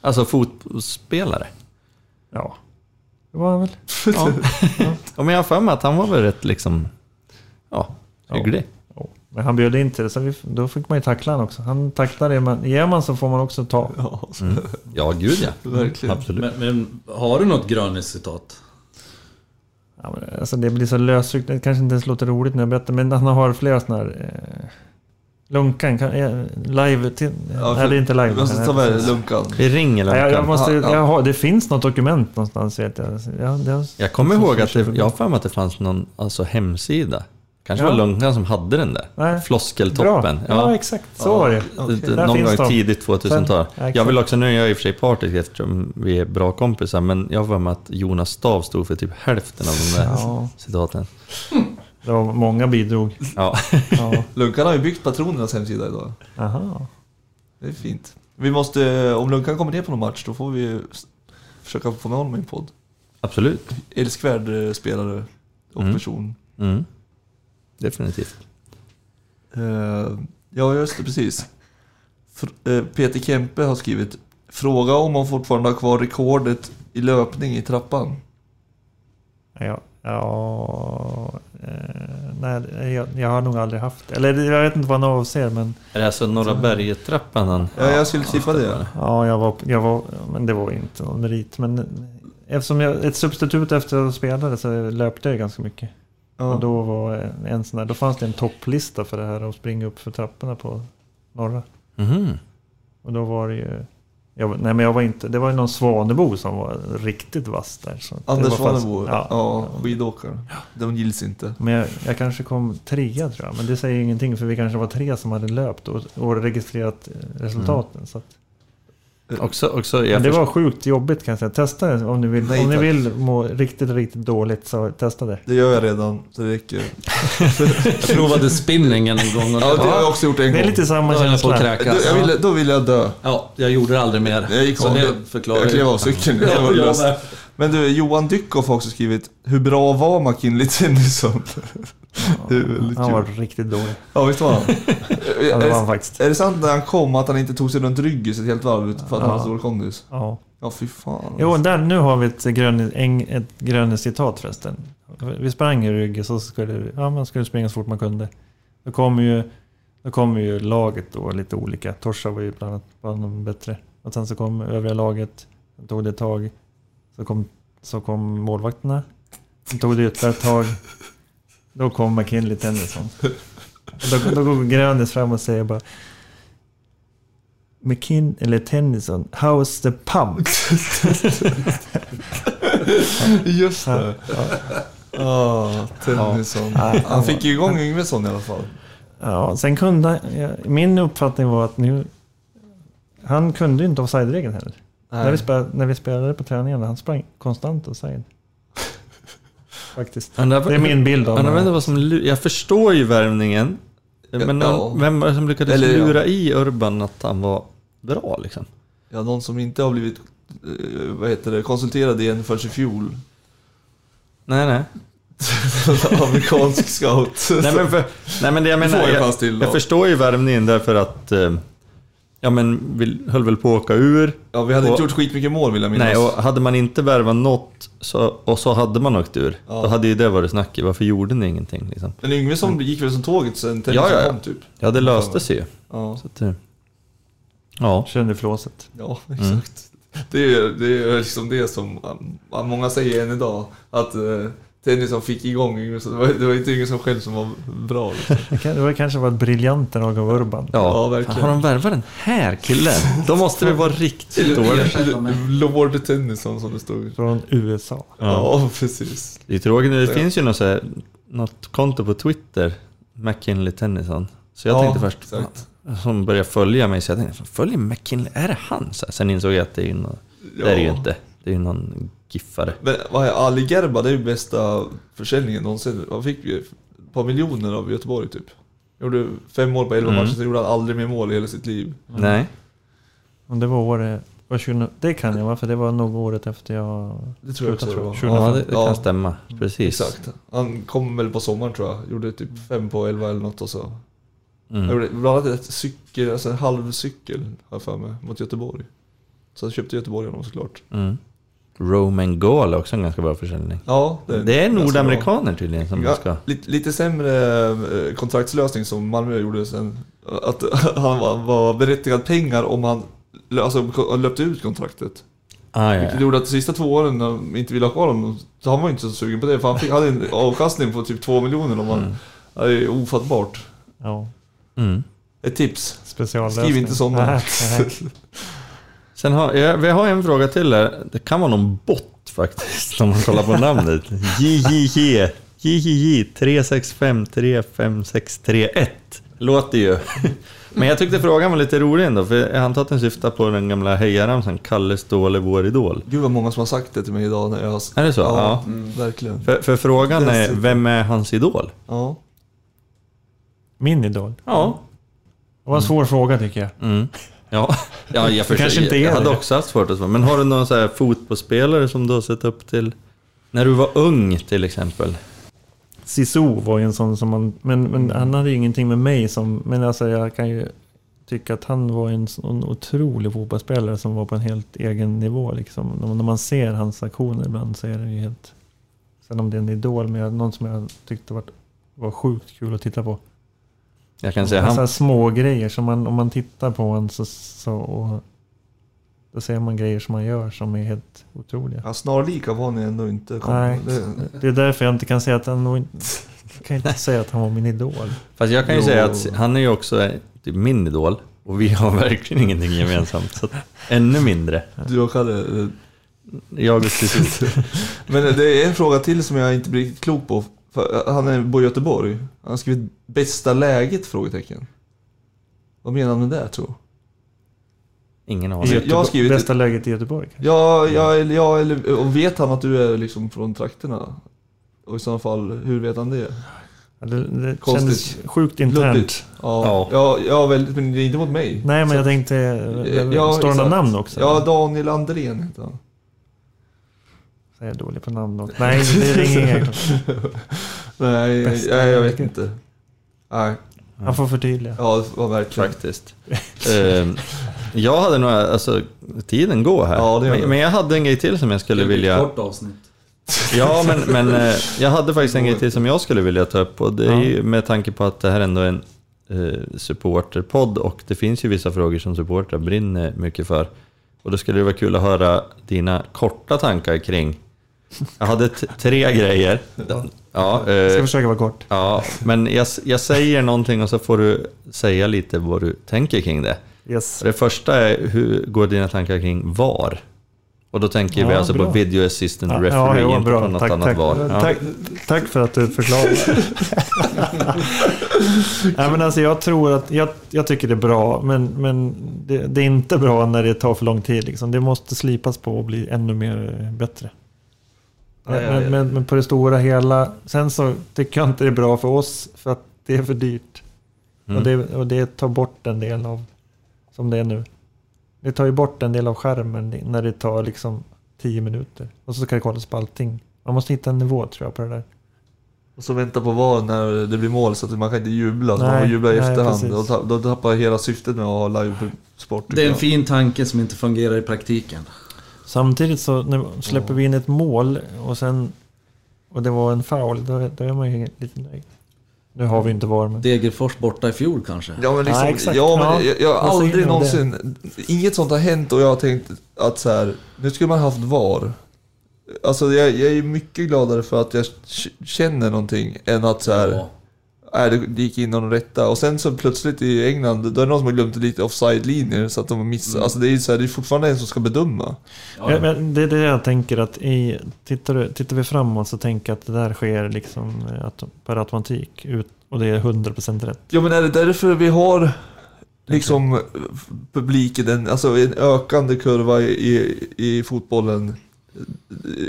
Alltså fotbollsspelare? Ja, det var han väl. Ja. ja, men jag har för mig att han var väl rätt liksom... Ja, hygglig. Ja, Men han bjöd in till det, så vi, då fick man ju tackla han också. Han tacklade, men ger man så får man också ta. Ja, så, Mm. Ja, gud ja. verkligen. Absolut. Men, men har du något Grönis-citat? Ja, men, alltså, det blir så lösryckt, det kanske inte ens låter roligt när jag berättar, men han har flera sådana här... Eh, Lunkan, kan, eh, live till... Ja, nej, det är inte live. Vi måste ta med. Lunkan. Vi ringer Nej, jag, jag Lunkan. måste, Ja, ja. jag har, det finns något dokument någonstans vet jag. Ja, det har, Jag kommer ihåg att det, jag har för mig att det fanns någon alltså, hemsida. Kanske Ja. var Lunkan som hade den där. Nej. Floskeltoppen. Bra. Ja, exakt. Så var det. Där Någon gång de. tidigt 2000-tal. Sen- Jag vill också, nu är jag i och för sig partisk eftersom vi är bra kompisar, men jag för mig att Jonas Stav stod för typ hälften av de där Ja, citaten. det var många bidrog. Ja. Ja. Lunkan har ju byggt patronernas hemsida idag. Aha. Det är fint. Vi måste, om Lunkan kommer ner på någon match, då får vi försöka få med honom i en podd. Absolut. Älskvärd eh, spelare och Mm. person. Mm. Definitivt. Eh, ja, just det, precis. Fr- eh, Peter Kempe har skrivit Fråga om han fortfarande har kvar rekordet i löpning i trappan. Ja, ja eh, nej, jag, jag har nog aldrig haft. Eller jag vet inte vad han avser, men Är det alltså Norra berget-trappan han... Ja, jag skulle tippa det. ja, jag var, jag var, men det var inte någon merit. Men eftersom jag ett substitut efter att jag spelade så löpte jag ganska mycket. Och Ja. då var en sån där, då fanns det en topplista för det här att springa upp för trapporna på norra. Mhm. Och då var det ju... Jag, nej men jag var inte... Det var ju någon Svanebo som var riktigt vass där. Så Anders Svanebo, Ja. ja, skidåkaren. De gills inte. Men jag, jag kanske kom trea tror jag. Men det säger ingenting för vi kanske var tre som hade löpt och, och registrerat eh, resultaten. Så att, Också, också, jag det var sjukt jobbigt kan jag säga. Testa det om ni vill. Nej, om ni tack. vill må riktigt, riktigt dåligt så testa det. Det gör jag redan, så det räcker. <laughs> Jag provade spinningen en gång och Ja, det har jag också gjort en Det är gång. lite samma då höll jag på att känsla. Då, kräkas. jag ville, då ville jag dö. Ja, jag gjorde det aldrig mer. Jag gick Så det Jag- förklarar Jag klev av cykeln. Var Ja, jag med. Men du, Johan Dykhoff har också skrivit Hur bra var McKinley Tennyson? <laughs> Han var riktigt dålig. Ja, visst var han? <laughs> Ja, det var han faktiskt. är det sant när han kom att han inte tog sig runt Ryggis ett helt varv för att han hade så dålig kondis? Ja. Ja, fy fan. Jo, där, nu har vi ett grön, en, ett gröne citat förresten. Vi sprang i ryggen så skulle ja, man skulle springa så fort man kunde. Då kom ju, då kom ju laget då lite olika. Torsa var ju bland annat bland de bättre. Och sen så kom övriga laget. Tog det ett tag. Så kom, så kom målvakterna. Sen tog det ytterligare ett tag. Då kom McKinley Tennyson. Då, då går Grönis fram och säger bara McKin eller Tennyson, how's the pump? <laughs> Just det. Ja. Ah, Tennyson. Ja. Han fick ju igång Yngvesson i alla fall. Ja, sen kunde han- ja, Min uppfattning var att nu... Han kunde ju inte offside-regeln heller. När vi, spelade, när vi spelade på träningarna, han sprang konstant offside. Faktiskt. Han där- Det är min bild av inte vad som, jag förstår ju värvningen. Men Ja. någon, vem var det som lyckades Eller, ja. lura i Urban att han var bra liksom? Ja, någon som inte har blivit, eh, vad heter det, konsulterad igen förrän i fjol. Nej, nej. <laughs> Amerikansk scout. Nej men, för, nej, men det jag menar, jag jag förstår ju värvningen därför att... Eh, ja men, vi höll väl på att åka ur. Ja, vi hade Och- inte gjort skitmycket mål vill jag minnas. Nej, och hade man inte värvat något så, och så hade man åkt ur, Ja. då hade ju det varit snack i. Varför gjorde ni ingenting liksom? Men Yngvesson gick väl som tåget sen Tennyson Ja, ja, ja. kom typ. Ja, det löste sig ju. Ja, Så att, eh, ja. Kände flåset. ja exakt. Det är det är liksom det som många säger än idag. Att uh, Tennyson fick igång Yngvesson. Det var, det var inte Yngvesson själv som var bra. Liksom. <laughs> Det, det var kanske var ett briljant drag av Urban. Ja, Ja, verkligen. Har de värvat den här killen? Då måste det vara riktigt dåligt. Lord Tennyson som det stod. Från USA. Ja, <laughs> precis. Det är tråkigt, det finns ju något, så här, något konto på Twitter, McKinley Tennyson. Så jag Ja, tänkte först, exakt. som började följa mig, så jag tänkte, följer McKinley, är det han? Så här, sen insåg jag att det är, ju nå- det är det ju Ja. inte. Det är ju någon giffare. Men vad är Ali Gerba, det är ju bästa försäljningen någonsin. Han fick ju ett par miljoner av Göteborg typ. Gjorde fem mål på elva Mm. matcher, sen gjorde han aldrig mer mål i hela sitt liv. Nej. Och det var året... Var 20, det kan jag va? För det var nog året efter jag... Det tror jag också det var. tror jag. Ja, det, det Ja. kan stämma. Precis. Exakt. Han kom väl på sommaren tror jag. Gjorde typ fem på elva eller något och så. Mm. gjorde bland annat ett cykel, alltså en halv cykel har jag för mig, mot Göteborg. Så jag köpte Göteborg honom såklart. Mm. Roman Gaul är också en ganska bra försäljning. Ja, Det är ganska bra. nordamerikaner tydligen som Ja, ska... lite, lite sämre eh, kontraktslösning som Malmö gjorde sen. Att <laughs> han var, var berättigad pengar om han alltså, löpte ut kontraktet. Ah, ja, Vilket gjorde att de sista två åren när de inte ville ha kvar honom, så han var inte så sugen på det. För han fick, hade en <laughs> avkastning på typ två miljoner om. Mm. Det är ofattbart. Ja, Mm. Ett tips. Skriv inte sådana. <laughs> Sen har, ja, vi har en fråga till här. Det kan vara någon bot faktiskt, om man kollar på namnet. JJJ, JJJ 3653561. Låter ju. <laughs> Men jag tyckte frågan var lite rolig ändå, för jag antar att den syftar på den gamla hejaramsan Kalle Ståhle, vår idol. Gud vad många som har sagt det till mig idag när jag har... Är det så? Ja, Ja. Mm, verkligen. För, för frågan är, Dessutom. vem är hans idol? Ja. Min idol. Ja. Det var en svår fråga tycker jag. Mm. Ja, ja jag, förstår, kanske inte är jag hade det. också haft svårt att svara. Men har du någon så här fotbollsspelare som du har sett upp till? När du var ung till exempel? Sisu var ju en sån som man... Men, men han hade ju ingenting med mig som... Men alltså jag kan ju tycka att han var en sån otrolig fotbollsspelare som var på en helt egen nivå liksom. När man ser hans aktioner ibland så är det ju helt... Sen om det är en idol, men någon som jag tyckte var var sjukt kul att titta på. Jag kan säga han, små grejer som man, om man tittar på honom så, så och, då ser man grejer som han gör som är helt otroliga. Ja, snarlika var ni ändå inte. Nej. Det, är därför jag inte kan säga att han inte... Jag kan inte säga att han var min idol. fast jag kan ju Jo. säga att han är ju också eh, typ min idol. Och vi har verkligen ingenting gemensamt. Så att, ännu mindre. du och Kalle. Jag och. <laughs> Men det är en fråga till som jag inte blir klok på. För han är bor i Göteborg. Han har skrivit bästa läget? Frågetecken. Vad menar han med det tror Ingen aning. jag har skrivit- Bästa läget i Göteborg kanske? Ja, ja, ja eller, och vet han att du är liksom från trakterna? Och i så fall, hur vet han det? Ja, Det, det kändes sjukt internt. Ja, Ja. ja. Ja, väldigt, men det är inte mot mig. Nej, men Så- jag tänkte... Ja, står det namn också? Ja, Daniel Andrén heter han. Så jag är dålig på namn också. <laughs> Nej, det ringer inga klockan. Nej, Bästa nej, jag vet inte. Nej, Han får förtydliga. ja, det var verkligen. Faktiskt. Ehm, jag hade nog, alltså tiden går här. Ja, men, men jag hade en grej till som jag skulle vilja... Kort avsnitt. Ja, men, men eh, jag hade faktiskt en grej till som jag skulle vilja ta upp och det är Ja. ju med tanke på att det här ändå är en eh, supporterpodd och det finns ju vissa frågor som supportrar brinner mycket för. Och då skulle det vara kul att höra dina korta tankar kring... Jag hade tre grejer. Ja, eh, Jag ska försöka vara kort. ja men jag, jag säger någonting och så får du säga lite vad du tänker kring det. Yes. Det första är, hur går dina tankar kring VAR? Och då tänker vi Ja, alltså bra. på Video Assistant Ja, Referee, ja, inte på något Tack, annat tack. VAR. Ja. Tack, tack för att du förklarar. <laughs> Nej, men alltså, jag tror att, jag, jag tycker det är bra, men, men det, det är inte bra när det tar för lång tid. Liksom. Det måste slipas på och bli ännu mer eh, bättre. Ja, ja, ja. Men, men, men på det stora hela, sen så tycker jag inte det är bra för oss för att det är för dyrt. Mm. Och, det, och det tar bort en del av, som det är nu. Det tar ju bort en del av skärmen när det tar liksom 10 minuter. Och så ska det kollas på allting. Man måste hitta en nivå tror jag på det där. Och så vänta på VAR när det blir mål så att man kan inte jubla. Så man Nej, får jubla i nej, efterhand. precis. Då, tapp- då tappar hela syftet med att ha live-sport. Det är en jag. fin tanke som inte fungerar i praktiken. Samtidigt så när, släpper vi in ett mål och sen och det var en foul, då, då är man ju lite nöjd. Nu har vi inte VAR men... Degerfors borta i fjol kanske. Ja men liksom, Ja, ja, men Ja, jag, jag har aldrig någonsin, inget sånt har hänt och jag har tänkt att så här, nu skulle man haft VAR. Alltså jag, jag är mycket gladare för att jag känner någonting än att så här, Ja. Nej det, det gick in och rätta. Och sen så plötsligt i England, då är det någon som har glömt lite offside-linjer så att de har missat. Mm. Alltså det är ju så här, det är fortfarande en som ska bedöma. Ja, Ja, men det är det jag tänker att i, tittar, du- tittar vi framåt så tänker jag att det där sker liksom eh, att, per automatik ut, och det är 100% rätt. Ja men är det därför vi har liksom publiken, en, alltså en ökande kurva i, i, i fotbollen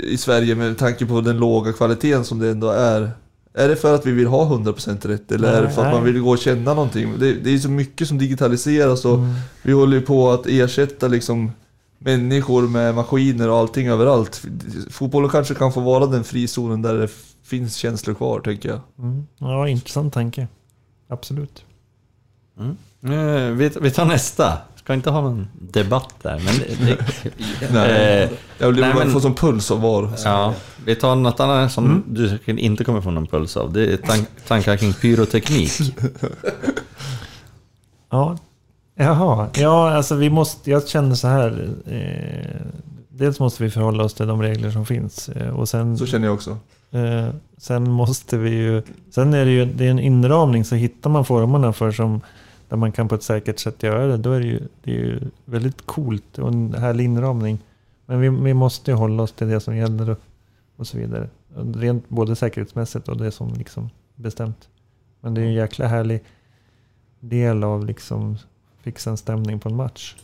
i Sverige med tanke på den låga kvaliteten som det ändå är? Är det för att vi vill ha 100% rätt eller är det för att Nej. man vill gå och känna någonting? Det, det är så mycket som digitaliseras och Mm. vi håller på att ersätta liksom människor med maskiner och allting överallt. Fotbollen kanske kan få vara den frizonen där det finns känslor kvar, tänker jag. Mm. Ja, intressant tanke. Absolut. Eh, vi, vi tar nästa. Ska inte ha någon debatt där, men det, det, <laughs> Nej. eh, Jag vill Nej, men- få som puls av var. ja, vi tar något annat som Mm. du inte kommer få någon puls av. Det är tank, tankar kring pyroteknik. <laughs> Ja. Jaha, ja alltså vi måste, jag känner så här. Eh, dels måste vi förhålla oss till de regler som finns. Eh, och sen, Så känner jag också. eh, sen måste vi ju, sen är det ju, det är en inramning så hittar man formerna för som, där man kan på ett säkert sätt göra det. Då är det ju, det är ju väldigt coolt och en härlig inramning. Men vi, vi måste ju hålla oss till det som gäller och, och så vidare. Rent både säkerhetsmässigt och det som liksom bestämt. Men det är en jäkla härlig del av liksom fixa en stämning på en match.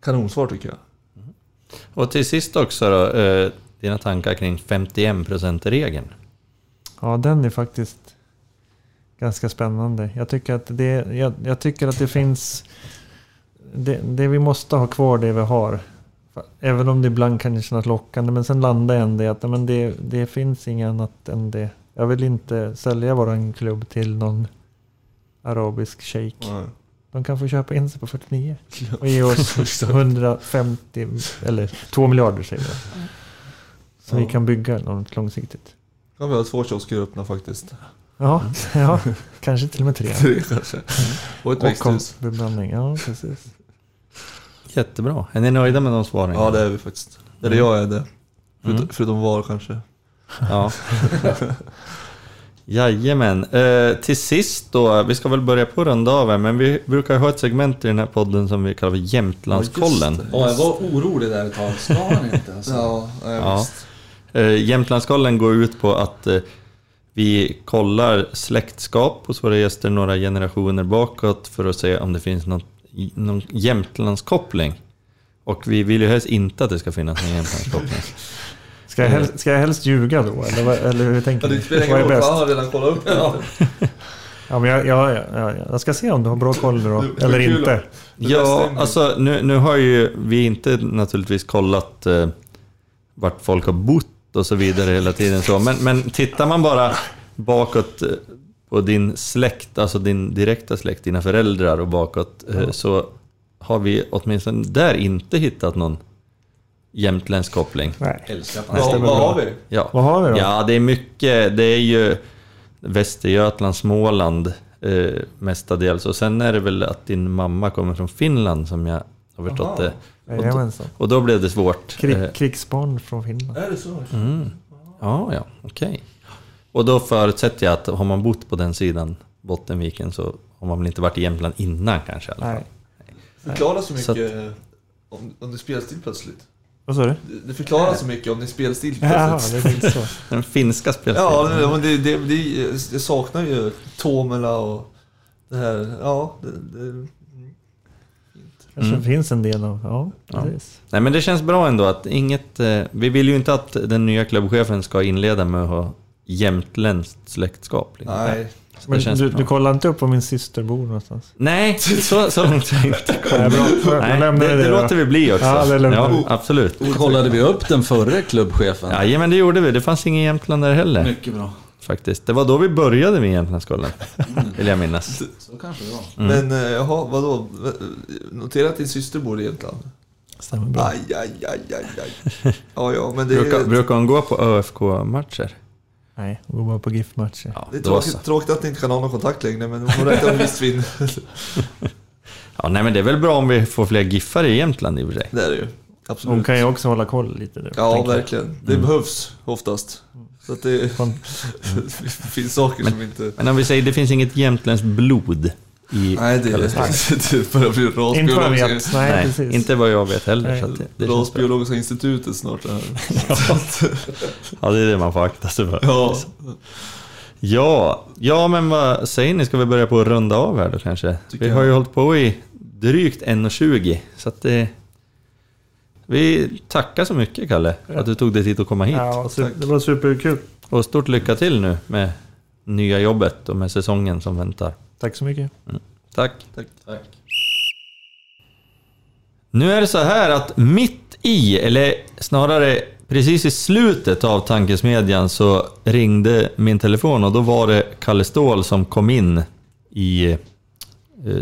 Kanonsvar tycker jag. Och till sist också då, eh, dina tankar kring 51%-regeln. Ja, den är faktiskt ganska spännande. Jag tycker att det, jag, jag tycker att det finns... Det, det vi måste ha kvar det vi har. Även om det ibland kan kännas lockande. Men sen landar jag ändå i att men det, det finns inget annat än det. Jag vill inte sälja våran klubb till någon arabisk shejk. De kan få köpa in sig på 49 och ge oss <laughs> 150 eller 2 miljarder säger jag. Så vi Ja. kan bygga något långsiktigt. kan vi ha två kiosker öppna faktiskt. Ja, ja, <laughs> kanske till och med tre. Tre kanske. Och ett växthus. kombiblandning, ja precis. Jättebra. Är ni nöjda med de svaren? Ja, det är vi faktiskt. Eller jag är det. Förutom, Mm. förutom var kanske. Ja. <laughs> Jajamän. Eh, till sist då, vi ska väl börja på runda av här, men vi brukar ha ett segment i den här podden som vi kallar för Jämtlandskollen. Ja, Ja, jag var orolig där ett tag. Ska han inte? Alltså. <laughs> Ja, ja, Ja. visst. Eh, Jämtlandskollen går ut på att eh, vi kollar släktskap hos våra gäster några generationer bakåt för att se om det finns något, någon Jämtlandskoppling. Och vi vill ju helst inte att det ska finnas någon Jämtlandskoppling. <laughs> Ska jag, helst, ska jag helst ljuga då? Eller, vad- eller hur tänker Ja, ni? det spelar Vad ingen är roll, han har redan kollat upp det. Ja. Ja, men jag, ja, ja, ja, jag ska se om du har bra koll då, Det- eller det inte. Ja, alltså nu, nu har ju vi inte naturligtvis kollat eh, vart folk har bott och så vidare hela tiden så, men, men tittar man bara bakåt eh, på din släkt, alltså din direkta släkt, dina föräldrar och bakåt, eh, så har vi åtminstone där inte hittat någon jämtländsk koppling. Nej. Älskar Vad, vad har vi? Ja. Vad har vi då? Ja, det är mycket. Det är ju Västergötland, Småland eh, mestadels. Och sen är det väl att din mamma kommer från Finland som jag har förstått Aha. det. Jajamensan. Och då blev det svårt. Krig, Eh, krigsbarn från Finland. Är det så? Mm. Ja, ja, okej. Och då förutsätter jag att har man bott på den sidan Bottenviken så har man väl inte varit i Jämtland innan kanske i alla fall. Nej. Förklarar så Så mycket om, om det spelstil plötsligt. Vad sa du? Det, det förklarar så mycket om det spelstil det så. <laughs> Den finska spelstilen. Ja, det, men det, det, det, jag saknar ju Tomela och det här. Ja, det, det, Kanske Mm. finns en del av... Ja, Ja. Nej men det känns bra ändå att inget... Eh, vi vill ju inte att den nya klubbchefen ska inleda med att ha jämtländskt släktskap. liksom. nej. Det Men känns du, bra. du kollar inte upp var min syster bor någonstans? Nej, så, så långt har jag inte <laughs> Nej. Då Nej, det, det då. låter vi bli också. Ja, det ja, absolut. Kollade vi upp den förre klubbchefen? Ja, men det gjorde vi. Det fanns ingen Jämtland där heller. Mycket bra. Faktiskt. Det var då vi började med Jämtlandskollen. Vill jag minnas. Så kanske det var. Mm. Men eh, jaha, vadå? Notera att din syster bor i Jämtland. Stämmer bra. Aj, aj, aj, aj, aj. Ja, ja, men det Brukar, är, brukar hon gå på ÖFK-matcher? Nej, hon går bara på GIF-matcher. Ja, det är tråkigt, tråkigt att ni inte kan ha någon kontakt längre, men hon räknar med visst vinn. <laughs> Ja, nej, men det är väl bra om vi får fler giffare i Jämtland i och för sig. Det är det ju. Absolut. Hon kan ju också hålla koll lite nu. Ja, verkligen. Det Mm. behövs oftast. Så att det, <laughs> det finns saker som inte... Men om vi säger det finns inget jämtländskt blod i Nej, det, <laughs> det börjar bli Inte vad jag rasbiologiska, vet. Nej, Nej, inte vad jag vet heller. Nej. Så att det, det rasbiologiska institutet snart. det här. <laughs> Ja, det är det man får akta sig för. Ja, Ja, ja men vad säger ni? Ska vi börja på att runda av här då kanske? Tycker Vi jag. har ju hållit på i drygt 1.20 så att det... Vi tackar så mycket Kalle, att du tog dig tid att komma hit. Ja, det var superkul. Och stort lycka till nu med nya jobbet och med säsongen som väntar. Tack så mycket. Tack. tack. Nu är det så här att mitt i, eller snarare precis i slutet av tankesmedjan så ringde min telefon och då var det Kalle Ståhl som kom in i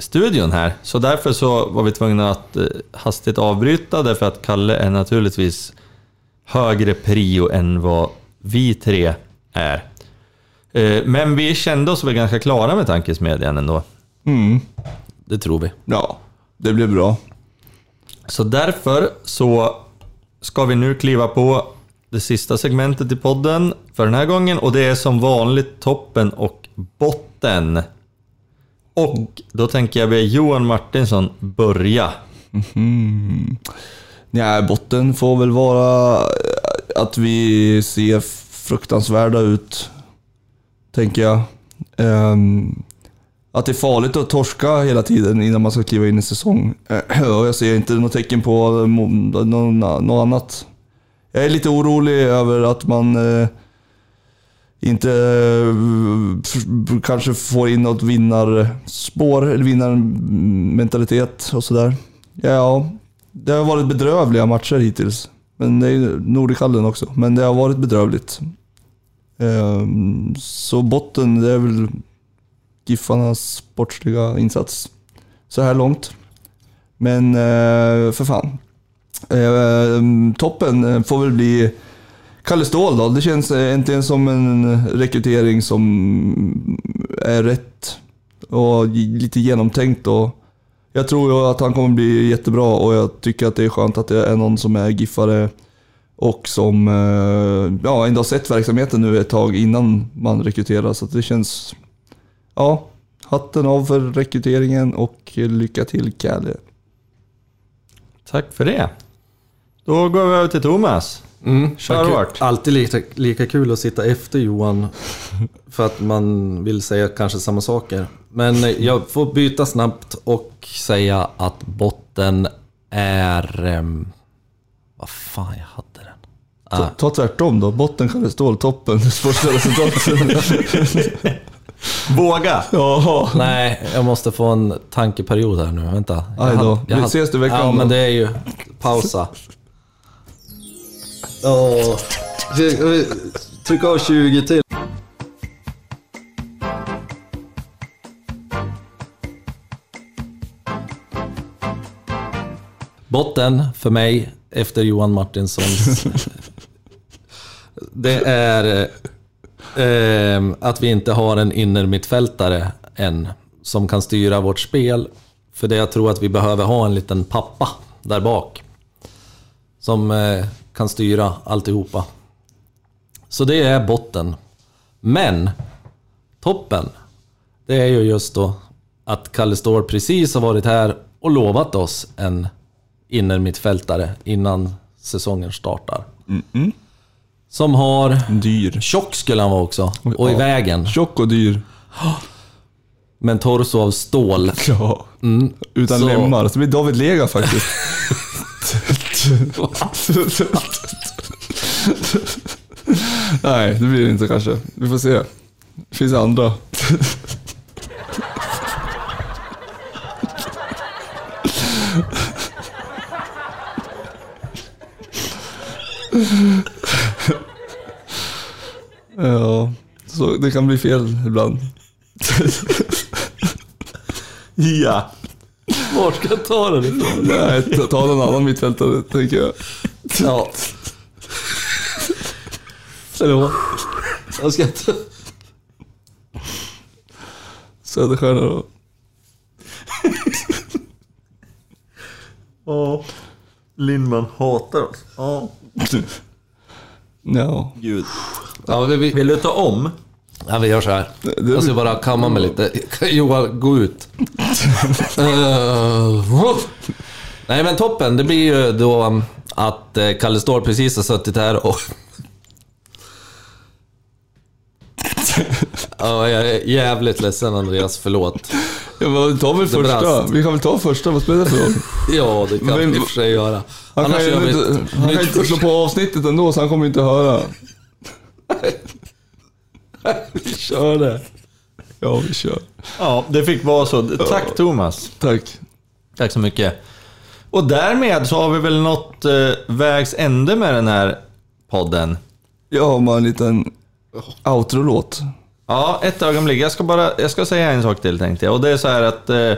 studion här. Så därför så var vi tvungna att eh, hastigt avbryta därför att Kalle är naturligtvis högre prio än vad vi tre är. Eh, Men vi kände oss väl ganska klara med tankesmedjan ändå. Mm. Det tror vi. Ja, det blir bra. Så därför så ska vi nu kliva på det sista segmentet i podden för den här gången och det är som vanligt toppen och botten. Och då tänker jag be Johan Martinsson börja. Mm. Nej, botten får väl vara eh, att vi ser fruktansvärda ut, tänker jag. Um, att det är farligt att torska hela tiden innan man ska kliva in i säsong. Eh, <clears throat> och jag ser inte något tecken på eh, något annat. Jag är lite orolig över att man inte eh, kanske får in något vinnarspår eller vinnarmentalitet och sådär. Ja, det har varit bedrövliga matcher hittills. Men det är ju Nordikallen också. Men det har varit bedrövligt. Ehm, så botten, det är väl Giffarnas sportsliga insats så här långt. Men eh, för fan. Ehm, toppen eh, får väl bli Kalle Ståhl då? Det känns eh, äntligen som en eh, rekrytering som är rätt och lite genomtänkt. Och jag tror ju att han kommer bli jättebra och jag tycker att det är skönt att det är någon som är giffare och som eh, ja, ändå har sett verksamheten nu ett tag innan man rekryterar. Så det känns... Ja, hatten av för rekryteringen och lycka till Kalle. Tack för det. Då går vi över till Thomas. Mm, Kör det är hårt. Alltid lika, lika kul att sitta efter Johan för att man vill säga kanske samma saker. Men jag får byta snabbt och säga att botten är... ehm, vad fan, jag hade den. Ta, Ah, ta tvärtom då. Botten Kalle Ståhl, toppen sportsliga resultat. <laughs> Våga! ja. nej, jag måste få en tankeperiod här nu. Vänta. Jag Aj då. hade- jag Vi ses i veckan Ja, men det är ju... Pausa. Åh. Tryck av 20 till. Botten för mig efter Johan Martinssons... <laughs> det är eh, att vi inte har en innermittfältare än som kan styra vårt spel. För det jag tror att vi behöver ha en liten pappa där bak. Som eh, kan styra alltihopa. Så det är botten. Men toppen, det är ju just då att Kalle Ståhl precis har varit här och lovat oss en innermittfältare innan säsongen startar. Som har... Dyr. Tjock skulle han vara också. Och i vägen. Tjock och dyr. Med en torso av stål. Ja. Utan Så- lemmar. Så blir David Lega faktiskt. <laughs> <laughs> Nej, det blir det inte kanske. Vi får se. Det finns andra. <laughs> Ja, så det kan bli fel ibland. <laughs> Ja. Var ska jag ta den ifrån? Nej, ta, någon annan mittfältare, tänker jag. Ja. Förlåt. Jag ska inte... Söderstjärna då. Ja. Lindman hatar oss. Ja. Ja. Gud. Ja, vi, vi, Vill du ta om? Ja, vi gör så här. Jag ska bara kamma mig lite. <laughs> Johan, gå ut. <laughs> Eh, Nej men toppen, det blir ju då um, att eh, Kalle Ståhl precis har suttit här och... <laughs> Ja, jag är jävligt ledsen Andreas, förlåt. Ja, men ta väl första. brast. Vi kan väl ta första. Vad spelar det för roll? Ja, det kan vi i och för sig göra. Han kan Annars ju gör vi inte, ett han kan inte slå på avsnittet ändå, så han kommer inte höra. <laughs> Vi kör det. Ja, vi kör. Ja, det fick vara så. Tack Thomas. Tack. Tack så mycket. Och därmed så har vi väl nått eh, vägs ände med den här podden. Jag har bara en liten outro-låt. Ja, ett ögonblick. Jag ska bara jag ska säga en sak till tänkte jag. Och det är så här att eh,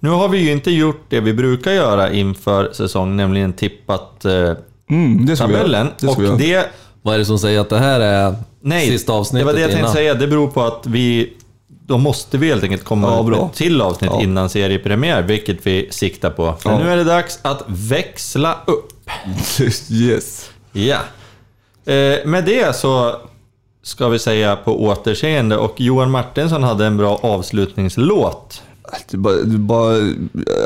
nu har vi ju inte gjort det vi brukar göra inför säsong, nämligen tippat eh, Mm, det ska vi tabellen. Det ska och det, Vad är det som säger att det här är nej, sista det avsnittet var det jag tänkte innan? säga. Det beror på att vi, då måste vi helt enkelt komma Ja, bra. till avsnitt Ja. innan seriepremiär, vilket vi siktar på. För Ja. nu är det dags att växla upp. <laughs> Yes. Ja. Eh, med det så ska vi säga på återseende och Johan Martinsson hade en bra avslutningslåt. Det är bara, det bara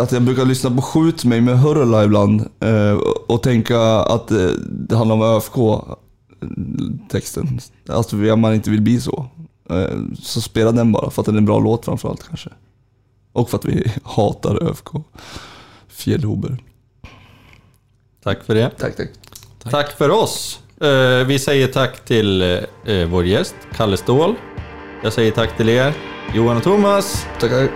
att jag brukar lyssna på Skjut mig med Hurla ibland eh, och tänka att eh, det handlar om ÖFK, texten. Alltså att man inte vill bli så. Eh, så spela den bara, för att den är en bra låt framförallt kanske. Och för att vi <laughs> hatar ÖFK. Fjällhober. Tack för det. Tack, tack. Tack, för oss. Eh, vi säger tack till eh, vår gäst, Kalle Ståhl. Jag säger tack till er, Johan och Thomas. Tackar.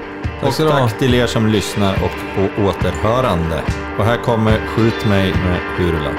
Och tack till er som lyssnar och på återhörande. Och här kommer Skjut mig med Hurula.